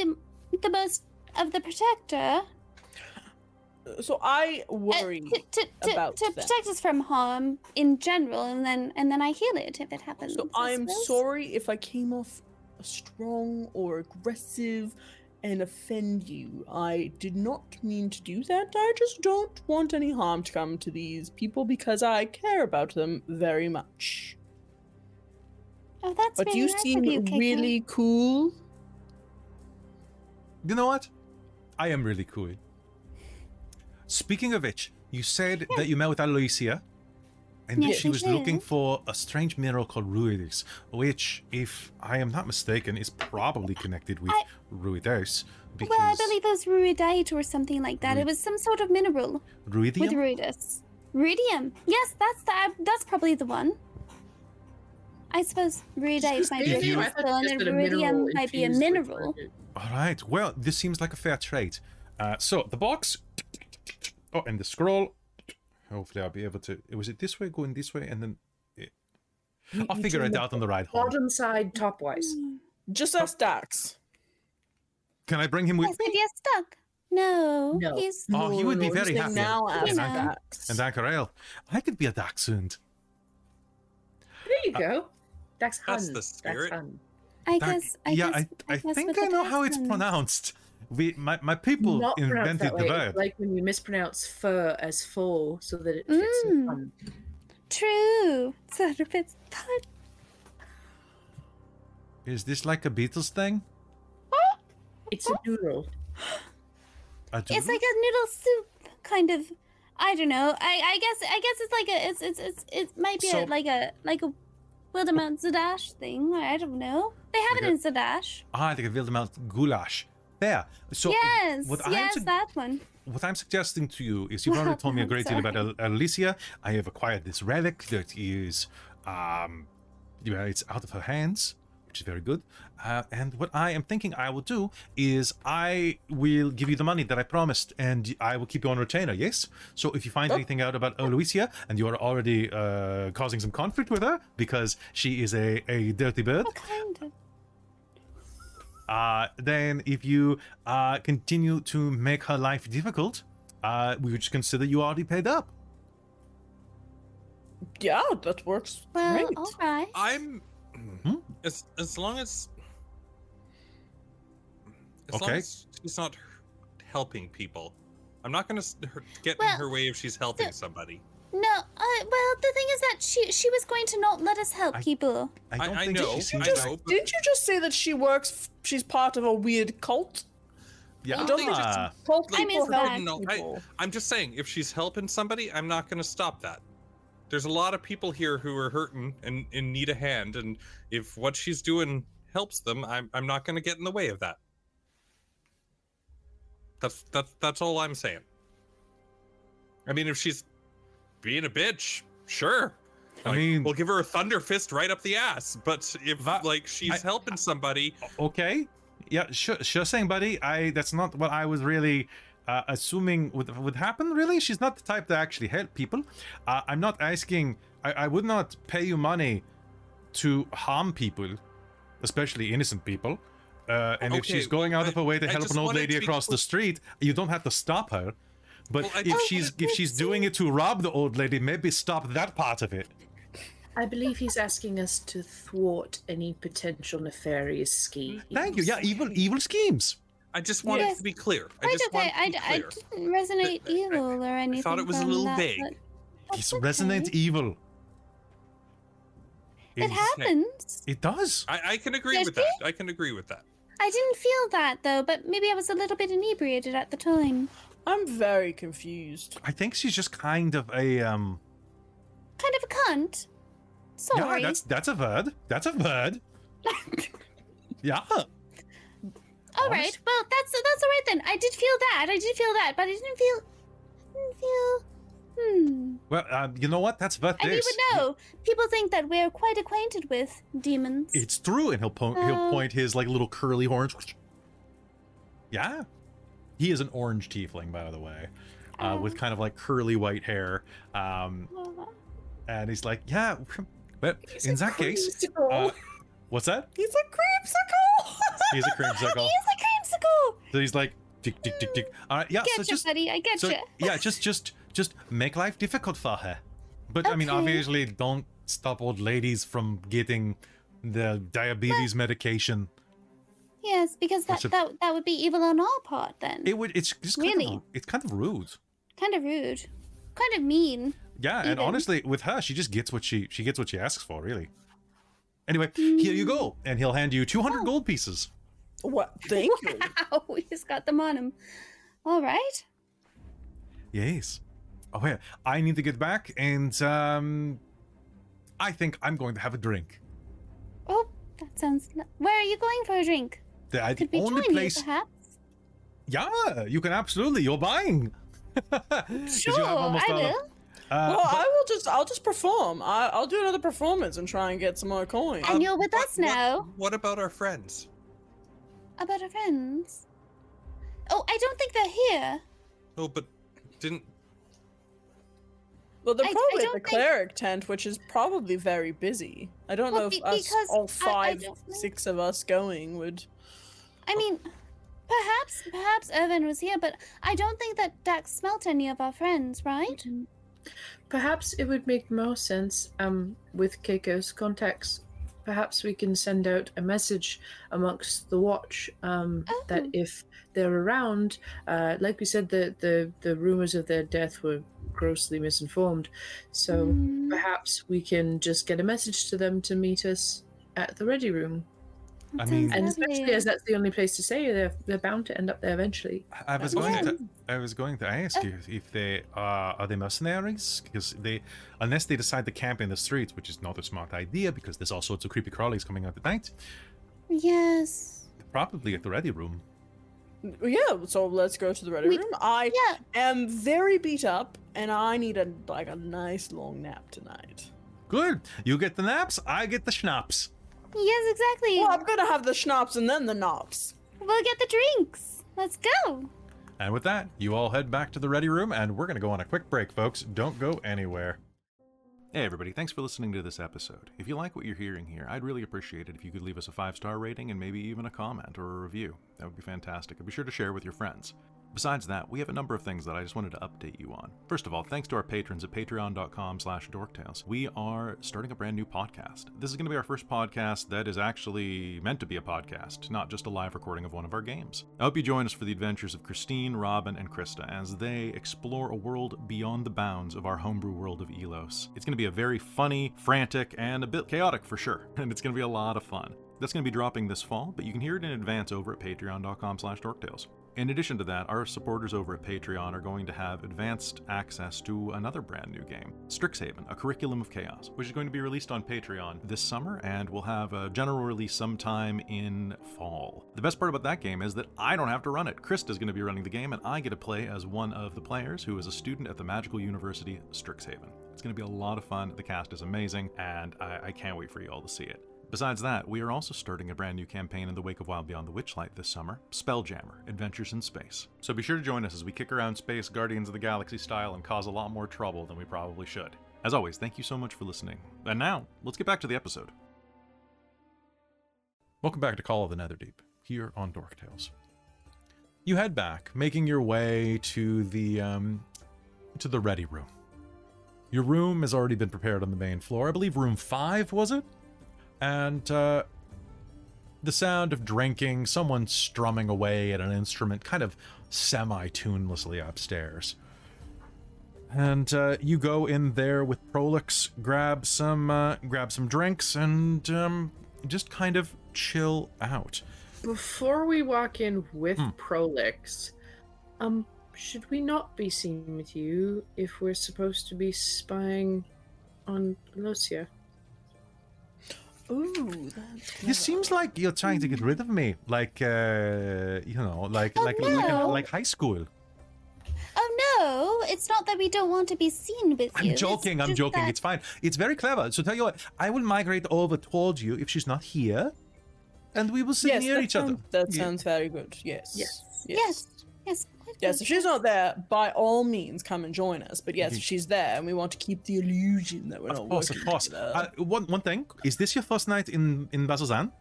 the most of the protector. So I uh, worry. to to, to, about to that. protect us from harm in general, and then and then I heal it if it happens. So I I'm suppose. sorry if I came off strong or aggressive and offend you. I did not mean to do that. I just don't want any harm to come to these people because I care about them very much. Oh, that's But really you nice seem you, really cool. You know what? I am really cool. Speaking of which, you said that you met with Aloysia and Yes, she was did. looking for a strange mineral called ruidus, which, if I am not mistaken, is probably connected with I- ruidus. Because Well, I believe it was ruidite or something like that. It was some sort of mineral ruidium? with ruidus. Ruidium. Yes, that's the. That's probably the one. I suppose ruidite might be a you- crystal, and just mineral ruidium might be a mineral. All right. Well, this seems like a fair trade. Uh, so the box. Oh, and the scroll. Oh, Hopefully, I'll be able to. Was it this way, going this way, and then You- I'll you figure it out on the ride home. Bottom side, top wise. Mm. Just ask Dax. Can I bring him with Yes, me? if you're stuck. No, No. he's. Oh, he would be very I'm happy. Now And ask Dax. And Ank'Harel. I could be a dachshund. There you uh, go. Dax Hun. That's the Dax spirit. Hun. I Dak- guess. I yeah, guess, I, I, guess think I know how it's pronounced. We, my, my people Not invented the way. word. Like when you mispronounce fur as full so that it fits Mm. in fun. True. So it fits. Is this like a Beatles thing? It's a noodle. A It's like a noodle soup kind of. I don't know. I I guess I guess it's like a it's it's, it's it might be So- a, like a like a Wildemount Zadash thing. I don't know. They have Like it a- in Zadash. Ah, like a Wildemount goulash. There. So yes, what I'm yes, sug- that one. what I'm suggesting to you is you've already told me a I'm great deal about. Al- Alicia. I have acquired this relic that is, um, yeah, it's out of her hands, which is very good. Uh, and what I am thinking I will do is I will give you the money that I promised, and I will keep you on retainer. Yes. So if you find Oh. anything out about Aloysia and you are already uh, causing some conflict with her because she is a, a dirty bird, Kind of. Uh, then if you uh, continue to make her life difficult, uh, we would just consider you already paid up. Yeah, that works Well, great. all right. I'm Hmm? as as long as as long as she's not helping people. I'm not going to get Well, in her way if she's helping the- somebody. No, uh, well, the thing is that she she was going to not let us help I- people. I I- don't I think know, she I seems Just- know, but- Didn't you just say that she works? F- she's part of a weird cult. Yeah, I don't think ah, just cult I people missed help that. No, I- people. I'm just saying, if she's helping somebody, I'm not going to stop that. There's a lot of people here who are hurting and, and need a hand, and if what she's doing helps them, I'm I'm not going to get in the way of that. That's that's that's all I'm saying. I mean, if she's being a bitch, sure. I mean- we'll give her a thunder fist right up the ass. But if That- like she's I- helping somebody, okay. Yeah, sure, sure thing, buddy. I that's not what I was really uh, assuming would would happen. Really, she's not the type to actually help people. Uh, I'm not asking. I, I would not pay you money to harm people, especially innocent people. Uh, and if she's going out of her way to I- I help an old lady across the street, you don't have to stop her. But Well, if she's if she's doing it to rob the old lady, maybe stop that part of it. I believe he's asking us to thwart any potential nefarious scheme. Thank you. Yeah, evil evil schemes. I just wanted Yes. to be clear. I just okay. wanted to I, be I clear. didn't resonate I- I- evil or anything. I thought it was a little that, vague. but It's okay. resonant evil. It It's- happens. It does. I, I can agree Does with that. I can agree with that. I didn't feel that though, but maybe I was a little bit inebriated at the time. I'm very confused. I think she's just kind of a um. Kind of a cunt. Sorry. Yeah, that's that's a word. That's a word. yeah. All right. honest- Well, that's that's all right then. I did feel that. I did feel that, but I didn't feel. Didn't feel. Hmm. Well, uh, you know what? That's what And you would know. People think that we're quite acquainted with demons. It's true, and he'll point. he'll Uh. point his like little curly horns. Yeah, he is an orange tiefling, by the way, uh, with Oh. kind of like curly white hair. Um, and he's like, yeah. But He's in that case, uh, what's that? He's a creamsicle. He's a creamsicle. He is a creamsicle. So he's like, tick, tick, tick, tick. All right, yeah. Get so you, just, buddy. I get so you. yeah, just, just, just make life difficult for her. But I mean, obviously, don't stop old ladies from getting the diabetes medication. Yes, because that, What's it- that that would be evil on our part then. It would. It's just kind Really? of. It's kind of rude. kind of rude. Kind of mean. Yeah, and honestly, with her, she just gets what she she gets what she asks for, really. Anyway, here you go, and he'll hand you two hundred Oh. gold pieces. what? Thank you. Ow, we just got them on him. All right. Yes. Oh yeah, I need to get back, and um, I think I'm going to have a drink. Oh, that sounds. Where are you going for a drink? The, I- the Could we only join place. you, perhaps? Yeah, you can absolutely. You're buying. Sure, you have I all of- will. Uh, well, but- I will just. I'll just perform. I, I'll do another performance and try and get some more coins. And Um, you're with what- us what- now. What about our friends? About our friends. Oh, I don't think they're here. Oh, but didn't Well, they're I- I probably at don't the think- clearc tent, which is probably very busy. I don't Well, know be- if us, because all I- I five, six of us going would. I mean, perhaps, perhaps Irvin was here, but I don't think that Dax smelt any of our friends, right? Perhaps it would make more sense um, with Keiko's contacts. Perhaps we can send out a message amongst the watch um, that Oh. if they're around, uh, like we said, the, the, the rumors of their death were grossly misinformed. So Hmm, perhaps we can just get a message to them to meet us at the ready room. That I mean- And especially as that's the only place to say they're, they're bound to end up there eventually. I was going fine. to. I was going to ask you if they are are they mercenaries because they unless they decide to camp in the streets, which is not a smart idea because there's all sorts of creepy crawlies coming out at night. Yes. Probably at the ready room. Yeah, so let's go to the ready We- room. I Yeah. am very beat up, and I need a like a nice long nap tonight. Good. You get the naps, I get the schnapps. Yes, exactly. Well, I'm gonna have the schnapps and then the knops. We'll get the drinks. Let's go. And with that, you all head back to the ready room, and we're going to go on a quick break, folks. Don't go anywhere. Hey, everybody, thanks for listening to this episode. If you like what you're hearing here, I'd really appreciate it if you could leave us a five star rating and maybe even a comment or a review. That would be fantastic. And be sure to share with your friends. Besides that, we have a number of things that I just wanted to update you on. First of all, thanks to our patrons at patreon.com slash dorktales, we are starting a brand new podcast. This is going to be our first podcast that is actually meant to be a podcast, not just a live recording of one of our games. I hope you join us for the adventures of Christine, Robin, and Krista as they explore a world beyond the bounds of our homebrew world of Elos. It's going to be a very funny, frantic, and a bit chaotic for sure, and it's going to be a lot of fun. That's going to be dropping this fall, but you can hear it in advance over at patreon.com slash dorktales. In addition to that, our supporters over at Patreon are going to have advanced access to another brand new game, Strixhaven, a curriculum of chaos, which is going to be released on Patreon this summer and we'll have a general release sometime in fall. The best part about that game is that I don't have to run it. Krista is going to be running the game, and I get to play as one of the players who is a student at the Magical University Strixhaven. It's going to be a lot of fun. The cast is amazing, and I, I can't wait for you all to see it. Besides that, we are also starting a brand new campaign in the wake of Wild Beyond the Witchlight this summer Spelljammer Adventures in Space. So be sure to join us as we kick around space Guardians of the Galaxy style and cause a lot more trouble than we probably should. As always, thank you so much for listening. And now, let's get back to the episode. Welcome back to Call of the Netherdeep, here on Dork Tales. You head back, making your way to the um, to the ready room. Your room has already been prepared on the main floor. I believe room five was it? And uh, the sound of drinking, someone strumming away at an instrument, kind of semi-tunelessly upstairs. And uh, you go in there with Prolix, grab some, uh, grab some drinks, and um, just kind of chill out. Before we walk in with Hmm. Prolix, um, should we not be seen with you if we're supposed to be spying on Lucia? Ooh, that's It seems like you're trying to get rid of me, like uh, you know, like Oh, like like, no. like high school. Oh no, it's not that we don't want to be seen with you. I'm joking. I'm joking. It's fine. It's very clever. So tell you what, I will migrate over towards you if she's not here, and we will sit yes, near that each other. That Yeah. sounds very good. Yes. Yes. Yes, yes, Yes, good. if she's not there, by all means, come and join us. But yes, if she's there, and we want to keep the illusion that we're Of not course, of working course. together. Uh, one one thing is this your first night in in Bazzoxan?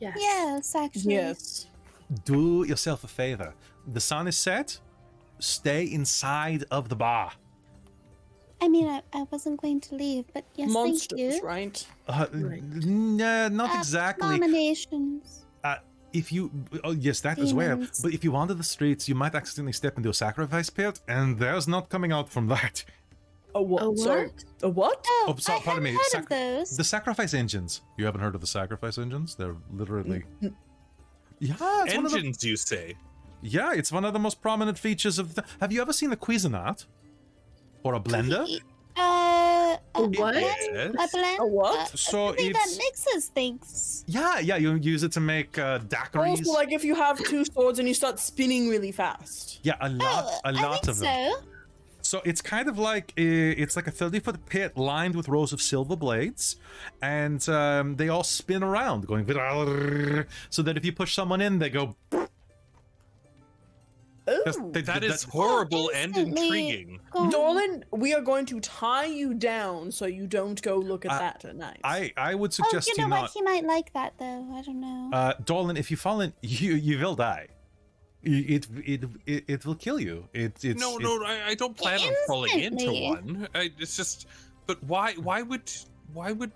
Yes. Yes, actually. yes. Do yourself a favor. The sun is set. Stay inside of the bar. I mean, I, I wasn't going to leave, but yes, Monsters, thank you. right? Uh, Right. n- uh, not Uh, exactly. Abominations. If you, oh yes, that as well. But if you wander the streets, you might accidentally step into a sacrifice pit, and there's not coming out from that. A what? A Sorry. what? A what? Oh, Oh, so- I pardon haven't me, heard sac- of those. The sacrifice engines. You haven't heard of the sacrifice engines? They're literally. Yeah, it's one of the, you say? yeah, it's one of the most prominent features of the. Have you ever seen a Cuisinart? Or a blender? Uh, a what? blend? A blend? A what? Uh, So something that mixes things. Yeah, yeah, you use it to make uh, daiquiris. Also, like if you have two swords and you start spinning really fast. yeah, a lot, Oh, a I lot think of them. so. So it's kind of like uh, it's like a 30 foot pit lined with rows of silver blades, and um, they all spin around, going so that if you push someone in, they go. That's- Ooh. That that- is horrible and intriguing. Go. Dolan, we are going to tie you down so you don't go look at I- that at night. I I would Oh, suggest you know you what? not. He might like that, though. I don't know. Uh, Dolan, if you fall in, you you will die. It it it, it will kill you. It it's no, it- no, I, I don't plan on falling into one. I, it's just, but why? Why would? Why would?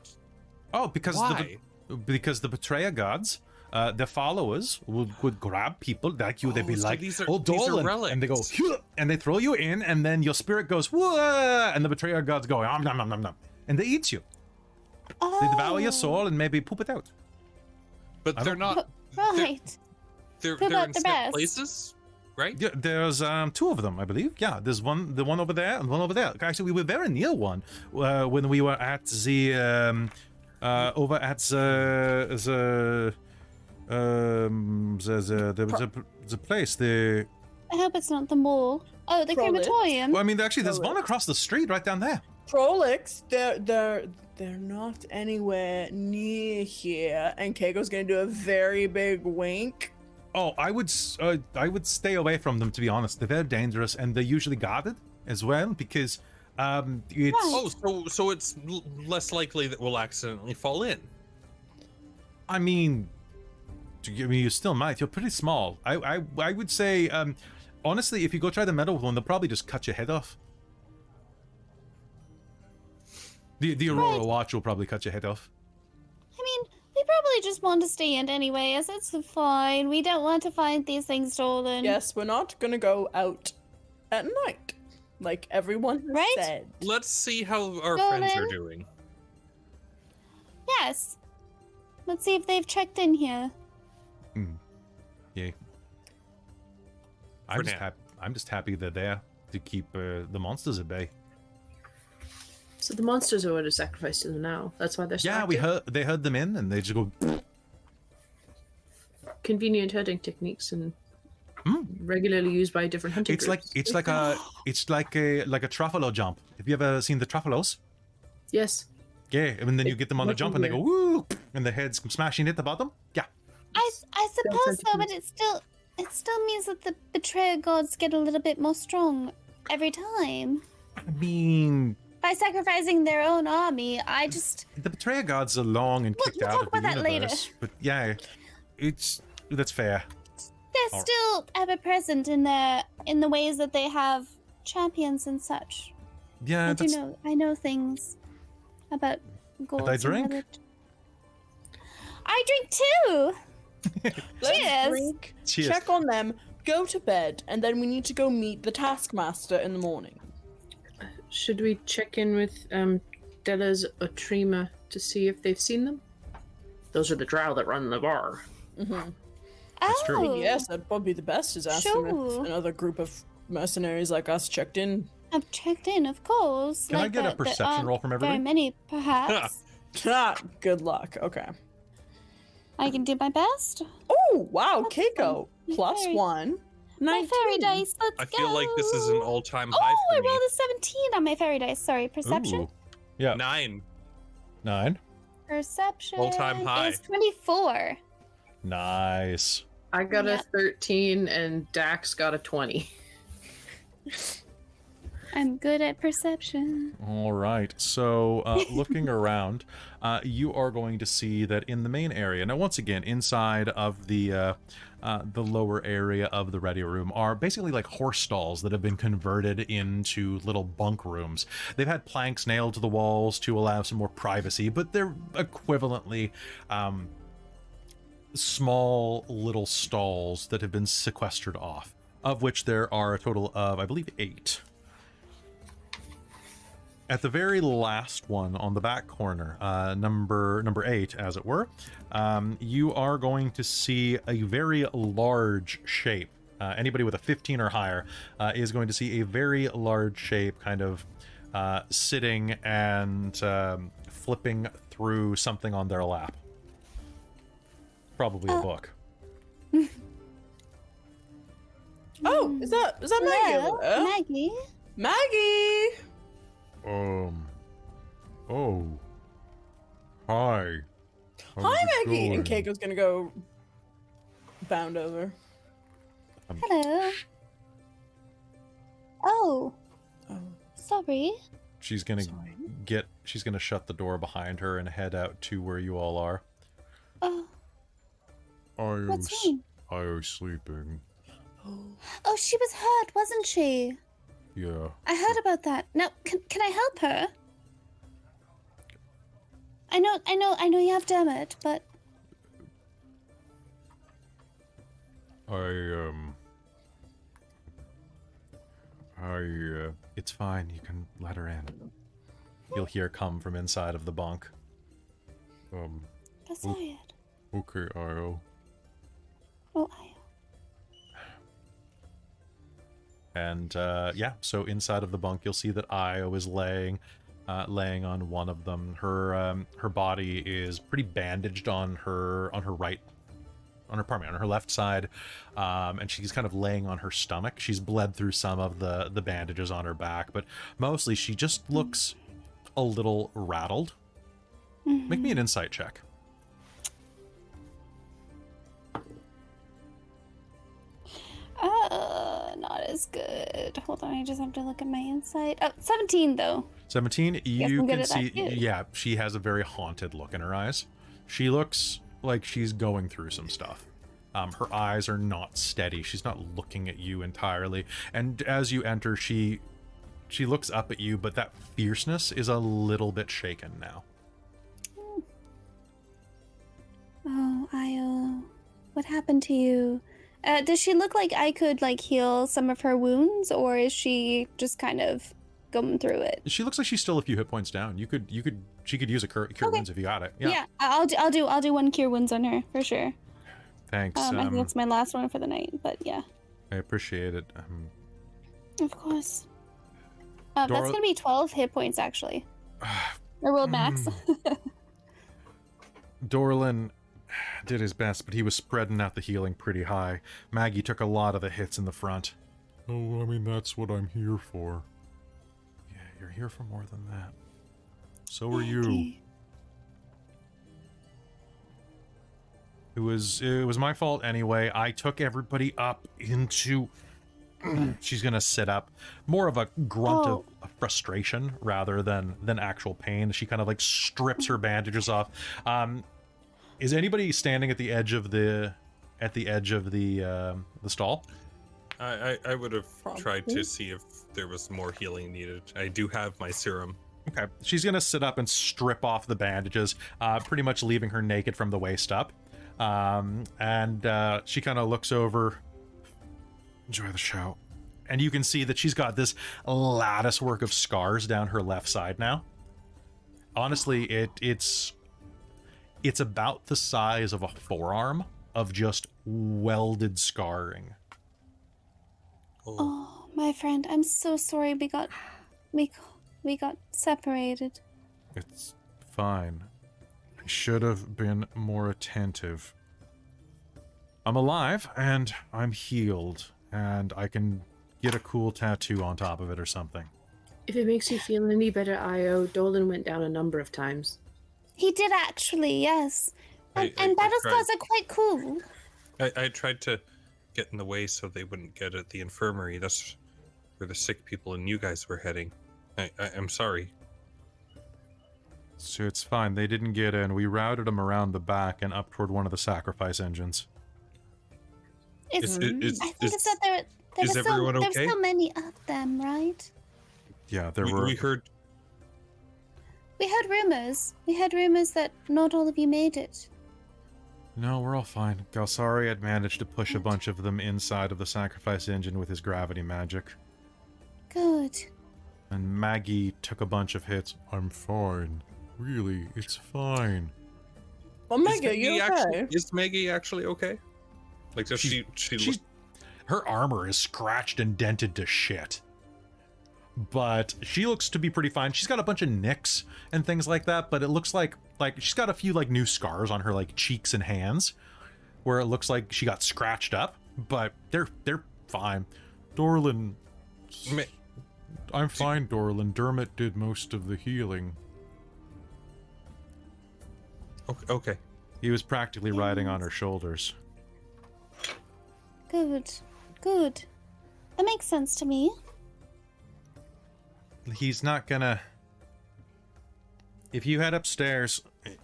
Oh, because Why? the because the betrayer gods, uh, their followers would, would grab people like you. They'd be Oh, so like, these are- "Oh, these are Dolan," and they go, relics. And they throw you in, and then your spirit goes, "Whoa!" and the betrayer gods go, "Om nom nom nom nom," and they eat you. They devour your Oh, soul and maybe poop it out. But they're don't- Right. They're Poop they're out in the best. places, right? Yeah, there's um, two of them, I believe. Yeah, there's one, the one over there, and one over there. Actually, we were very near one uh, when we were at the um, uh, over at the the Um, the the the, the, the place. The I hope it's not the mall. Oh, the Probably. crematorium. well, I mean, actually, there's one across the street, right down there. Prolix, they're they're they're not anywhere near here. And Keiko's gonna do a very big wink. Oh, I would uh, I would stay away from them to be honest. They're very dangerous and they're usually guarded as well because um it's Right. Oh, so so it's l- less likely that we'll accidentally fall in. I mean I mean you still might. You're pretty small. I I I would say um honestly if you go try the metal one they'll probably just cut your head off. The the Aurora Right. watch will probably cut your head off. I mean, we probably just want to stay in anyway, as it's fine. We don't want to find these things stolen. Yes, we're not gonna go out at night, like everyone has Right? said. Let's see how our Go friends are doing. Yes. Let's see if they've checked in here. Yeah. I'm just now. happy I'm just happy they're there to keep uh, the monsters at bay. So the monsters are already sacrificed to them now. That's why they're so Yeah, we heard they heard them in and they just go convenient herding techniques and Hmm. regularly used by different hunting it's like it's like a it's like a like a truffalo jump. Have you ever seen the truffalos? yes. Yeah, and then you get them on the jump and they go it? woo, and the heads come smashing at the bottom. Yeah, I, I suppose so, but it still it still means that the betrayer gods get a little bit more strong every time. I mean By sacrificing their own army, I just the betrayer gods are long and We'll- kicked we'll out talk of the about that later. universe. But yeah, it's that's fair. they're Or- still ever present in their in the ways that they have champions and such. Yeah, I do know I know things about gods. and drink? I drink too. Let's Cheers. drink, Cheers. check on them, go to bed, and then we need to go meet the taskmaster in the morning. Should we check in with um, Della's Otrima to see if they've seen them? Those are the drow that run the bar. Mm-hmm. That's oh, true. Yes, that'd probably be the best is ask them Sure. if another group of mercenaries like us checked in. I've checked in, of course. Can I get a that- there perception roll from Very everybody? many, perhaps. Good luck. Okay. I can do my best. Oh wow, That's Keiko fine. plus Very- one. My fairy dice. Let's I go. feel like this is an all-time high Oh, I for me. rolled a 17 on my fairy dice. Sorry, perception. Ooh. Yeah, Nine. nine. Perception All-time high. is 24. Nice. I got Yeah. a 13 and Dax got a 20. I'm good at perception. All right. So, uh, looking around, uh, you are going to see that in the main area. Now, once again, inside of the uh, uh, the lower area of the ready room are basically like horse stalls that have been converted into little bunk rooms. They've had planks nailed to the walls to allow some more privacy, but they're equivalently. Um, small little stalls that have been sequestered off, of which there are a total of, I believe, eight. At the very last one on the back corner, uh, number number eight, as it were, um, you are going to see a very large shape. Uh, anybody with a 15 or higher uh, is going to see a very large shape, kind of uh, sitting and um, flipping through something on their lap. Probably a Uh, book. Oh, is that is that Maggie Hello. Maggie. Maggie. Um. Oh. Hi. How's Hi, it Maggie. And going? Keiko's gonna go bound over. Hello. Oh, Oh, sorry. She's gonna sorry. get. She's gonna shut the door behind her and head out to where you all are. Oh, I what's wrong? I was sleeping. Oh, Oh, she was hurt, wasn't she? Yeah. I heard about that. Now, can, can I help her? I know, I know, I know you have Dermot, but I um. I uh. It's fine. You can let her in. You'll hear come from inside of the bunk. Um. that's all right. Okay, Io. Oh, I. And uh, yeah, so inside of the bunk, you'll see that Io is laying, uh, laying on one of them. Her um, her body is pretty bandaged on her on her right on her pardon me, on her left side, um, and she's kind of laying on her stomach. She's bled through some of the the bandages on her back, but mostly she just looks a little rattled. Make me an insight check. Uh, not as good. Hold on, I just have to look at my insight. Oh, 17 though. 17 you can see yeah she has a very haunted look in her eyes she looks like she's going through some stuff um, her eyes are not steady she's not looking at you entirely and as you enter she she looks up at you but that fierceness is a little bit shaken now Oh, Io, what happened to you? Uh, does she look like I could like heal some of her wounds, or is she just kind of going through it? she looks like she's still a few hit points down you could you could she could use a cure, cure Okay. wounds if you got it Yeah, yeah, I- I'll do. I'll do. I'll do one cure wounds on her for sure. thanks Um, I um, think that's my last one for the night. But yeah, i appreciate it um, of course. Uh, Dora- that's gonna be twelve hit points actually. Or world max. Mm. Dorlin did his best, but he was spreading out the healing pretty high. Maggie took a lot of the hits in the front. Oh, I mean, that's what I'm here for. Yeah, you're here for more than that. So are you. It was it was my fault anyway. I took everybody up into. She's gonna sit up, more of a grunt Oh. of frustration rather than than actual pain. She kind of like strips her bandages off. Um, is anybody standing at the edge of the at the edge of the um, the stall? I, I, I would have tried to see if there was more healing needed. I do have my serum. Okay, she's gonna sit up and strip off the bandages, uh, pretty much leaving her naked from the waist up. Um, and uh, she kind of looks over. Enjoy the show, and you can see that she's got this lattice work of scars down her left side now. Honestly, it it's it's about the size of a forearm of just welded scarring. Oh, Oh, my friend, I'm so sorry. We got, we, we got separated. It's fine. I should have been more attentive. I'm alive and I'm healed, and I can get a cool tattoo on top of it or something. If it makes you feel any better, Io, Dolan went down a number of times. He did actually, yes. And, I- I- and battle scars are quite cool. I, I tried to get in the way so they wouldn't get at the infirmary. That's where the sick people and you guys were heading. I, I I'm sorry. So it's fine. They didn't get in. We routed them around the back and up toward one of the sacrifice engines. It's, Is, is, I think it's that there, there is were so, everyone there's okay? so many of them, right? Yeah, there we, were. we heard We heard rumors. We heard rumors that not all of you made it. No, we're all fine. Galsari had managed to push a bunch of them inside of the sacrifice engine with his gravity magic. Good. And Maggie took a bunch of hits. I'm fine. Really, it's fine. Omega, is Maggie you actually okay? is Maggie actually okay? Like does She's- she she She's, look, her armor is scratched and dented to shit. But she looks to be pretty fine. She's got a bunch of nicks and things like that, but it looks like like she's got a few like new scars on her like cheeks and hands where it looks like she got scratched up, but they're they're fine. Dorlin I'm fine, Dorlin. Dermot did most of the healing. okay, okay. He was practically riding on her shoulders. Good. Good. That makes sense to me. He's not gonna. If you head upstairs. If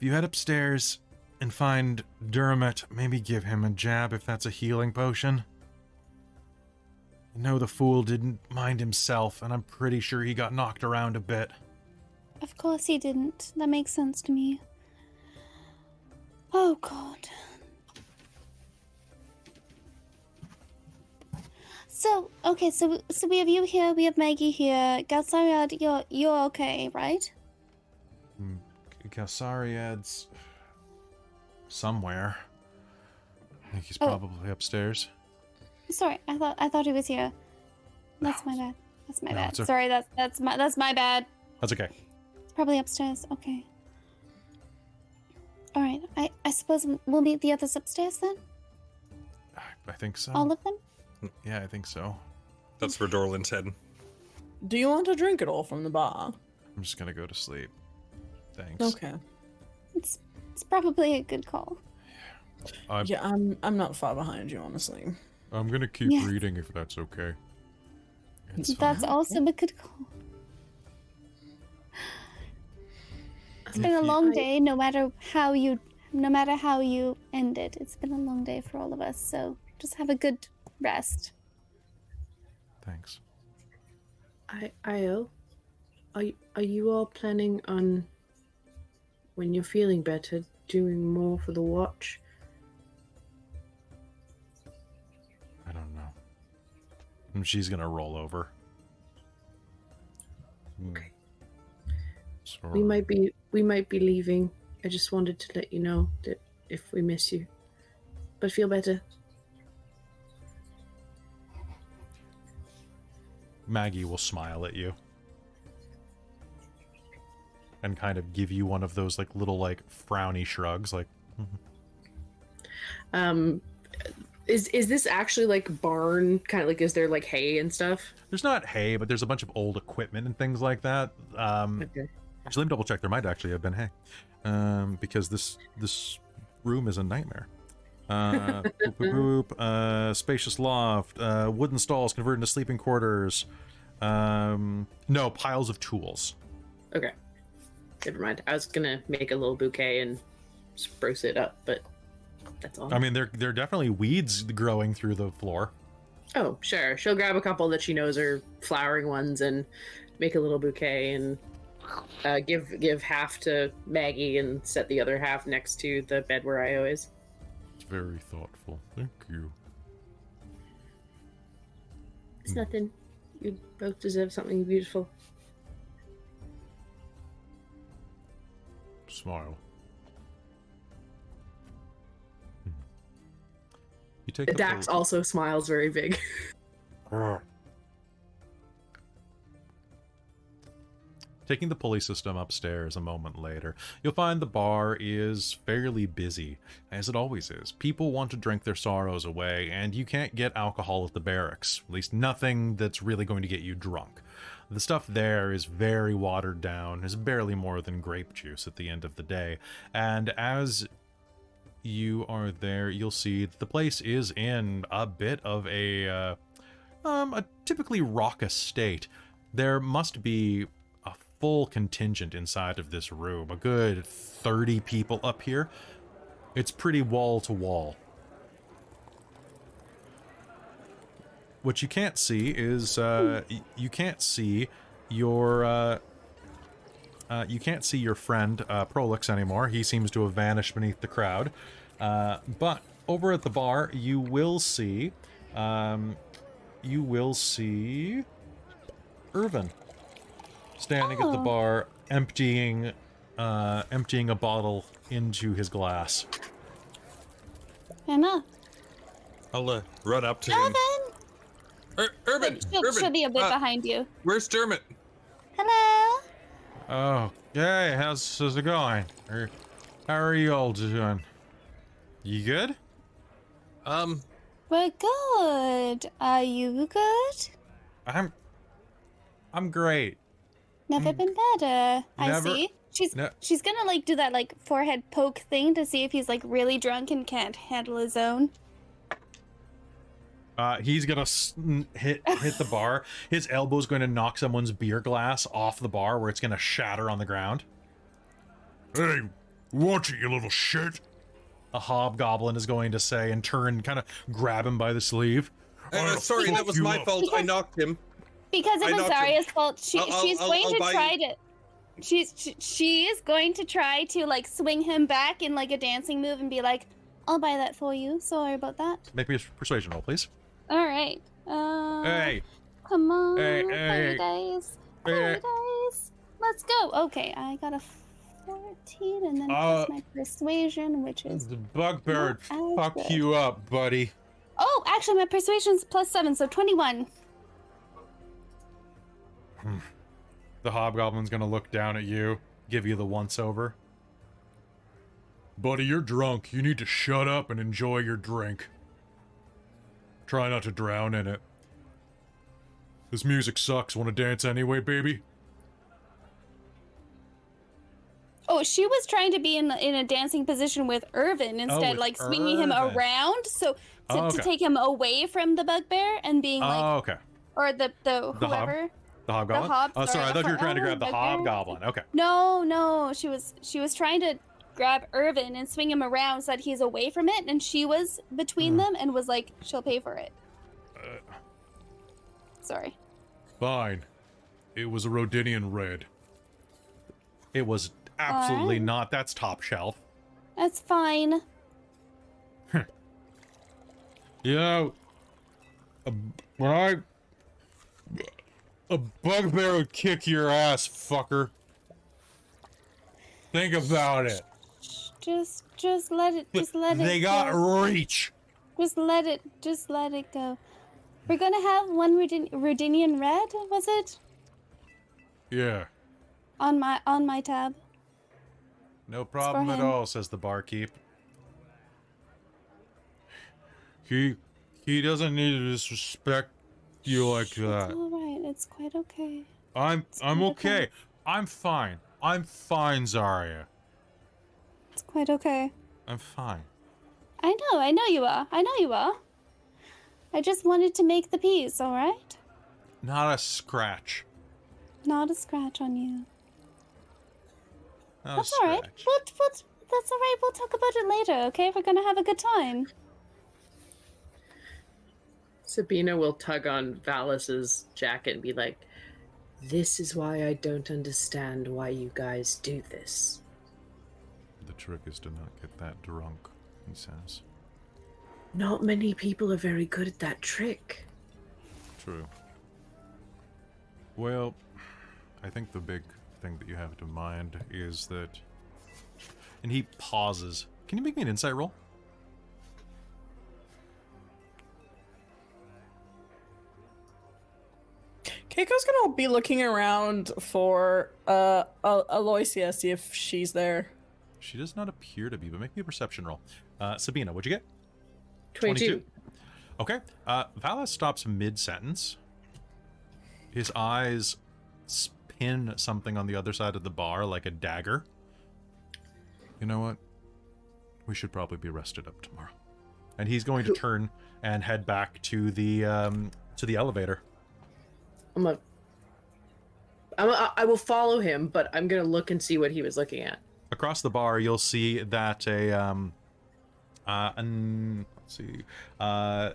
you head upstairs and find Dermot, maybe give him a jab if that's a healing potion. I know the fool didn't mind himself, and I'm pretty sure he got knocked around a bit. Of course he didn't. That makes sense to me. Oh god. So okay, so so we have you here, we have Maggie here. Galsariad, you're you're okay, right? Hmm. Galsariad's somewhere. I think he's Oh. probably upstairs. Sorry, I thought I thought he was here. That's my bad. That's my No, bad. Sorry, that's that's my that's my bad. That's okay. It's probably upstairs. Okay. All right. I I suppose we'll meet the others upstairs then. I, I think so. All of them. Yeah, I think so. That's where Dorlin's heading. Do you want to drink it all from the bar? I'm just gonna go to sleep. Thanks. Okay. It's it's probably a good call. I'm, Yeah, I'm I'm not far behind you, honestly. I'm gonna keep Yeah. reading if that's okay. It's fine. That's also a good call. It's been a you- long day. No matter how you, no matter how you end it, it's been a long day for all of us. So just have a good rest. Thanks. I Io, are are you all planning on when you're feeling better doing more for the watch? I don't know. And she's gonna roll over. Hmm. Okay. Sorry. We might be we might be leaving. I just wanted to let you know that if we miss you. But feel better. Maggie will smile at you. And kind of give you one of those like little like frowny shrugs, like Um, is is this actually like barn kind of like? Is there like hay and stuff? there's not hay, but there's a bunch of old equipment and things like that. Um Okay. Actually, let me double check. There might actually have been hay, um, because this this room is a nightmare. Uh, boop, boop, boop, uh, spacious loft, uh, wooden stalls converted into sleeping quarters. Um, no piles of tools. Okay. Never mind. I was gonna make a little bouquet and spruce it up, but that's all. I mean, there there are definitely weeds growing through the floor. oh, sure. She'll grab a couple that she knows are flowering ones and make a little bouquet and uh, give give half to Maggie and set the other half next to the bed where Io is. It's very thoughtful. Thank you. It's nothing. You both deserve something beautiful. Smile. Hmm. You take the Dax also smiles very big. Taking the pulley system upstairs a moment later, you'll find the bar is fairly busy, as it always is. People want to drink their sorrows away, and you can't get alcohol at the barracks. At least nothing that's really going to get you drunk. The stuff there is very watered down, is barely more than grape juice at the end of the day. And as you are there, you'll see that the place is in a bit of a uh, um, a typically raucous state. There must be full contingent inside of this room, a good 30 people up here. It's pretty wall to wall. What you can't see is uh, you can't see your uh, uh, you can't see your friend uh, Prolix anymore. He seems to have vanished beneath the crowd. Uh, but over at the bar, you will see, um, you will see Irvin standing at the Oh. bar, emptying, uh, emptying a bottle into his glass. Emma, I'll uh, run up to him. Evan, Ur- Urban, she'll, Urban, she'll be a bit uh, behind you. where's Dermot? Hello. Oh, hey, how's, how's it going? How are you all doing? You good? Um, We're good. Are you good? I'm, I'm great. Never Mm. been better. I Never- see. She's Ne- she's gonna like do that like forehead poke thing to see if he's like really drunk and can't handle his own. Uh, he's gonna s- n- hit hit the bar. His elbow's going to knock someone's beer glass off the bar, where it's going to shatter on the ground. Hey, watch it, you little shit! A hobgoblin is going to say, and turn, kind of grab him by the sleeve. uh, sorry, that was my up. fault. I knocked him. Because of it was knocked him. Zarya's fault. She I'll- she's I'll- going I'll to try you- to. She's she, she is going to try to like swing him back in like a dancing move and be like, "I'll buy that for you." Sorry about that. Make me a persuasion roll, please. All right. Uh, Hey, come on, Hey, hey. dice, Hey. Let's go. Okay, I got a fourteen, and then Uh, plus my persuasion, which is the bugbear fuck good. you up, buddy. oh, actually my persuasion's plus seven, so twenty-one. The hobgoblin's to look down at you, give you the once over. Buddy, you're drunk. You need to shut up and enjoy your drink. Try not to drown in it. This music sucks. Want to dance anyway, baby? Oh, she was trying to be in in a dancing position with Irvin oh, instead, with like swinging him around, so to, Oh, to take him away from the bugbear and being like, Oh, okay. or the the The The hobgoblin? hob- oh, sorry. I thought you were trying to grab the hobgoblin. Okay. No, no, she was she was trying to grab Irvin and swing him around so that he's away from it, and she was between Hmm. them and was like, she'll pay for it. Uh. Sorry. Fine. It was a Rodinian red. It was absolutely not. That's top shelf. That's fine. You know, when I. A bugbear would kick your ass, fucker. Think about it. Just just let it just let it they got go. reach. Just let it just let it go. We're gonna have one Rudin- Rudinian red, was it? Yeah. On my on my tab. No problem at all, says the barkeep. He he doesn't need to disrespect you like that. It's that. alright, it's quite okay. I'm I'm okay. okay. I'm fine. I'm fine, Zarya. It's quite okay. I'm fine. I know, I know you are. I know you are. I just wanted to make the peace, alright? Not a scratch. Not a scratch on you. Not That's a alright. scratch. What what that's alright, we'll talk about it later, okay? We're gonna have a good time. Sabina will tug on Valis's jacket and be like, This is why I don't understand why you guys do this. The trick is to not get that drunk, he says. Not many people are very good at that trick. True. Well, I think the big thing that you have to mind is that. And he pauses. Can you make me an insight roll? Keiko's gonna be looking around for uh Al- Aloysia, see if she's there. She does not appear to be, but make me a perception roll. Uh, Sabina, what'd you get? 22. Okay. Uh, Valis stops mid sentence. His eyes spin something on the other side of the bar like a dagger. You know what? We should probably be rested up tomorrow. And he's going to turn and head back to the um, to the elevator. I'm a. I'm a, I will follow him, but I'm gonna look and see what he was looking at. Across the bar, you'll see that a um, uh, an, let's see, uh,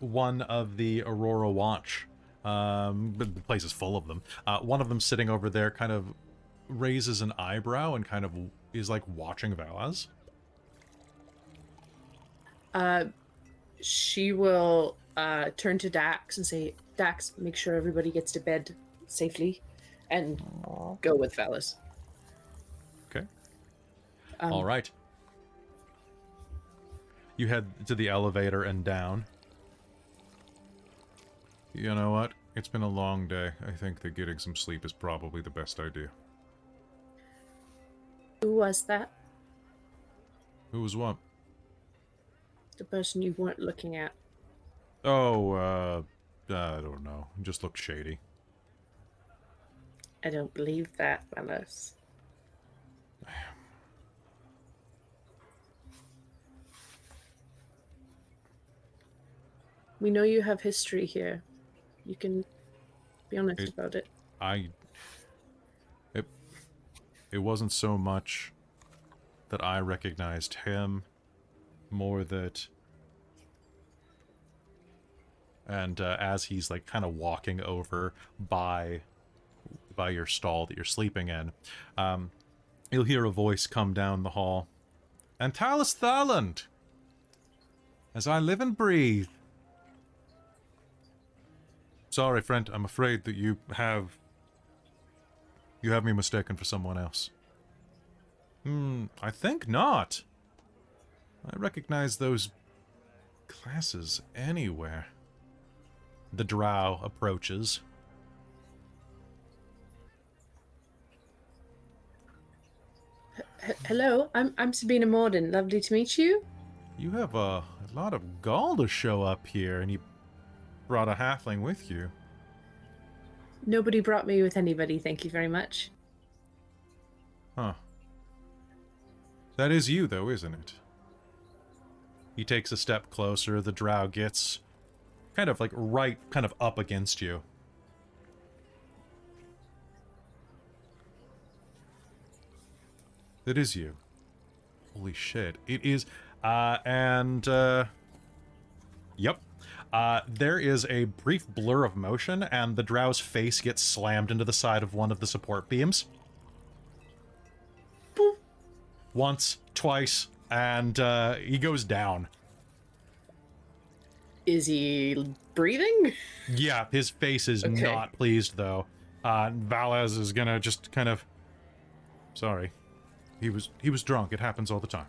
one of the Aurora Watch. Um, but the place is full of them. Uh, one of them sitting over there kind of raises an eyebrow and kind of is like watching Valis. Uh, she will uh, turn to Dax and say, Dax, make sure everybody gets to bed safely and go with Valis. Okay. Um, All right. You head to the elevator and down. You know what? It's been a long day. I think that getting some sleep is probably the best idea. Who was that? Who was what? The person you weren't looking at. Oh, uh, I don't know. Just looked shady. I don't believe that, Valis. We know you have history here. You can be honest It- about it. I. It. It wasn't so much that I recognized him, more that. And uh, as he's like kind of walking over by, by your stall that you're sleeping in, um, you'll hear a voice come down the hall. And Talus Thaland, as I live and breathe. Sorry, friend. I'm afraid that you have. You have me mistaken for someone else. Hmm, I think not. I recognize those classes anywhere. The drow approaches. H- hello, I'm I'm Sabina Morden. Lovely to meet you. You have a, a lot of gall to show up here, and you brought a halfling with you. Nobody brought me with anybody. Thank you very much. Huh. That is you, though, isn't it? He takes a step closer. The drow gets kind of like right, kind of up against you. It is you. Holy shit. It is. Uh, and, uh. Yep. Uh, there is a brief blur of motion, and the drow's face gets slammed into the side of one of the support beams. Once, twice, and uh, he goes down. Is he breathing? Yeah, his face is Okay. not pleased though. Uh, Valis is gonna just kind of. Sorry, he was he was drunk. It happens all the time.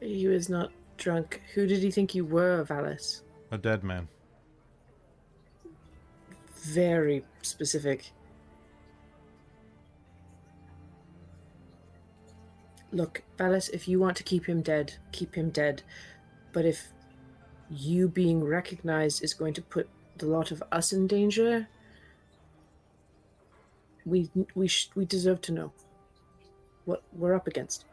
He was not drunk. Who did he think you were, Valis? A dead man. Very specific. Look, Valis, if you want to keep him dead, keep him dead. But if you being recognized is going to put the lot of us in danger, we we sh- we deserve to know what we're up against.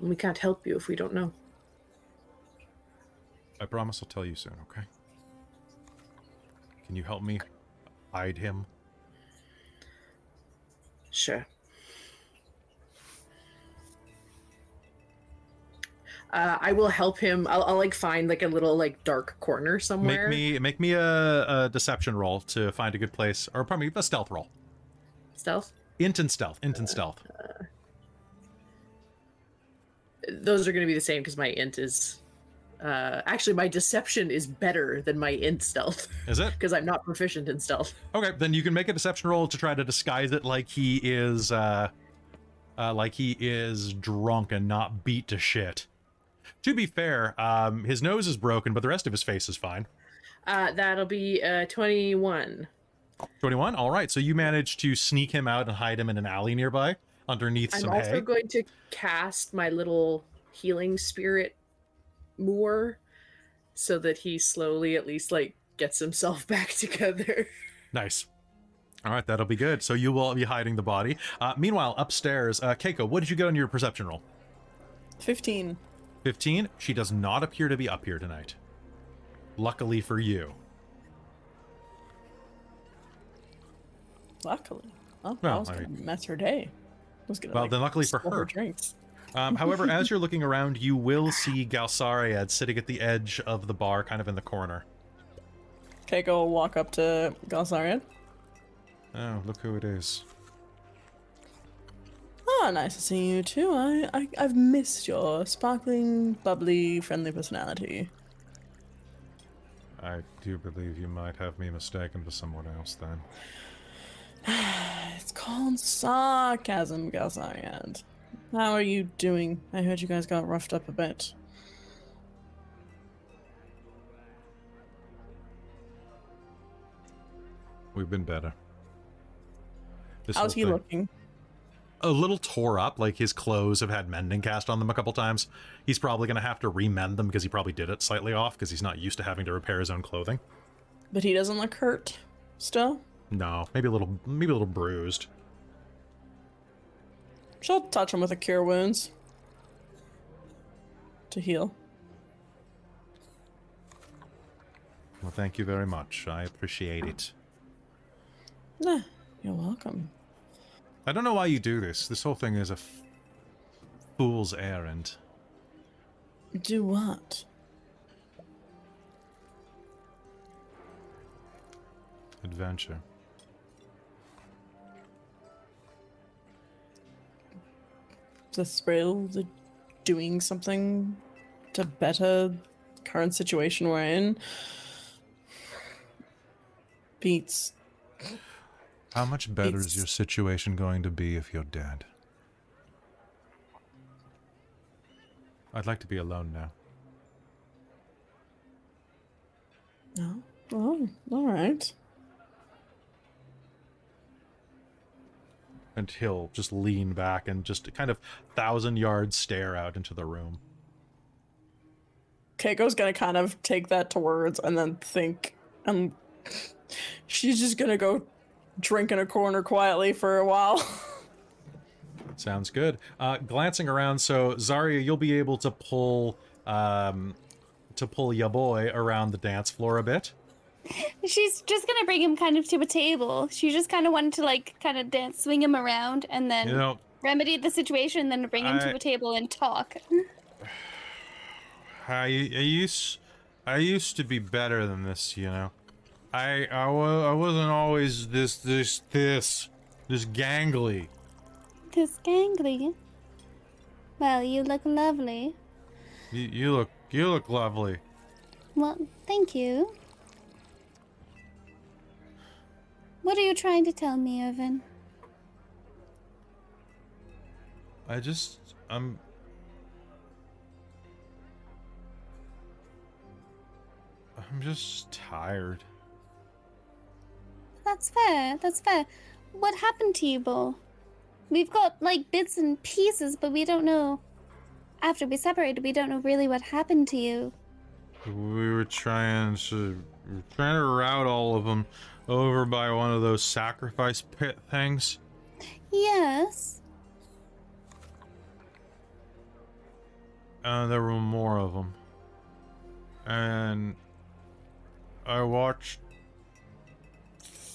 And we can't help you if we don't know. I promise I'll tell you soon. Okay. Can you help me hide him? Sure. Uh, I will help him. I'll, I'll like find like a little like dark corner somewhere. Make me make me a, a deception roll to find a good place, or probably a stealth roll. stealth. Int and stealth. Int and stealth. Those are going to be the same because my int is. Uh, actually, my deception is better than my int stealth Is it? because I'm not proficient in stealth. Okay, then you can make a deception roll to try to disguise it like he is, uh, uh, like he is drunk and not beat to shit. To be fair, um, his nose is broken, but the rest of his face is fine. Uh, that'll be uh, 21. 21? All right, so you managed to sneak him out and hide him in an alley nearby underneath some. I'm some also hay. going to cast my little healing spirit more so that he slowly at least like gets himself back together. Nice. All right, that'll be good. So you will be hiding the body. Uh, meanwhile, upstairs, uh, Keiko, what did you get on your perception roll? 15. 15. She does not appear to be up here tonight. Luckily for you. Luckily. Oh, Well, I was I going to mess her day. I was going to Well, like, then luckily for steal her. drinks. Um, however, as you're looking around, you will see Galsariad sitting at the edge of the bar, kind of in the corner. Keiko will walk up to Galsariad. Oh, look who it is. Ah, nice to see you too. I, I I've missed your sparkling, bubbly, friendly personality. I do believe you might have me mistaken for someone else then. It's called sarcasm, Galsariad. How are you doing? I heard you guys got roughed up a bit. We've been better. This How's he thing- looking? A little tore up, like his clothes have had mending cast on them a couple times. He's probably going to have to remend them because he probably did it slightly off because he's not used to having to repair his own clothing. But he doesn't look hurt. Still, No, maybe a little, maybe a little bruised. she'll touch him with a cure wounds to heal. Well, thank you very much. I appreciate it. Nah, you're welcome. I don't know why you do this. This whole thing is a f- fool's errand. Do what? Adventure. The thrill, the doing something to better current situation we're in beats How much better is your situation going to be if you're dead? I'd like to be alone now. no oh all right and he'll just lean back and just kind of thousand yard stare out into the room. Keiko's gonna kind of take that to words and then think, and she's just gonna go drink in a corner quietly for a while. Sounds good. Uh, glancing around, so Zarya, you'll be able to pull um, to pull ya boy around the dance floor a bit. She's just gonna bring him kind of to a table. She just kind of wanted to like kind of dance, swing him around, and then You know, remedy the situation, then bring him I- to a table and talk. I, I used I used to be better than this, you know. I I, wa- I wasn't always this this this this gangly. This gangly. Well, you look lovely. You, you look you look lovely. Well, thank you. What are you trying to tell me, Irvin? I just I'm I'm just tired. That's fair. That's fair. What happened to you, Bull? We've got like bits and pieces, but we don't know. After we separated, we don't know really what happened to you. We were trying to we were trying to route all of them over by one of those sacrifice pit things. Yes. and there were more of them. And I watched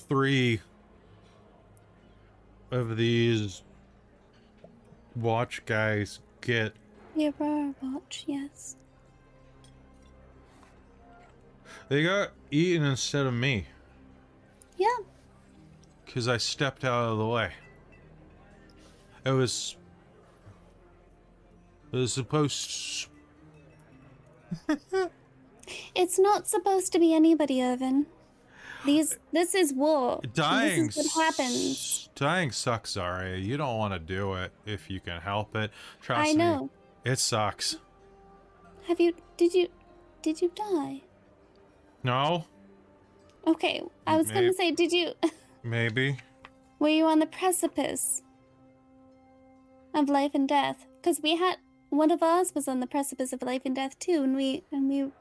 three of these watch guys get You were a watch, yes. they got eaten instead of me Yeah. because I stepped out of the way. It was it was supposed It's not supposed to be anybody, Irvin. These this is war. dying. This is what happens. Dying sucks, Zarya. You don't want to do it if you can help it. Trust I me. know. It sucks. Have you did you did you die? No, Okay, I was gonna say, did you maybe. were you on the precipice of life and death? Because we had one of ours was on the precipice of life and death too, and we and we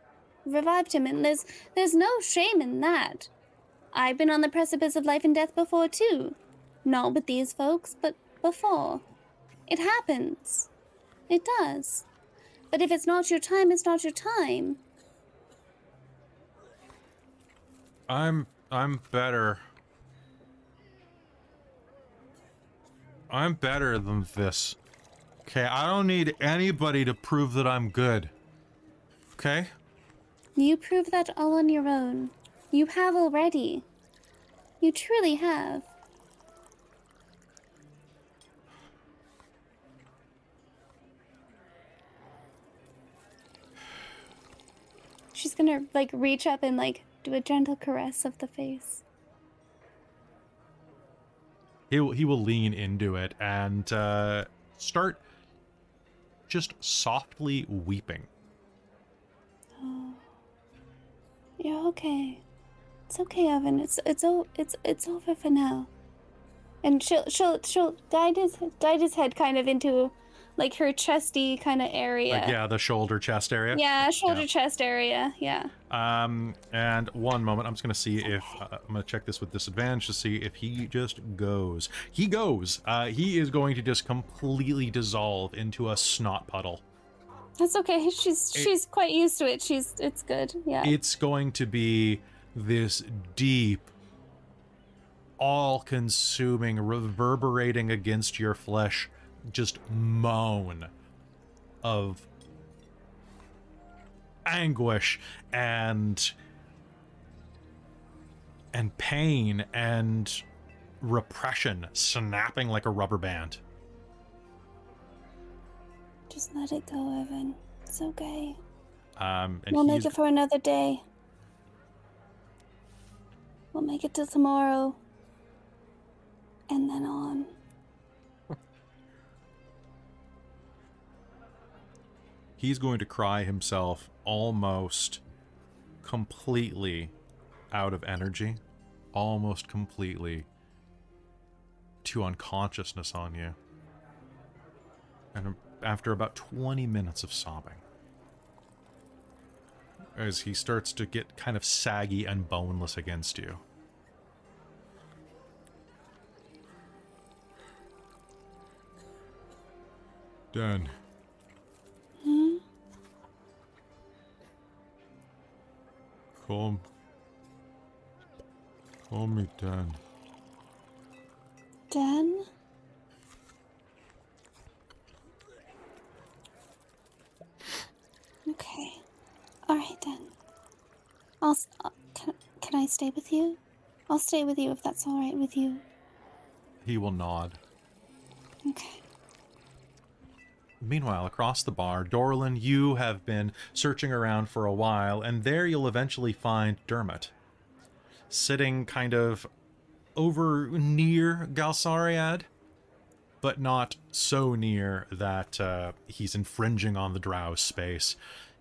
revived him. And there's there's no shame in that. I've been on the precipice of life and death before too, not with these folks, but before. It happens. It does. But if it's not your time, it's not your time. I'm I'm better. I'm better than this. Okay, I don't need anybody to prove that I'm good. Okay? You prove that all on your own. You have already. You truly have. She's gonna like reach up and like do a gentle caress of the face. He will, he will lean into it and uh, start just softly weeping. You're okay. It's okay, Evan. It's it's o- it's it's over for now. And she'll she'll she'll guide his guide his head kind of into like her chesty kind of area. Like yeah, the shoulder chest area. Yeah, shoulder Yeah. chest area. Yeah. Um, and one moment, I'm just gonna see if uh, I'm gonna check this with disadvantage to see if he just goes. He goes. Uh, he is going to just completely dissolve into a snot puddle. That's okay. She's It- she's quite used to it. She's it's good. Yeah. It's going to be this deep, all-consuming, reverberating against your flesh, just moan of anguish and and pain and repression snapping like a rubber band. Just let it go, Evan. It's okay. Um, and we'll make it for another day. We'll make it till tomorrow. And then on. he's going to cry himself almost completely out of energy, almost completely to unconsciousness on you. And after about 20 minutes of sobbing, as he starts to get kind of saggy and boneless against you. Dan. Hmm? Call, call me Dan. Dan? Okay. Alright then. I'll. Uh, can, can I stay with you? I'll stay with you if that's alright with you. He will nod. Okay. Meanwhile, across the bar, Dorlin, you have been searching around for a while, and there you'll eventually find Dermot. Sitting kind of over near Galsariad, but not so near that uh, he's infringing on the drow space.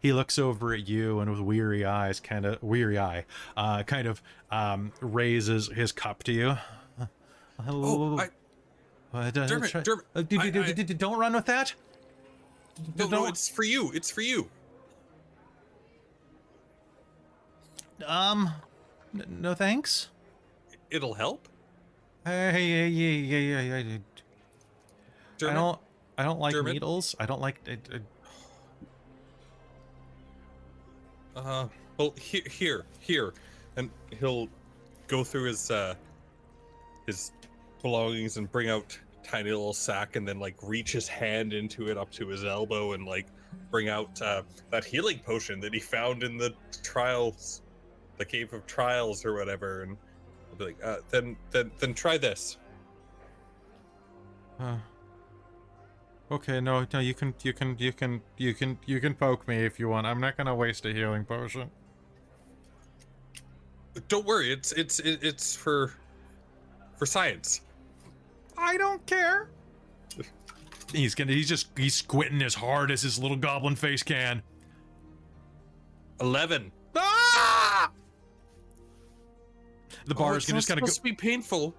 He looks over at you and with weary eyes, kind of weary eye, uh, kind of um, raises his cup to you. Oh, I, Uh, Dermot, try- Dermot, uh, I- I- d- don't run with that. no, no, don't- it's for you. It's for you. Um, n- no thanks. It'll help. Hey, hey, yeah, yeah, yeah, yeah. yeah. I don't, I don't like Dermot? needles. I don't like. It, Uh, well, here, here, here, and he'll go through his uh, his belongings and bring out tiny little sack, and then like reach his hand into it up to his elbow, and like bring out uh, that healing potion that he found in the trials, the cave of trials or whatever, and I'll be like, uh, then, then, then try this. uh, okay, no, no. You can, you can, you can, you can, you can poke me if you want. I'm not gonna waste a healing potion. Don't worry, it's it's it's for for science. I don't care. He's gonna. He's just. He's squinting as hard as his little goblin face can. Eleven. Ah! The Oh, bar it's is gonna just kind of go. supposed to be painful.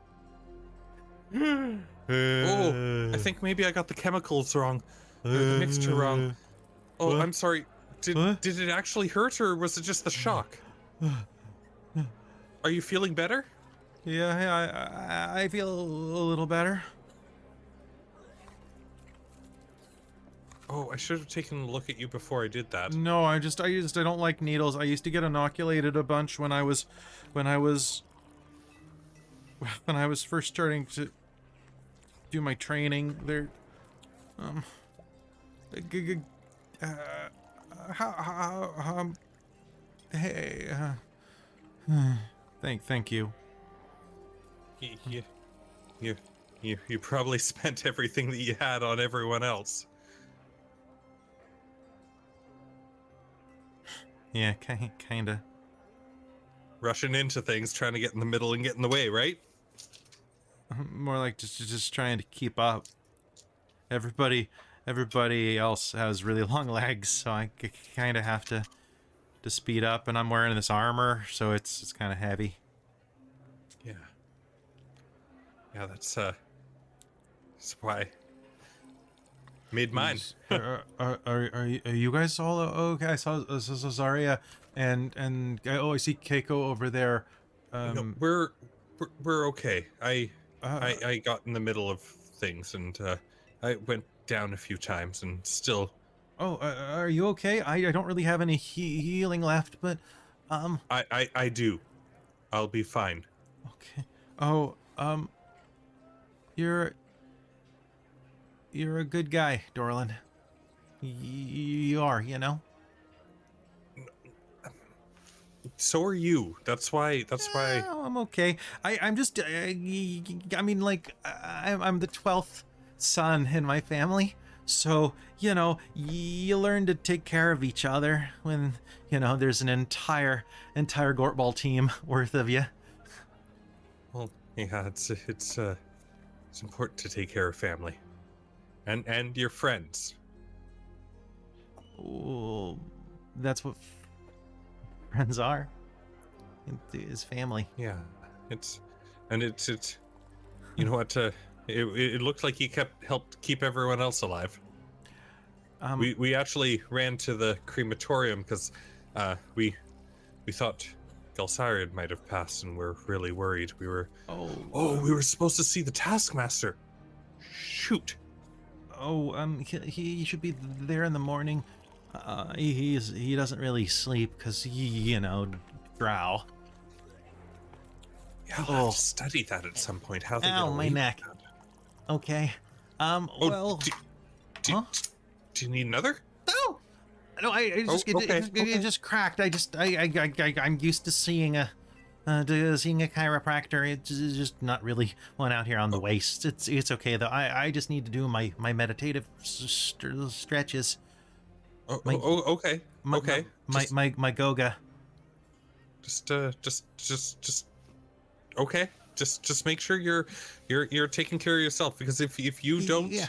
Oh, I uh. think maybe I got the chemicals wrong, or the mixture uh. wrong. Oh, what? I'm sorry. Did What? did it actually hurt, or was it just the shock? Are you feeling better? Yeah, yeah, I, I, I feel a little better. Oh, I should have taken a look at you before I did that. No, I just, I just, I don't like needles. I used to get inoculated a bunch when I was, when I was, when I was first starting to do my training. There, um, g- g- uh, how, how, um, hey, uh, thank, thank you. You, you, you, you, probably spent everything that you had on everyone else. Yeah, kind, kinda. Rushing into things, trying to get in the middle and get in the way, right? More like just just trying to keep up. Everybody everybody else has really long legs, so I kind of have to to speed up and I'm wearing this armor, so it's it's kind of heavy. Yeah. Yeah, that's uh that's why made mine. are, are, are, are, you- are you guys all okay? I saw, I saw Zarya and and oh, I see Keiko over there. Um, no, we're, we're we're okay. I uh, I I got in the middle of things and uh I went down a few times and still oh, uh, are you okay? I, I don't really have any he- healing left, but um, I I I do. I'll be fine. Okay. Oh, um, you're you're a good guy, Dorlin. Y- you are, you know. So are you. That's why that's why Oh, I'm okay. I I'm just y- I mean like I, I'm the twelfth son in my family, so you know you learn to take care of each other when you know there's an entire entire Gortball team worth of you. well yeah, it's it's uh it's important to take care of family. And and your friends. Well, that's what friends are. It is family. Yeah. It's and it's it's you know what uh it, it looked like he kept helped keep everyone else alive. Um, we we actually ran to the crematorium because uh, we we thought Galsariad might have passed, and we're really worried. We were oh, oh we were supposed to see the Taskmaster. Shoot. oh, um, he, he should be there in the morning. Uh, he, he's he doesn't really sleep because he, you know, drow. Yeah, I'll have Oh. to study that at some point. How they Ow, my neck. that. Okay. Um. Oh, well. do, do, huh? do you need another? No. No, I, I just Oh, it, okay, it, it, okay. it just cracked. I just I I I, I'm used to seeing a. Uh, to seeing a chiropractor, it's just not really one out here on Oh. the waist. It's it's okay though. I, I just need to do my my meditative s- st- stretches. Oh, My- oh, oh, okay, My, okay. My just, my my goga. just, uh, just, just, just. Okay, just, just make sure you're, you're, you're taking care of yourself because if if you don't Yeah.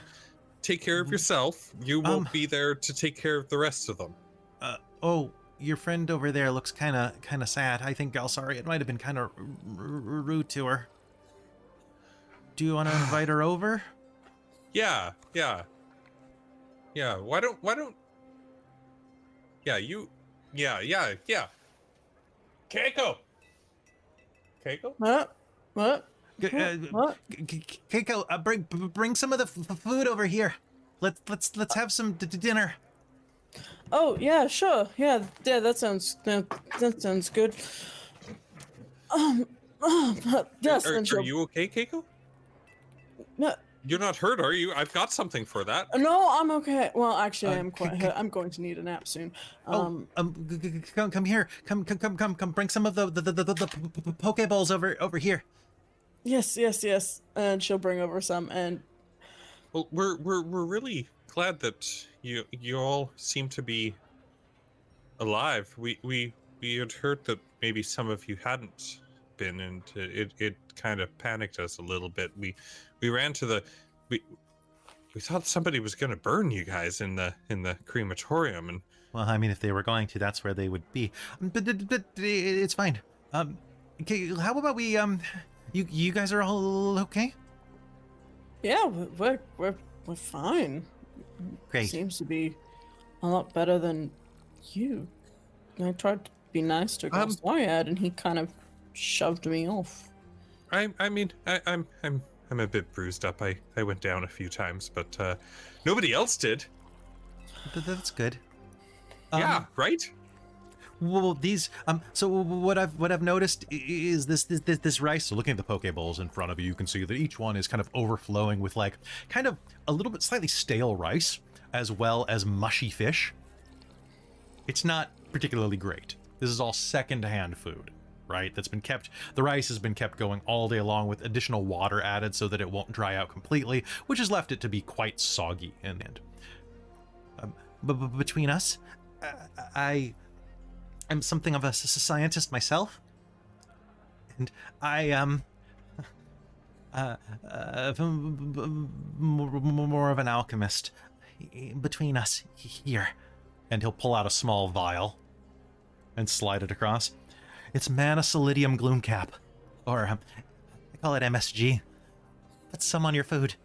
take care of yourself, you won't Um, be there to take care of the rest of them. Uh, oh, your friend over there looks kind of kind of sad. I think Galsari, it might have been kind of rude to her. Do you want to invite her over? Yeah, yeah, yeah. Why don't, why don't? Yeah, you, yeah, yeah, yeah. Keiko. Keiko. What? What? Uh, What? K- K- Keiko, uh, bring bring some of the f- f- food over here. Let's let's let's have some d- d- dinner. Oh yeah, sure. Yeah, yeah. That sounds that, that sounds good. Um. Oh, yes. Are, then are you okay, Keiko? No, You're not hurt, are you? I've got something for that. no, I'm okay. Well, actually, Uh, I'm quite. c- hurt. I'm going to need a nap soon. Oh, Um. um, g- g- g- come come here. Come come come come come. Bring some of the the the, the, the, the p- p- pokeballs over over here. Yes, yes, yes. And she'll bring over some. And Well, we're we're we're really glad that you you all seem to be alive. We we we had heard that maybe some of you hadn't been, and it it kind of panicked us a little bit. We we ran to the we we thought somebody was going to burn you guys in the in the crematorium, and Well, I mean, if they were going to, that's where they would be. Um, But, but, but it's fine. Um, okay, how about we um, you you guys are all okay? yeah, we- we're we're we're fine. Great. Seems to be a lot better than you. I tried to be nice to Um, Galsariad, and he kind of shoved me off. I I mean I, I'm I'm I'm a bit bruised up. I I went down a few times, but uh, nobody else did. Th- That's good. Um, yeah, right. Well, these um. So what I've what I've noticed is this this this, this rice. So looking at the poke bowls in front of you, you can see that each one is kind of overflowing with like kind of a little bit slightly stale rice as well as mushy fish. It's not particularly great. This is all second-hand food, right? That's been kept. The rice has been kept going all day long with additional water added so that it won't dry out completely, which has left it to be quite soggy in the end. Um, but between us, uh, I I'm something of a scientist myself, and I um, uh, uh, b- b- more of an alchemist. Between us here, and he'll pull out a small vial and slide it across. It's Mana Solidium Gloomcap, or um, I call it MSG. Put some on your food.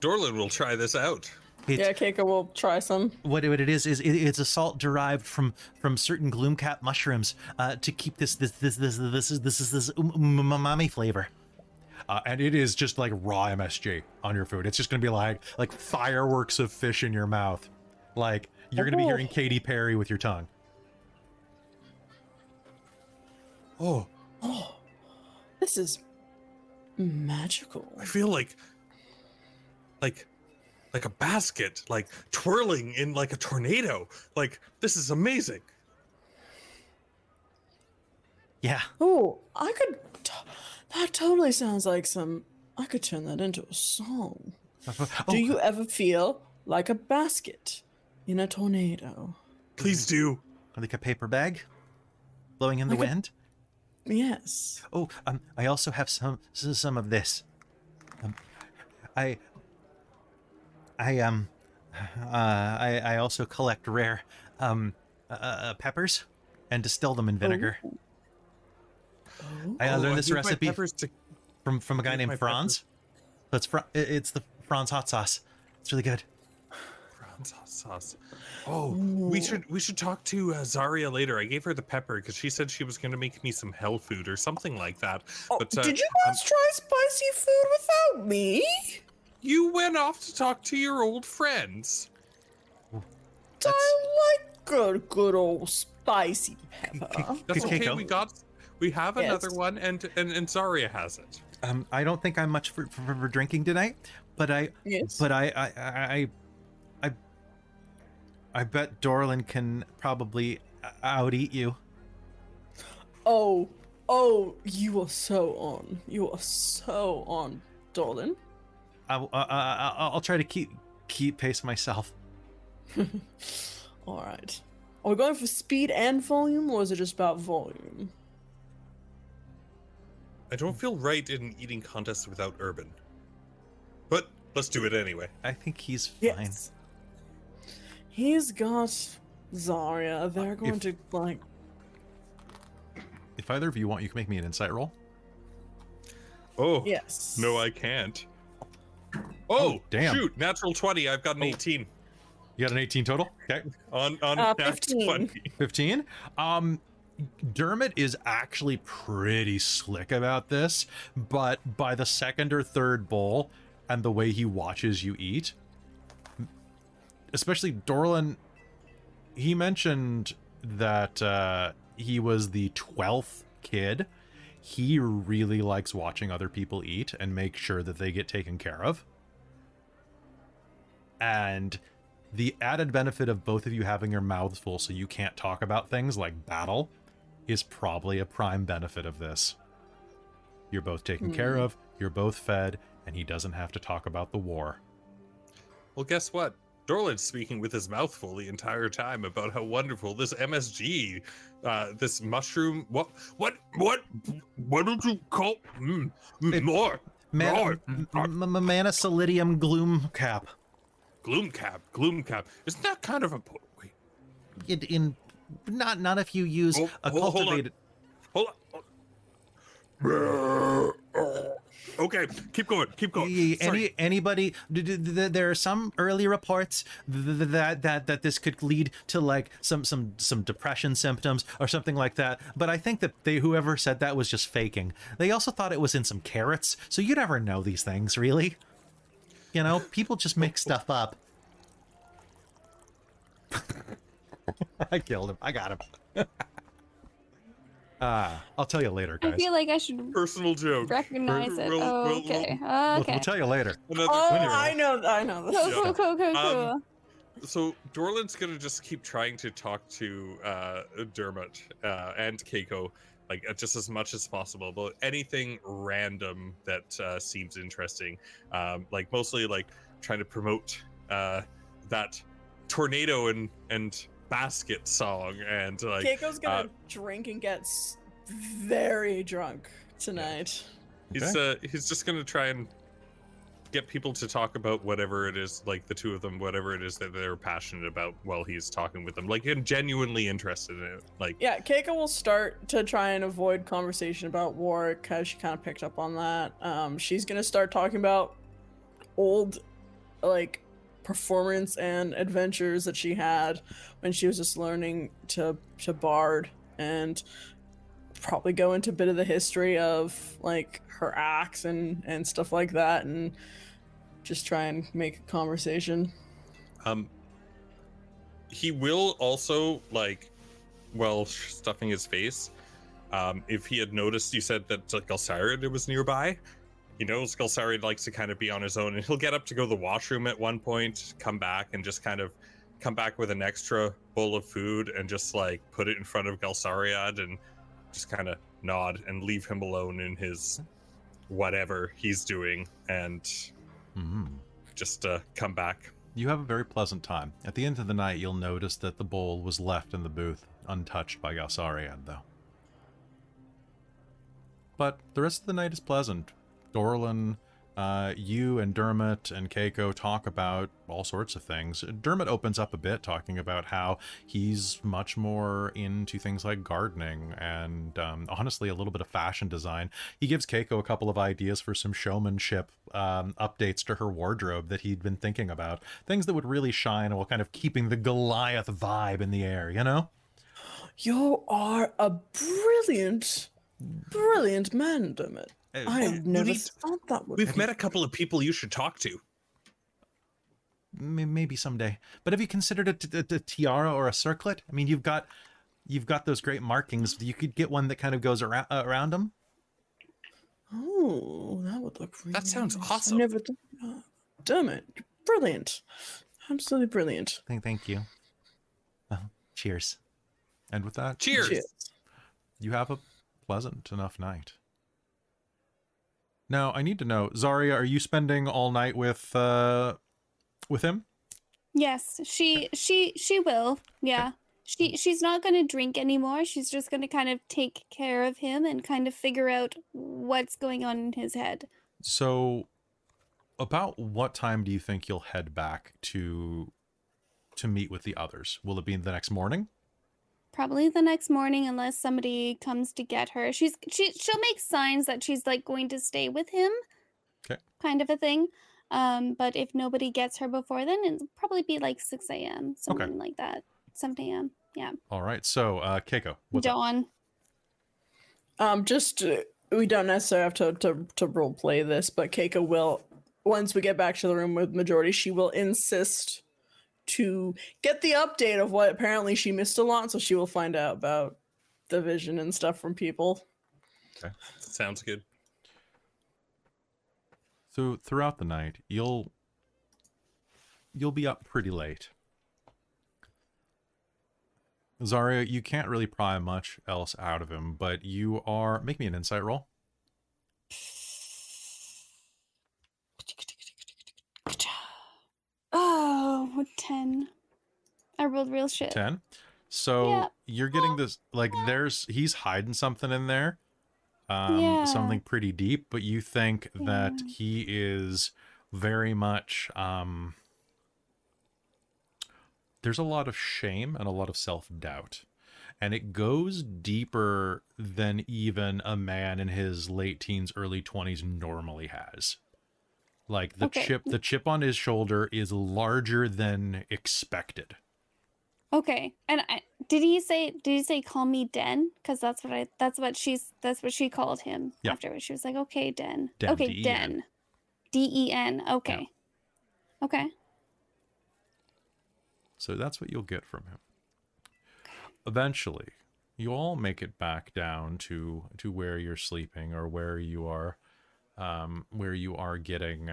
Dorlin will try this out. It, yeah, Keiko will try some. what what it is is it, it's a salt derived from from certain gloomcap mushrooms uh, to keep this this this this this is this is this um- um- umami flavor. Uh, and it is just like raw MSG on your food. It's just gonna be like like fireworks of fish in your mouth. Like you're gonna be Oh. hearing Katy Perry with your tongue. Oh, Oh. This is magical. I feel like like like a basket, like twirling in like a tornado. Like this is amazing. Yeah. Oh, I could. T- that totally sounds like some. I could turn that into a song. Oh, Do you ever feel like a basket in a tornado? Please do. like a paper bag blowing in the Like a- wind? Yes. Oh, um, I also have some some of this. Um, I, I um, uh, I I also collect rare um uh, uh, peppers and distill them in vinegar. I Oh. learned I this need my recipe to- from from a guy named my Franz. That's Fr- it's the Franz hot sauce. It's really good. Franz hot sauce. Oh, we should we should talk to uh, Zarya later. I gave her the pepper because she said she was going to make me some hell food or something like that. Oh, But uh, did you um, guys try spicy food without me? you went off to talk to your old friends. I like good, good old spicy pepper. That's Okay, okay. We got we have Yes. another one, and and and Zarya has it. Um, I don't think I'm much for, for, for drinking tonight, but I yes. but I I I I, I bet Dorlin can probably uh, out eat you. oh, oh, you are so on. You are so on, Dolan. I, I, uh, uh, I, I'll try to keep keep pace myself. All right. Are we going for speed and volume, or is it just about volume? I don't feel right in eating contests without Urban, but let's do it anyway. I think he's fine. Yes. He's got Zarya. They're going if- to like. If either of you want, you can make me an insight roll. Oh Yes. no, I can't. Oh, damn. Shoot, natural twenty. I've got an Oh. eighteen You got an 18 total. Okay. on on Uh, nat 15. 15 um dermot is actually pretty slick about this but by the second or third bowl and the way he watches you eat especially Dorlin, he mentioned that uh he was the 12th kid he really likes watching other people eat and make sure that they get taken care of and the added benefit of both of you having your mouths full so you can't talk about things like battle is probably a prime benefit of this. You're both taken care Hmm. of, you're both fed, and he doesn't have to talk about the war. Well, guess what? Dorlin's speaking with his mouth full the entire time about how wonderful this MSG, uh, this mushroom. What? What? What? What did you call? Mm, mm, It- more. Man- more. m- m- m- Mana Solidium Gloom Cap. Gloom cap. Gloom cap. Isn't that kind of a? po- Wait. In, in not not if you use Oh, a hold- hold on. cultivated. Hold on. Okay, keep going. Keep going. Sorry. Any anybody? There are some early reports th- th- that that that this could lead to like some some some depression symptoms or something like that. But I think that they whoever said that was just faking. They also thought it was in some carrots, so you never know these things really. You know, people just make stuff up. I killed him. I got him. Ah, I'll tell you later, guys. I feel like I should Personal joke. recognize We'll- it. we'll- oh, we'll- okay. We'll, okay. we'll tell you later. Another, Oh, when I know, I know. This. cool, cool, cool, cool. Um, so Dorlin's gonna just keep trying to talk to uh, Dermot uh, and Keiko, like uh, just as much as possible about anything random that uh, seems interesting. Um, like mostly like trying to promote uh, that tornado and and basket song and like Keiko's gonna uh, drink and get very drunk tonight. he's uh, he's just gonna try and get people to talk about whatever it is like the two of them whatever it is that they're passionate about while he's talking with them like and genuinely interested in it like Yeah, Keiko will start to try and avoid conversation about war because she kind of picked up on that. Um, she's gonna start talking about old, like, performance and adventures that she had when she was just learning to to bard, and probably go into a bit of the history of like her acts and and stuff like that, and just try and make a conversation. Um, he will also like, well, stuffing his face. Um, if he had noticed, you said that uh, Galsariad was nearby. He knows Galsariad likes to kind of be on his own, and he'll get up to go to the washroom at one point, come back, and just kind of come back with an extra bowl of food and just like put it in front of Galsariad and just kind of nod and leave him alone in his whatever he's doing and Mhm. just uh, come back. You have a very pleasant time. At the end of the night, you'll notice that the bowl was left in the booth, untouched by Galsariad, though. But the rest of the night is pleasant. Dorlin uh, you and Dermot and Keiko talk about all sorts of things. Dermot opens up a bit, talking about how he's much more into things like gardening and um, honestly a little bit of fashion design. He gives Keiko a couple of ideas for some showmanship um, updates to her wardrobe that he'd been thinking about, things that would really shine while kind of keeping the Goliath vibe in the air, you know? You are a brilliant, brilliant man, Dermot. Uh, I have we never need- thought that would We've be- met a couple of people you should talk to. Maybe someday. But have you considered a, t- a- a tiara or a circlet? I mean, you've got you've got those great markings. You could get one that kind of goes around around them. Oh, that would look really That sounds nice. awesome. I never thought uh, Dermot, you're brilliant. Absolutely brilliant. Thank, thank you. Well, cheers. And with that, Cheers. Cheers. you have a pleasant enough night. Now, I need to know, Zarya, are you spending all night with uh with him? Yes, she she she will. Yeah. She she's not going to drink anymore. She's just going to kind of take care of him and kind of figure out what's going on in his head. So, about what time do you think you'll head back to to meet with the others? Will it be the next morning? Probably the next morning unless somebody comes to get her. She's she she'll make signs that she's like going to stay with him. 'Kay. Kind of a thing. Um, but if nobody gets her before then, it'll probably be like 6 a.m. Something like that. 7 a.m. Yeah. All right. So, uh Keiko, what's up? Dawn. Um, just uh, we don't necessarily have to to to role play this, but Keiko will once we get back to the room with majority, she will insist to get the update of what apparently she missed a lot, so she will find out about the vision and stuff from people. Sounds good. So throughout the night, you'll you'll be up pretty late. Zarya, you can't really pry much else out of him, but you are make me an insight roll. Oh, 10. I rolled real shit. 10. So Yeah. you're getting this like there's he's hiding something in there. Um Yeah. something pretty deep, but you think that he is very much um there's a lot of shame and a lot of self-doubt. And it goes deeper than even a man in his late teens, early 20s normally has. Like the Okay. chip the chip on his shoulder is larger than expected. Okay. And I, did he say did he say call me Den? Cuz that's what I that's what she's that's what she called him Yeah. afterwards. She was like, "Okay, Den." Den, okay, D-E-N. Den. D E N. Okay. Okay. So that's what you'll get from him. Eventually, you all make it back down to to where you're sleeping or where you are um, where you are getting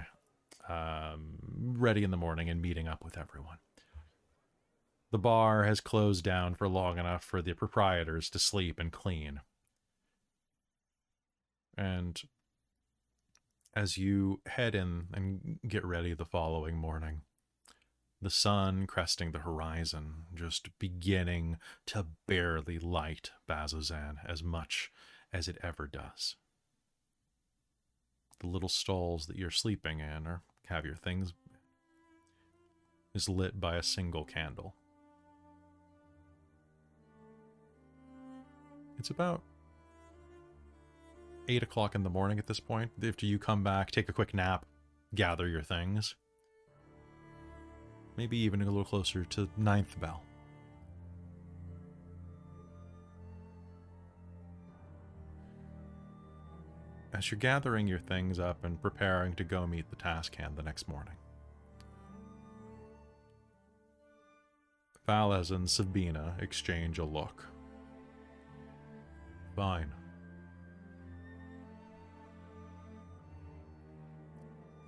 um, ready in the morning and meeting up with everyone. The bar has closed down for long enough for the proprietors to sleep and clean. And as you head in and get ready the following morning, the sun cresting the horizon, just beginning to barely light Bazzoxan as much as it ever does. The little stalls that you're sleeping in or have your things is lit by a single candle. It's about eight o'clock in the morning at this point. After you come back, take a quick nap, gather your things maybe even a little closer to ninth bell. As you're gathering your things up and preparing to go meet the Taskhand the next morning, Valis and Sabina exchange a look. Fine.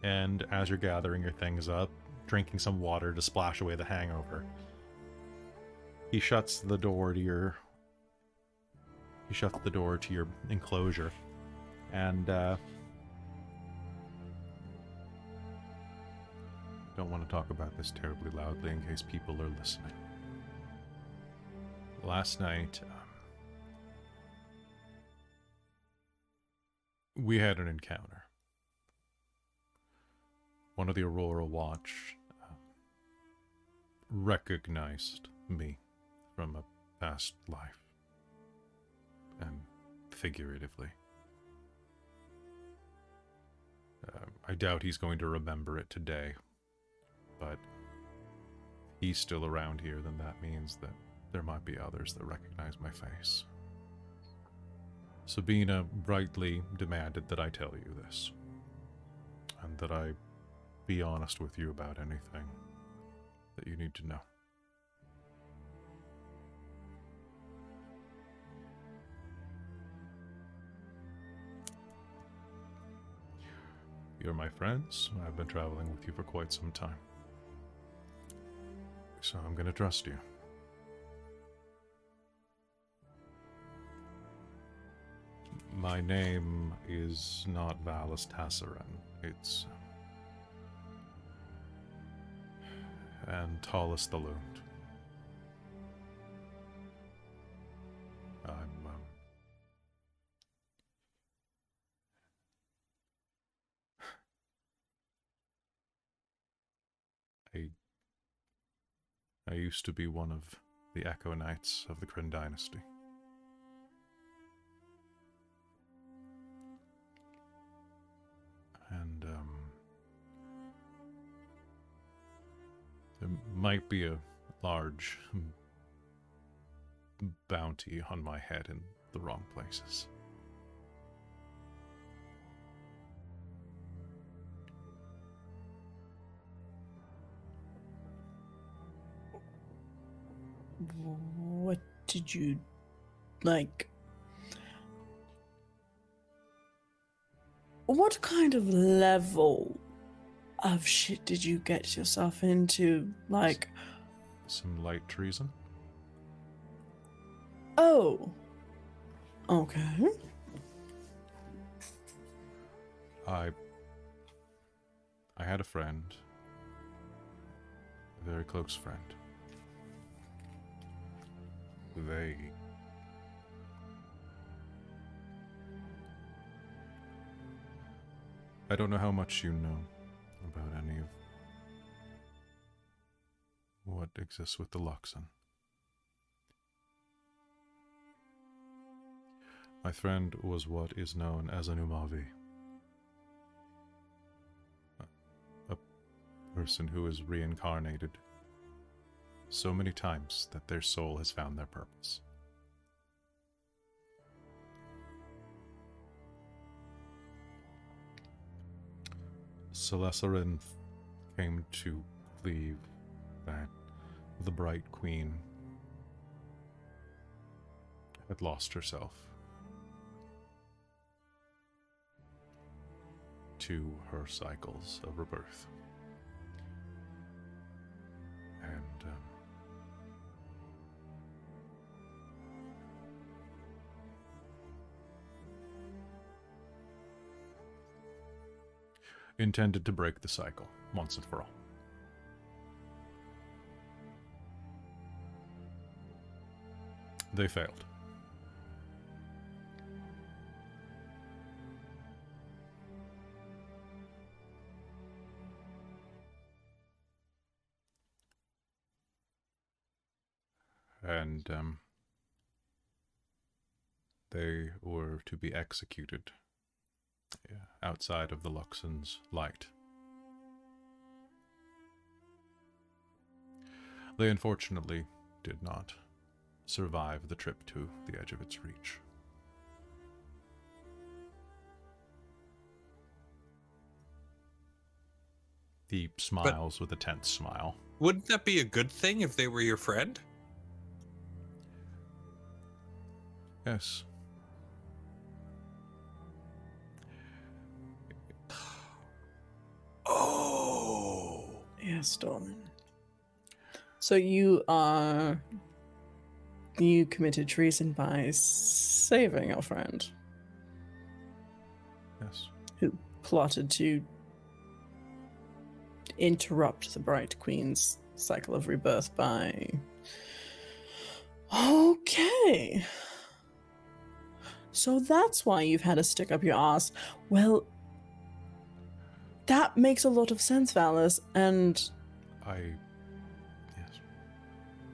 And as you're gathering your things up, drinking some water to splash away the hangover. He shuts the door to your he shuts the door to your enclosure and uh don't want to talk about this terribly loudly in case people are listening. Last night um, we had an encounter. one of the Aurora Watch uh, recognized me from a past life. And figuratively. Uh, I doubt he's going to remember it today, but he's still around here, then that means that there might be others that recognize my face. Sabina brightly demanded that I tell you this, and that I be honest with you about anything that you need to know. You're my friends. I've been traveling with you for quite some time. So I'm gonna trust you. My name is not Valis Tassaran. It's. And Tallest the Lund. I used to be one of the Echo Knights of the Kryn Dynasty. and um, there might be a large bounty on my head in the wrong places. What did you like? What kind of level of shit did you get yourself into? Like, Some light treason. oh, okay. I. I had a friend, a very close friend. They. I don't know how much you know about any of what exists with the Luxon. My friend was what is known as an Umavu. A person who is reincarnated so many times that their soul has found their purpose. Celessarin came to believe that the Bright Queen had lost herself to her cycles of rebirth. And um, intended to break the cycle once and for all. They failed. And um, they were to be executed outside of the Luxon's light. They unfortunately did not survive the trip to the edge of its reach. He smiles with a tense smile. Wouldn't that be a good thing if they were your friend? Yes. Yes, darling. So you are. You committed treason by saving your friend Yes. who plotted to interrupt the Bright Queen's cycle of rebirth by. Okay. So that's why you've had to stick up your ass. Well, that makes a lot of sense, Valis, and I. Yes.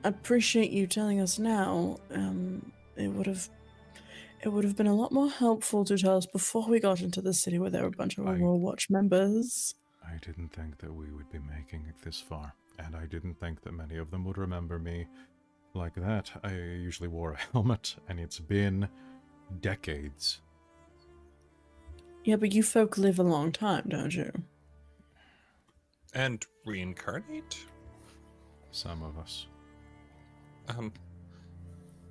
Appreciate you telling us now. Um, it would have, it would have been a lot more helpful to tell us before we got into the city where there were a bunch of I- Aurora Watch members. I didn't think that we would be making it this far, and I didn't think that many of them would remember me like that. I usually wore a helmet, and it's been decades. Yeah, but you folk live a long time, don't you? And reincarnate? Some of us. Um,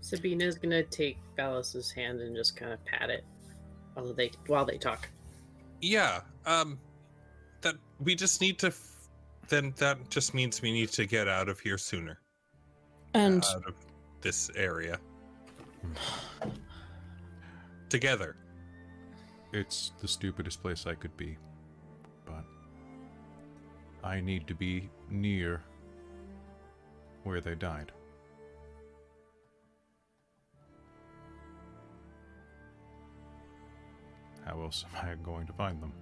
Sabina's gonna take Valis's hand and just kind of pat it while they while they talk. yeah. Um, that we just need to. F- then that just means we need to get out of here sooner. And out of this area. Together. It's the stupidest place I could be, but I need to be near where they died. How else am I going to find them?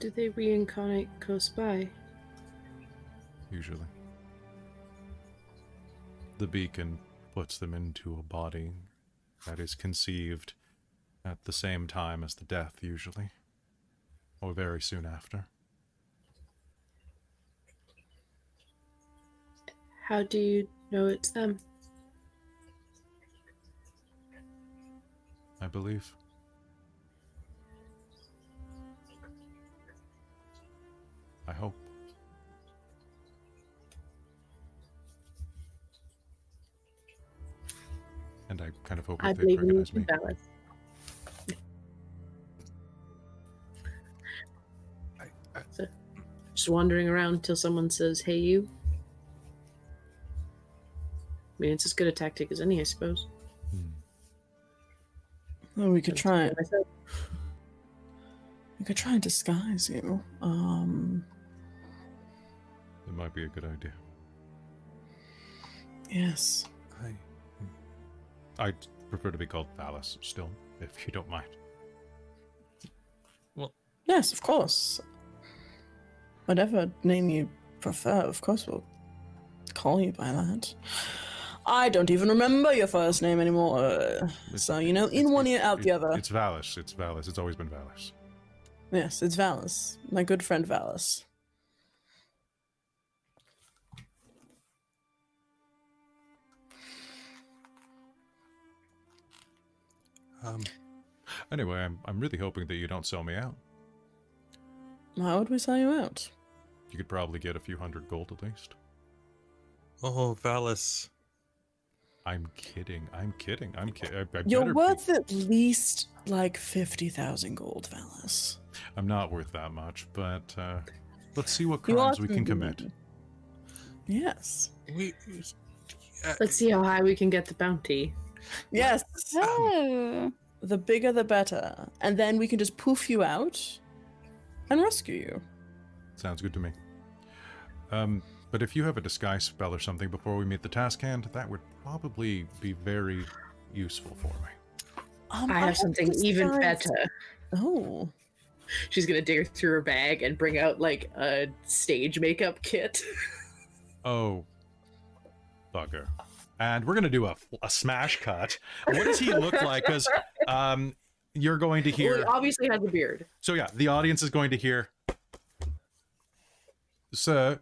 Do they reincarnate close by? Usually. The beacon puts them into a body that is conceived at the same time as the death, usually, or very soon after. How do you know it's them? I believe. I hope. And I kind of hope I that they believe in you, recognize me. Valis. I, I, So, just wandering around until someone says, "Hey, you." I mean, it's as good a tactic as any, I suppose. Hmm. well, we could That's try. what I said. We could try and disguise you. Um, It might be a good idea. yes. I. I'd prefer to be called Valis still, if you don't mind. Well, yes, of course. Whatever name you prefer, of course we'll call you by that. I don't even remember your first name anymore. uh, So, you know, in one ear, it's- out the other. It's Valis. It's Valis. It's always been Valis. Yes, it's Valis. My good friend Valis. Um, Anyway, I'm, I'm really hoping that you don't sell me out. How would we sell you out? You could probably get a few hundred gold at least. oh, Valis. I'm kidding. I'm kidding. I'm kidding. I, I You're better be- worth at least like 50,000 gold, Valis. I'm not worth that much, but uh, let's see what crimes we can commit. be. Yes. We. Uh, Let's see how high we can get the bounty. Yes. Oh. The bigger the better. And then we can just poof you out and rescue you. Sounds good to me. Um, but if you have a disguise spell or something before we meet the Taskhand, that would probably be very useful for me. Um, I have something even better. Oh. She's gonna dig through her bag and bring out like a stage makeup kit. Oh, bugger. And we're going to do a, a smash cut. What does he look like? Because um, you're going to Well, he hear. obviously has a beard. So, yeah, the audience is going to hear. Sir,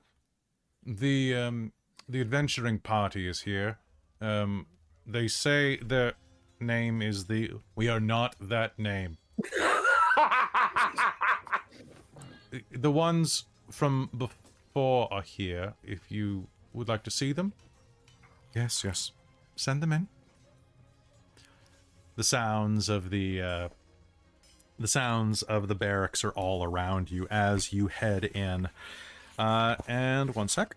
the um, the adventuring party is here. Um, they say their name is the. We are not that name. the ones from before are here. If you would like to see them, yes, yes, send them in. The sounds of the uh, the sounds of the barracks are all around you as you head in. Uh, and one sec.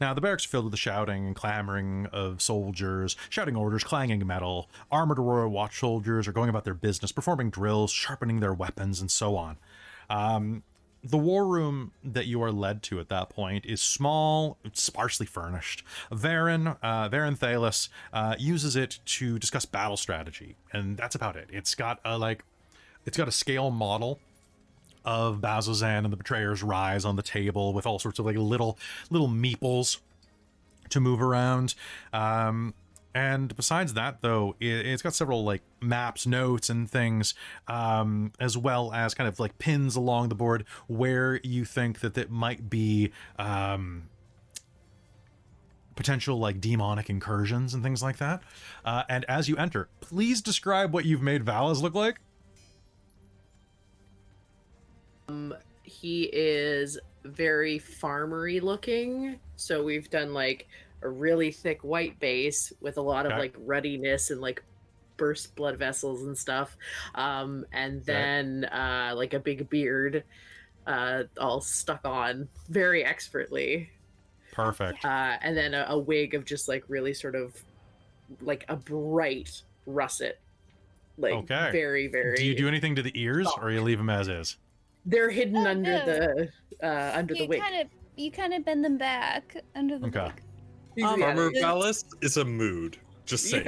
Now, the barracks are filled with the shouting and clamoring of soldiers, shouting orders, clanging metal. Armored Aurora Watch soldiers are going about their business, performing drills, sharpening their weapons, and so on. Um, the war room that you are led to at that point is small, sparsely furnished. Varen, uh, Varen uh, uses it to discuss battle strategy, and that's about it. It's got a like, it's got a scale model of Bazzoxan and the Betrayer's Rise on the table with all sorts of like little little meeples to move around. Um, and besides that, though, it, it's got several like maps, notes, and things, um, as well as kind of like pins along the board where you think that it might be um, potential like demonic incursions and things like that. Uh, and as you enter, please describe what you've made Valis look like. Um, he is very farmery looking. So we've done like a really thick white base with a lot of Okay. like ruddiness and like burst blood vessels and stuff. Um, and then uh, like a big beard uh, all stuck on very expertly. Perfect. Uh, and then a, a wig of just like really sort of like a bright russet. Like Okay. very, very Do you do anything to the ears, or you leave them as is? they're hidden Oh, under no. the uh under the You wig. kind of you kind of bend them back under the Okay. wig. Um, Farmer Yeah. Valis is a mood. Just saying.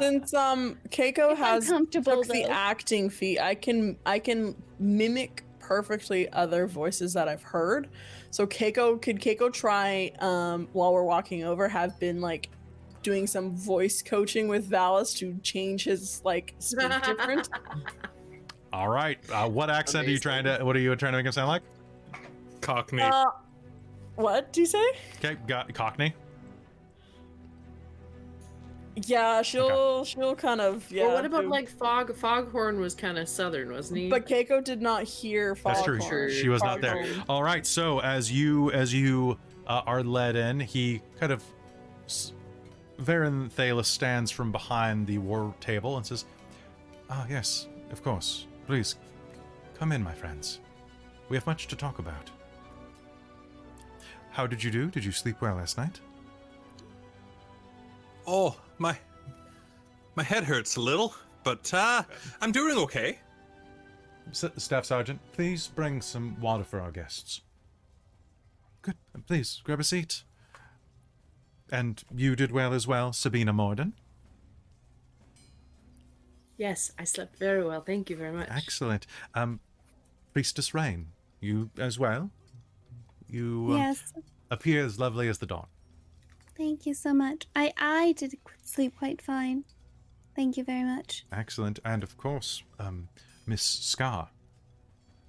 Since um Keiko has uncomfortable, took the acting feat, I can I can mimic perfectly other voices that I've heard. So Keiko could Keiko try um while we're walking over have been like doing some voice coaching with Valis to change his like speak different. All right. Uh, what accent are you trying to? What are you trying to make him sound like? Cockney. uh, what do you say? Okay, got Cockney. Yeah, she'll she'll kind of yeah. well, what about do- like Fog? Foghorn was kind of southern, wasn't he? But Keiko did not hear. Foghorn. That's true. Foghorn. She was not there. Foghorn. All right. So as you as you uh, are led in, he kind of s- Varen Thalos stands from behind the war table and says, "Ah, yes, of course. Please come in, my friends. We have much to talk about. How did you do? Did you sleep well last night? oh, my my head hurts a little, but uh I'm doing okay. S- Staff Sergeant, please bring some water for our guests. Good. Please grab a seat. And you did well as well, Sabina Morden. yes, I slept very well. Thank you very much. Excellent. Um, Priestess Rain, you as well. You um, Yes. appear as lovely as the dawn. Thank you so much. I I did sleep quite fine. Thank you very much. Excellent. And of course, um, Miss Scar.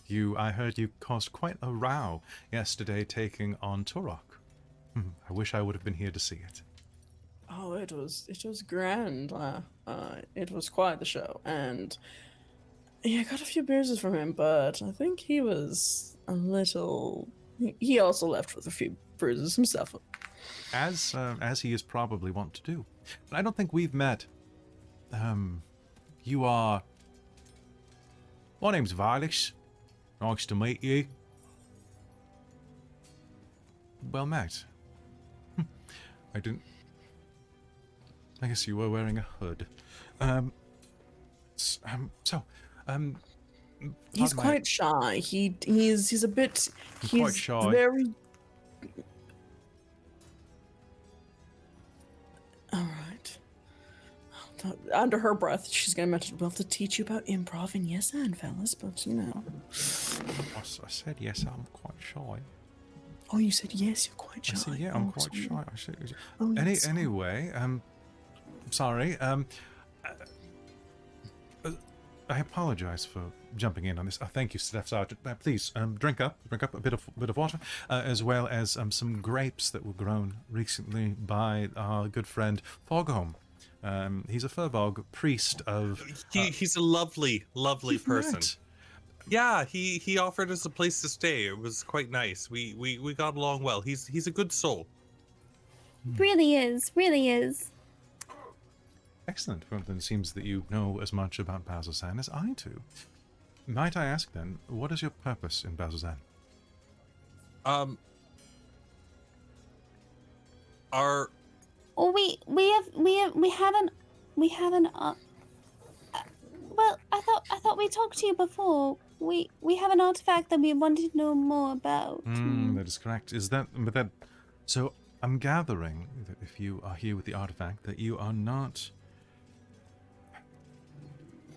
You, I heard you caused quite a row yesterday taking on Turok. Hmm, I wish I would have been here to see it. Oh, it was it was grand. Uh, uh, it was quite the show, and yeah, I got a few bruises from him, but I think he was a little. he- He also left with a few bruises himself. as uh, as he is probably wont to do. But I don't think we've met. Um, you are. My name's Vilex. Nice to meet you. Well met. Hmm. I didn't. I guess you were wearing a hood. Um. um so, um. He's quite shy. He he's he's a bit. He's He's quite shy. Very. All right. Under her breath, she's gonna mention, "Well, to teach you about improv and yes and fellas, but you know." I s- I said yes. I'm quite shy. Oh, you said yes. You're quite shy. I said, yeah, I'm Oh, quite sorry. shy. I said, Oh, Any, yes. anyway, um, sorry. Um, uh, uh, I apologize for jumping in on this. Uh, thank you, Staff Sergeant. Uh, please, um, drink up, drink up a bit of bit of water, uh, as well as um, some grapes that were grown recently by our good friend Fogholm. Um, he's a firbolg priest of. He he's a lovely, lovely You've person. met. Yeah, he he offered us a place to stay. It was quite nice. We we we got along well. He's he's a good soul. Really is. Really is. Excellent. Well, then it seems that you know as much about Bazzoxan as I do. Might I ask then, what is your purpose in Bazzoxan? Um our Well, we we have we have we haven't we haven't. Uh, uh, well, I thought I thought we talked to you before. we we have an artifact that we wanted to know more about. Mm, that is correct. Is that but that? So I'm gathering that if you are here with the artifact, that you are not.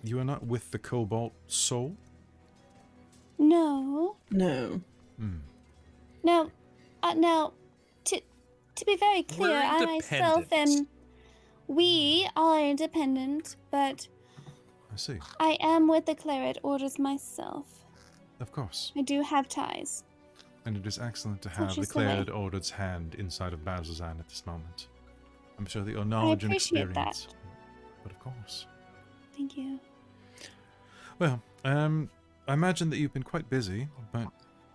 You are not with the Cobalt Soul. No, No. Hmm. now, uh, now, to to be very clear, I myself am. independent. We are independent, but I see. I am with the Claret Orders myself. Of course. I do have ties. And it is excellent to So have the she's the. Claret Order's hand inside of Bazzoxan at this moment. I'm sure that your knowledge and appreciate that. experience. But of course. Thank you. Well, um, I imagine that you've been quite busy, but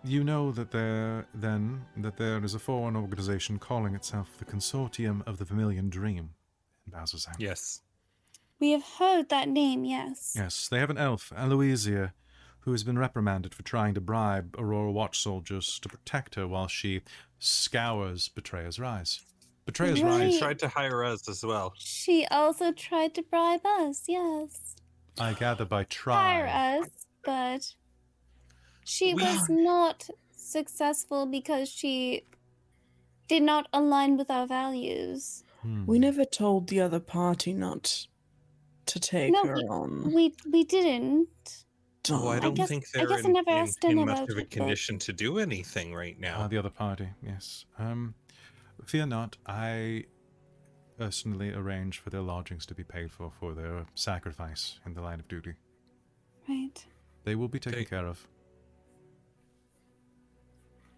you know that there then that there is a foreign organization calling itself the Consortium of the Vermilion Dream in Bazzoxan. Yes. We have heard that name, yes. Yes, they have an elf, Aloysia, who has been reprimanded for trying to bribe Aurora Watch soldiers to protect her while she scours Betrayer's Rise. Betrayer's Right. Rise, She tried to hire us as well. She also tried to bribe us, yes. I gather by Hire try. us, but she We- was not successful because she did not align with our values. Hmm. We never told the other party not to take No, her we- on. We we didn't. Oh, I don't guess- think I they're guess I in, never in- asked her in much of a it, condition to do anything right now. Ah, the other party, yes. Um, fear not, I personally arrange for their lodgings to be paid for for their sacrifice in the line of duty. Right. They will be taken Okay. care of.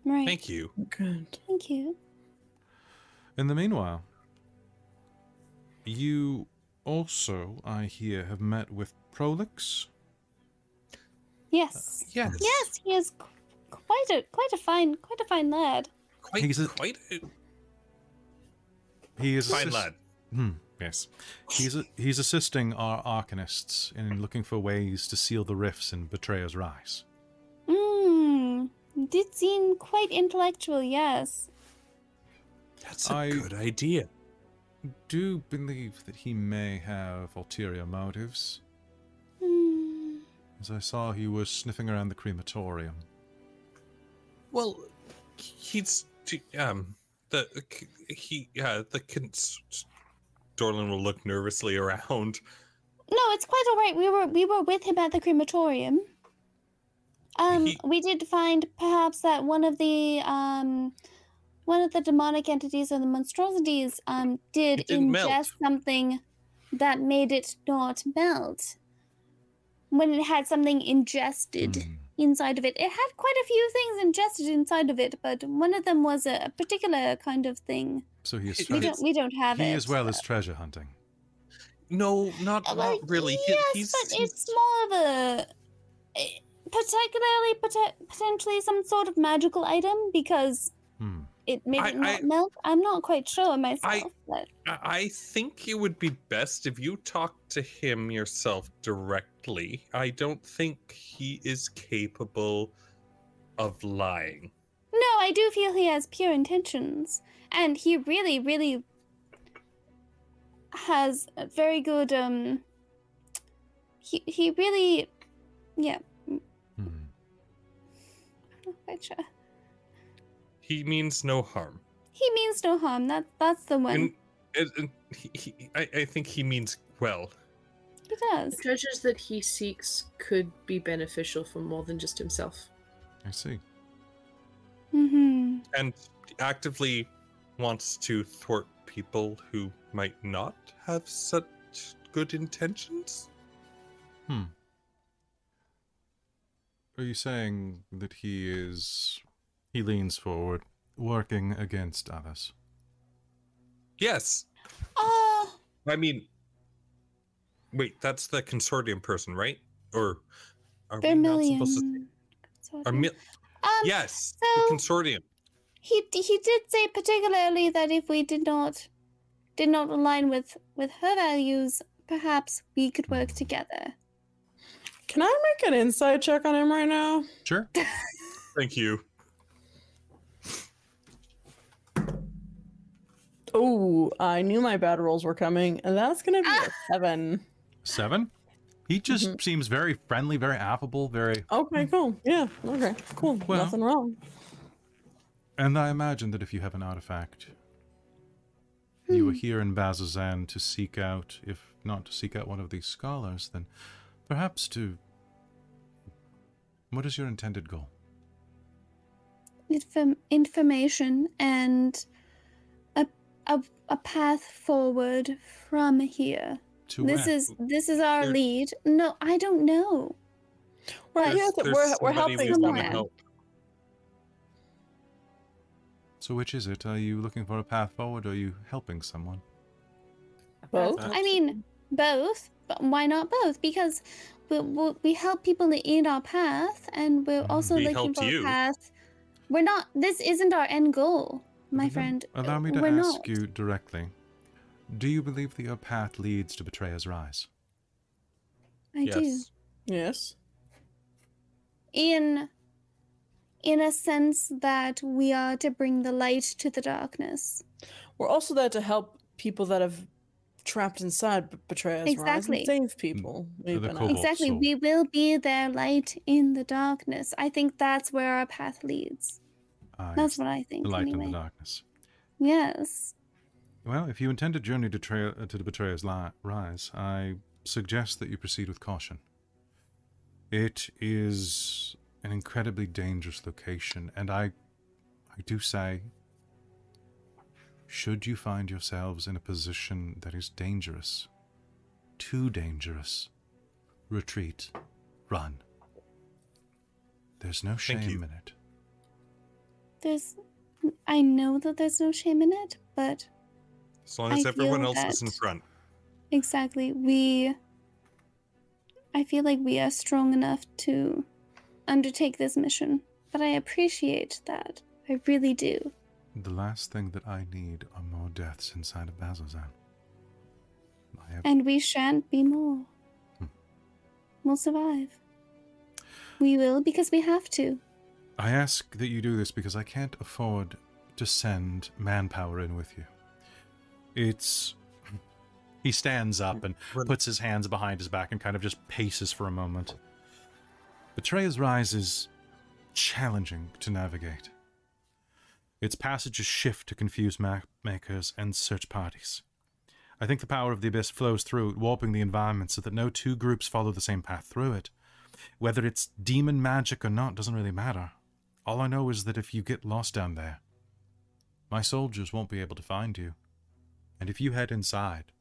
Right. Thank you. Good. Thank you. In the meanwhile, you also, I hear, have met with Prolix. Yes. Uh, yes. Yes, he is qu- quite a quite a fine quite a fine lad. Quite, He's a- quite a He is fine assist- lad. Hmm, yes. He's a, he's assisting our arcanists in looking for ways to seal the rifts in Betrayer's Rise. Mmm. Did seem quite intellectual, yes. That's a I- good idea. Do believe that he may have ulterior motives, Hmm. as I saw he was sniffing around the crematorium. Well, he's um the he yeah the cons- Dorlin will look nervously around. No, it's quite all right. We were we were with him at the crematorium. Um, He- we did find perhaps that one of the um, one of the demonic entities or the monstrosities um did ingest melt. something that made it not melt. When it had something ingested Hmm. Inside of it, it had quite a few things ingested inside of it, but one of them was a, a particular kind of thing. So he is He We don't we don't have he it. as well as treasure hunting. No, not Uh, not really. He- Yes, he's, but it's more of a particularly pot- potentially some sort of magical item because Hmm. it made I- it not I- melt. I'm not quite sure myself, but I I think it would be best if you talk to him yourself directly. I don't think he is capable of lying. no, I do feel he has pure intentions, and he really, really has a very good um. He he really, yeah, Hmm. I'm not quite sure. He means no harm. He means no harm. That that's the one. And, and, and he, he, I, I think he means well. He does. The treasures that he seeks could be beneficial for more than just himself. I see. Mm-hmm. and actively wants to thwart people who might not have such good intentions. Hmm. Are you saying that he is. He leans forward, working against others? Yes. Oh, I mean, wait, that's the consortium person, right? Or are we not supposed to say? Sort Or mi- um, yes, so- the consortium. he he did say particularly that if we did not did not align with with her values, perhaps we could work together. Can I make an inside check on him right now? Sure. Thank you. Oh, I knew my bad rolls were coming, and that's gonna be a seven. Seven? He just mm-hmm. seems very friendly, very affable, very. Okay, cool. Yeah, okay, cool. Well- Nothing wrong. And I imagine that if you have an artifact, you hmm. are here in Bazzoxan to seek out, if not to seek out one of these scholars, then perhaps to. What is your intended goal? Inform- information and a, a a path forward from here. To this where? is this is our There- lead. No, I don't know. We're But- here. There's we're we're helping someone. help. So which is it? Are you looking for a path forward or are you helping someone? both. I mean, both. But why not both? Because we, we, we help people in our path, and we're Mhm. also We looking for you. a path. We're not. This isn't our end goal, my Then friend. Allow me to we're ask not. you directly. Do you believe that your path leads to Betrayer's Rise? I do. yes. Yes. In in a sense that we are to bring the light to the darkness. We're also there to help people that have trapped inside b- betrayers. Rise Exactly. and save people. Mm, We've cobalt exactly. soul. We will be their light in the darkness. I think that's where our path leads. That's what I think. the light anyway. in the darkness. Yes. Well, if you intend to journey to, tra- uh, to the Betrayer's li- Rise, I suggest that you proceed with caution. It is an incredibly dangerous location, and I, I do say, should you find yourselves in a position that is dangerous, too dangerous, retreat, run. There's no shame in it. There's I know that there's no shame in it, but As long as I everyone else is in front. exactly, we I feel like we are strong enough to undertake this mission. But I appreciate that. I really do. The last thing that I need are more deaths inside of Bazzoxan. Have And we shan't be more. Hmm. We'll survive. We will because we have to. I ask that you do this because I can't afford to send manpower in with you. It's. He stands up and puts his hands behind his back and kind of just paces for a moment. Betrayer's Rise is challenging to navigate. Its passages shift to confuse map makers and search parties. I think the power of the Abyss flows through it, warping the environment so that no two groups follow the same path through it. Whether it's demon magic or not doesn't really matter. All I know is that if you get lost down there, my soldiers won't be able to find you. And if you head inside,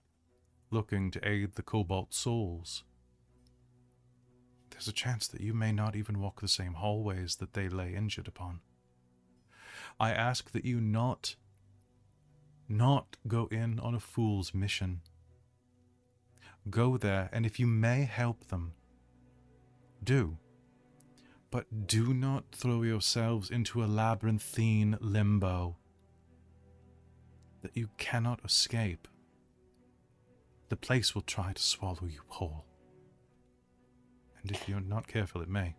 looking to aid the Cobalt Souls, there's a chance that you may not even walk the same hallways that they lay injured upon. I ask that you not not go in on a fool's mission. Go there, and if you may help them, do. But do not throw yourselves into a labyrinthine limbo that you cannot escape. The place will try to swallow you whole. And if you're not careful, it may.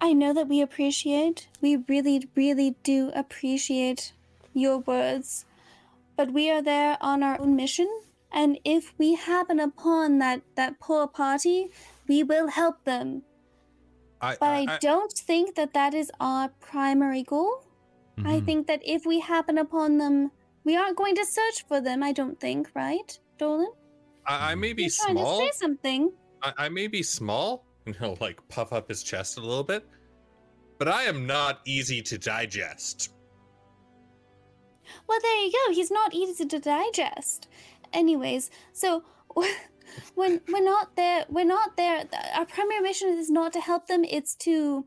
I know that we appreciate, we really, really do appreciate your words, but we are there on our own mission, and if we happen upon that, that poor party, we will help them. I, But I, don't think that that is our primary goal. I Mhm. think that if we happen upon them, we aren't going to search for them, I don't think, right, Dolan? I, I may be You're trying small. to say something. I, I may be small, and he'll like puff up his chest a little bit, but I am not easy to digest. Well, there you go. He's not easy to digest. Anyways, so when we're not there, we're not there. Our primary mission is not to help them. It's to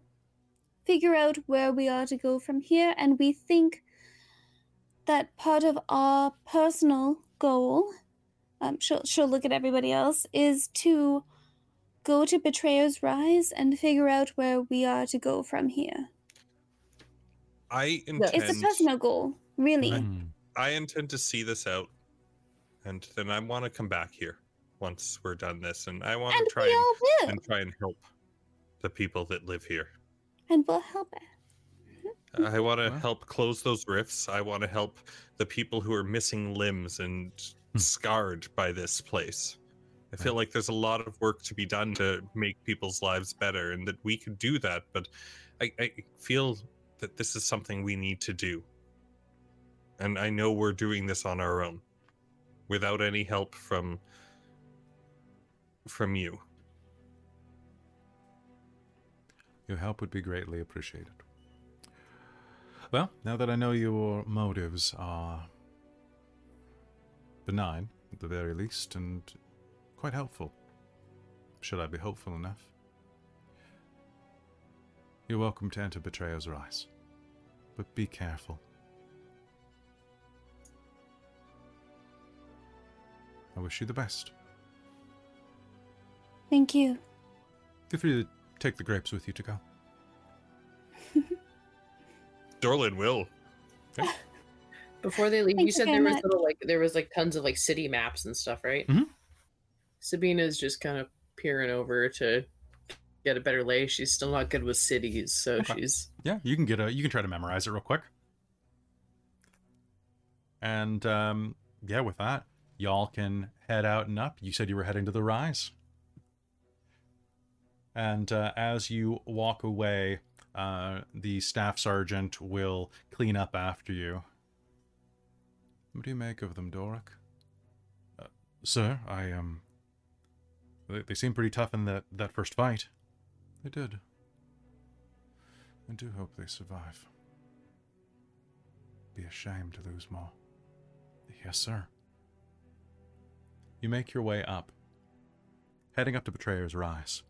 figure out where we are to go from here. And we think that part of our personal goal, um, she'll she'll look at everybody else, is to go to Betrayer's Rise and figure out where we are to go from here. I intend. It's a personal goal, really. Mm. I intend to see this out, and then I want to come back here once we're done this, and I want to try and, and try and help the people that live here. And we'll help I want to help close those rifts. I want to help the people who are missing limbs and Hmm. scarred by this place. I feel like there's a lot of work to be done to make people's lives better, and that we could do that. But I, I feel that this is something we need to do, and I know we're doing this on our own, without any help from from you. Your help would be greatly appreciated. Well, now that I know your motives are benign, at the very least, and quite helpful, should I be hopeful enough, you're welcome to enter Betrayer's Rise. But be careful. I wish you the best. Thank you. Feel free to take the grapes with you to go. Dorlin will. Before they leave, Thank you you said there was much. little like there was like tons of like city maps and stuff, right? Mhm. Sabina's just kind of peering over to get a better lay. She's still not good with cities, so Okay. she's Yeah, you can get a you can try to memorize it real quick. And um yeah, with that, y'all can head out and up. You said you were heading to the rise. And uh, as you walk away, uh, the staff sergeant will clean up after you. What do you make of them, Doric? Uh, sir, I um. They, they seem pretty tough in that that first fight. They did. I do hope they survive. Be a shame to lose more. Yes, sir. You make your way up, heading up to Betrayer's Rise.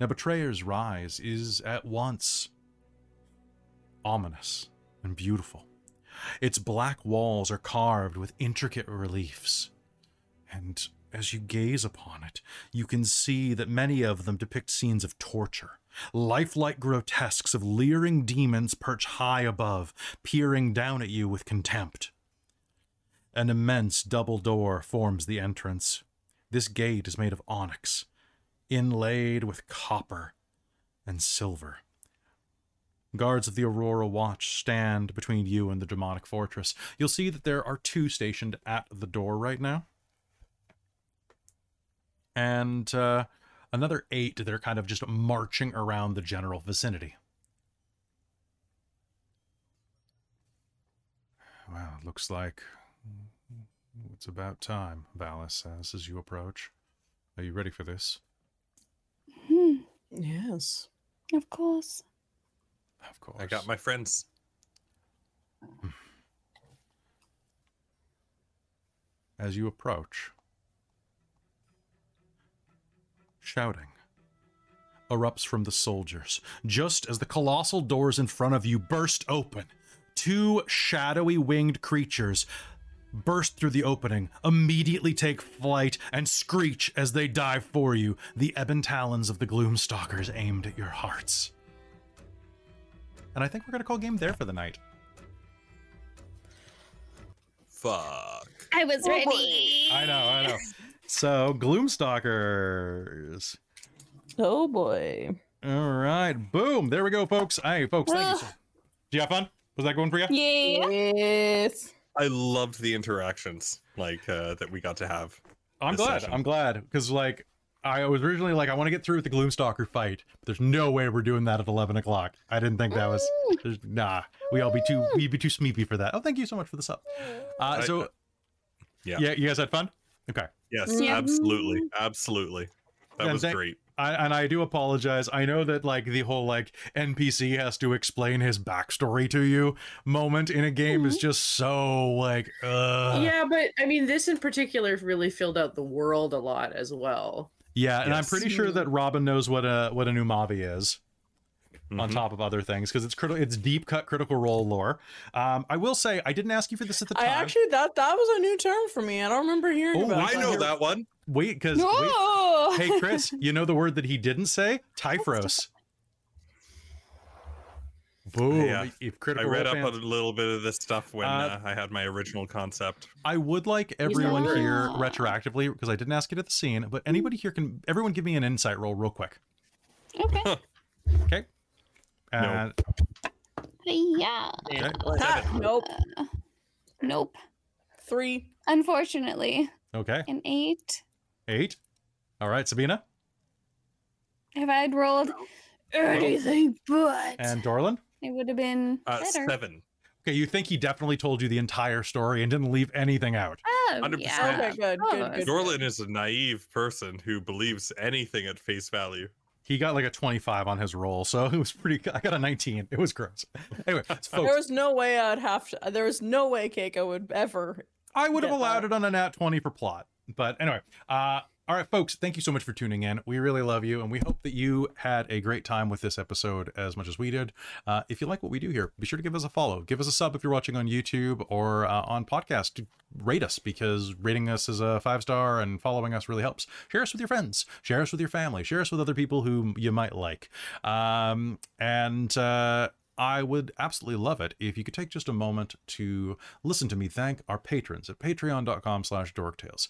Now, Betrayer's Rise is at once ominous and beautiful. Its black walls are carved with intricate reliefs, and as you gaze upon it, you can see that many of them depict scenes of torture, lifelike grotesques of leering demons perch high above, peering down at you with contempt. An immense double door forms the entrance. This gate is made of onyx, inlaid with copper and silver. Guards of the Aurora Watch stand between you and the demonic fortress. You'll see that there are two stationed at the door right now. And uh, another eight that are kind of just marching around the general vicinity. Well, looks like it's about time, Valis says as you approach. Are you ready for this? Hmm, Yes. of course. Of course. I got my friends. As you approach, shouting erupts from the soldiers just as the colossal doors in front of you burst open. Two shadowy winged creatures burst through the opening, immediately take flight, and screech as they dive for you, the ebon talons of the Gloomstalkers aimed at your hearts. And I think we're going to call game there for the night. Fuck. I was Oh, ready. I know, I know. So, Gloomstalkers. Oh boy. All right, boom. There we go, folks. Hey, folks, thank you. so- Did you have fun? Was that going for you? Yeah. Yes. I loved the interactions like uh, that we got to have. I'm glad. session. I'm glad because like I was originally like I want to get through with the Gloomstalker fight, but there's no way we're doing that at 11 o'clock. I didn't think that was nah. We all be too we'd be too sleepy for that. Oh, thank you so much for the sub. Uh, I- so yeah. yeah, you guys had fun. Okay. Yes, Yeah. absolutely, absolutely. That Yeah, was thank- great. I, and I do apologize. I know that like the whole like NPC has to explain his backstory to you moment in a game is just so like uh yeah, but I mean, this in particular really filled out the world a lot as well. Yeah, and I'm pretty sure that Robin knows what a what an Umavu is on Mhm. top of other things because it's critical it's deep cut critical role lore. Um I will say I didn't ask you for this at the time I actually that that was a new term for me. I don't remember hearing Oh, about I it. know that one. Wait cuz No. hey Chris, you know the word that he didn't say? Typhros. Boom. Yeah, If I read up role a little bit of this stuff when Uh, uh, I had my original concept. I would like everyone not- here retroactively because I didn't ask it at the scene, but anybody here can everyone give me an insight roll real quick. Okay. Okay? And Yeah. okay. Ha, nope. Nope. Three. Unfortunately, Okay. an eight. 8. All right, Sabina If I'd rolled anything but, and Dorlin. it would have been Uh, better. seven. Okay, you think he definitely told you the entire story and didn't leave anything out. Oh, 100%. yeah. Okay, good, good, good. Dorlin is a naive person who believes anything at face value. He got like a 25 on his roll, so it was pretty. I got a 19. It was gross. Anyway, There was no way I'd have to. There was no way Keiko would ever. I would have allowed that. it on a nat 20 for plot. But anyway, uh, all right, folks, thank you so much for tuning in. We really love you, and we hope that you had a great time with this episode as much as we did. Uh, if you like what we do here, be sure to give us a follow. Give us a sub if you're watching on YouTube or uh, on podcast. Rate us because rating us as a five star and following us really helps. Share us with your friends. Share us with your family. Share us with other people who you might like. Um, and uh, I would absolutely love it if you could take just a moment to listen to me thank our patrons at patreon.com slash dorktales.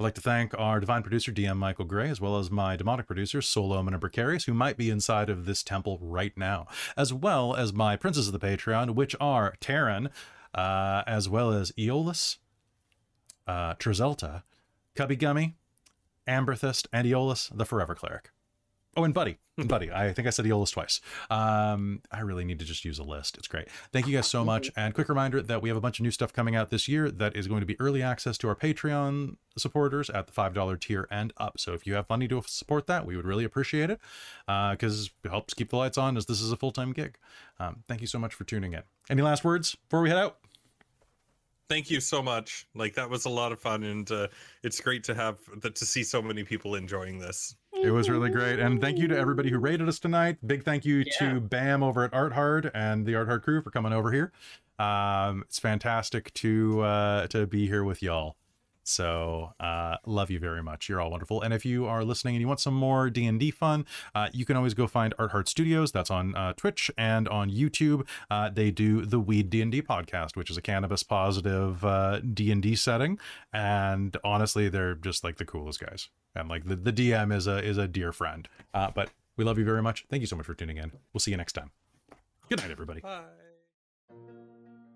I'd like to thank our divine producer, DM Michael Gray, as well as my demonic producers, Solomon and Precarious, who might be inside of this temple right now, as well as my princes of the Patreon, which are Terran, uh, as well as Aeolus, uh, Trizelta, Cubby Gummy, Amberthist, and Aeolus, the Forever Cleric. Oh, and Buddy. Buddy. I think I said Aeolus twice. Um, I really need to just use a list. It's great. Thank you guys so much. And quick reminder that we have a bunch of new stuff coming out this year that is going to be early access to our Patreon supporters at the $5 tier and up. So if you have money to support that, we would really appreciate it because it helps keep the lights on as this is a full time gig. Um, thank you so much for tuning in. Any last words before we head out? Thank you so much. Like that was a lot of fun, and uh, it's great to have that to see so many people enjoying this. It was really great. And thank you to everybody who rated us tonight. Big thank you Yeah. to Bam over at Art Hard and the Art Hard crew for coming over here. Um, it's fantastic to uh, to be here with y'all. So uh, love you very much. You're all wonderful. And if you are listening and you want some more D and D fun, uh, you can always go find Art Hard Studios. That's on uh, Twitch and on YouTube. Uh, they do the Weed D and D podcast, which is a cannabis positive uh, D and D setting. And honestly, they're just like the coolest guys. And like the, the DM is a is a dear friend. Uh, but we love you very much. Thank you so much for tuning in. We'll see you next time. Good night, everybody. Bye.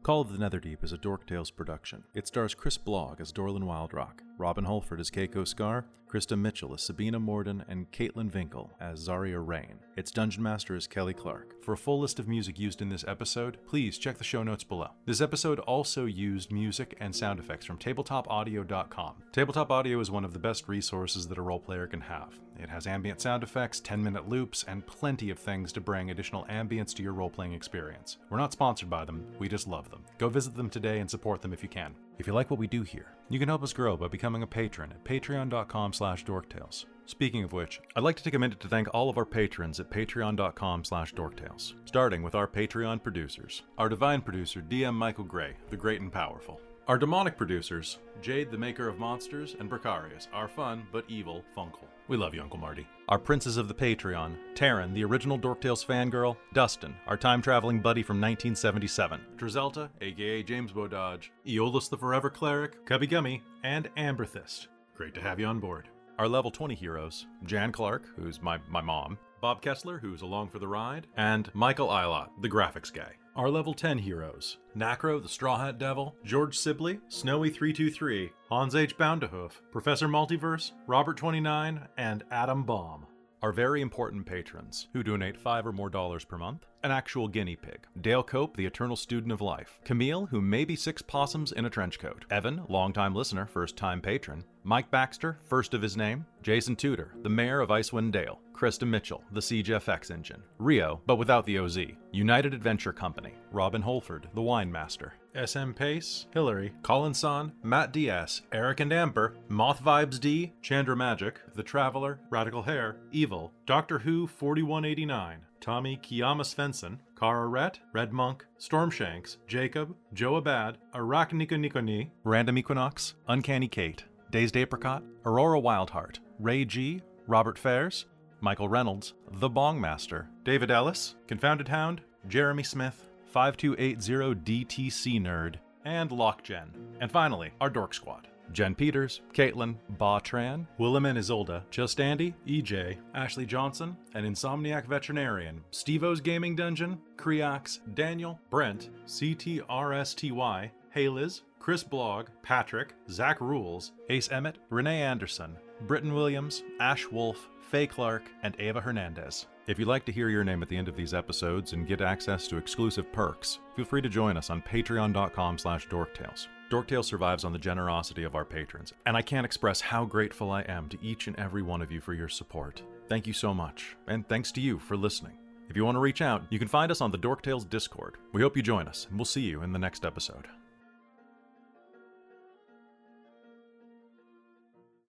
Call of the Netherdeep is a Dork Tales production. It stars Chris Blogg as Dorlin Wildrock, Robin Holford as Keiko Scar, Krista Mitchell as Sabina Morden, and Caitlin Vinkel as Zarya Rain. Its Dungeon Master is Kelly Clark. For a full list of music used in this episode, please check the show notes below. This episode also used music and sound effects from tabletopaudio.com. Tabletop Audio is one of the best resources that a role player can have. It has ambient sound effects, 10 minute loops, and plenty of things to bring additional ambience to your role playing experience. We're not sponsored by them, we just love them. Go visit them today and support them if you can. If you like what we do here, you can help us grow by becoming a patron at patreon.com slash dorktales. Speaking of which, I'd like to take a minute to thank all of our patrons at patreon.com slash dorktales, starting with our Patreon producers. Our divine producer, DM Michael Gray, the great and powerful. Our demonic producers, Jade, the maker of monsters, and Precarious, our fun but evil Funkle. We love you, Uncle Marty. Our princes of the Patreon, Taryn, the original Dorktales fangirl, Dustin, our time traveling buddy from 1977, Drizelta, aka James Bododge, Eolus the Forever Cleric, Cubby Gummy, and Amberthist. Great to have you on board. Our level 20 heroes, Jan Clark, who's my, my mom, Bob Kessler, who's along for the ride, and Michael Eilot, the graphics guy. Our level 10 heroes, Nacro, the Straw Hat Devil, George Sibley, Snowy323, Hans H. Boundahoof, Professor Multiverse, Robert29, and Adam Baum. Are very important patrons, who donate five or more dollars per month, an actual guinea pig, Dale Cope, the eternal student of life, Camille, who may be six possums in a trench coat, Evan, longtime listener, first time patron, Mike Baxter, first of his name, Jason Tudor, the mayor of Icewind Dale, Krista Mitchell, the Siege FX engine, Rio, but without the OZ, United Adventure Company, Robin Holford, the wine master, SM Pace, Hillary, Colin Son, Matt Diaz, Eric and Amber, Moth Vibes D, Chandra Magic, The Traveler, Radical Hair, Evil, Doctor Who 4189, Tommy Kiyama Svensson, Kara Rhett, Red Monk, Stormshanks, Jacob, Joe Abad, Nikoni, Random Equinox, Uncanny Kate, Dazed Apricot, Aurora Wildheart, Ray G, Robert Fairs, Michael Reynolds, The Bong Master, David Ellis, Confounded Hound, Jeremy Smith, 5280DTC Nerd, and Lockgen. And finally, our Dork Squad. Jen Peters, Caitlin, Ba Tran, Willem and Isolda, Just Andy, EJ, Ashley Johnson, an Insomniac Veterinarian, Stevo's Gaming Dungeon, Creox, Daniel, Brent, CTRSTY, Hayliz, Chris Blog, Patrick, Zach Rules, Ace Emmett, Renee Anderson, Britton Williams, Ash Wolf, Faye Clark, and Ava Hernandez. If you'd like to hear your name at the end of these episodes and get access to exclusive perks, feel free to join us on patreon.com slash dorktales. Dorktales survives on the generosity of our patrons, and I can't express how grateful I am to each and every one of you for your support. Thank you so much, and thanks to you for listening. If you want to reach out, you can find us on the Dorktales Discord. We hope you join us, and we'll see you in the next episode.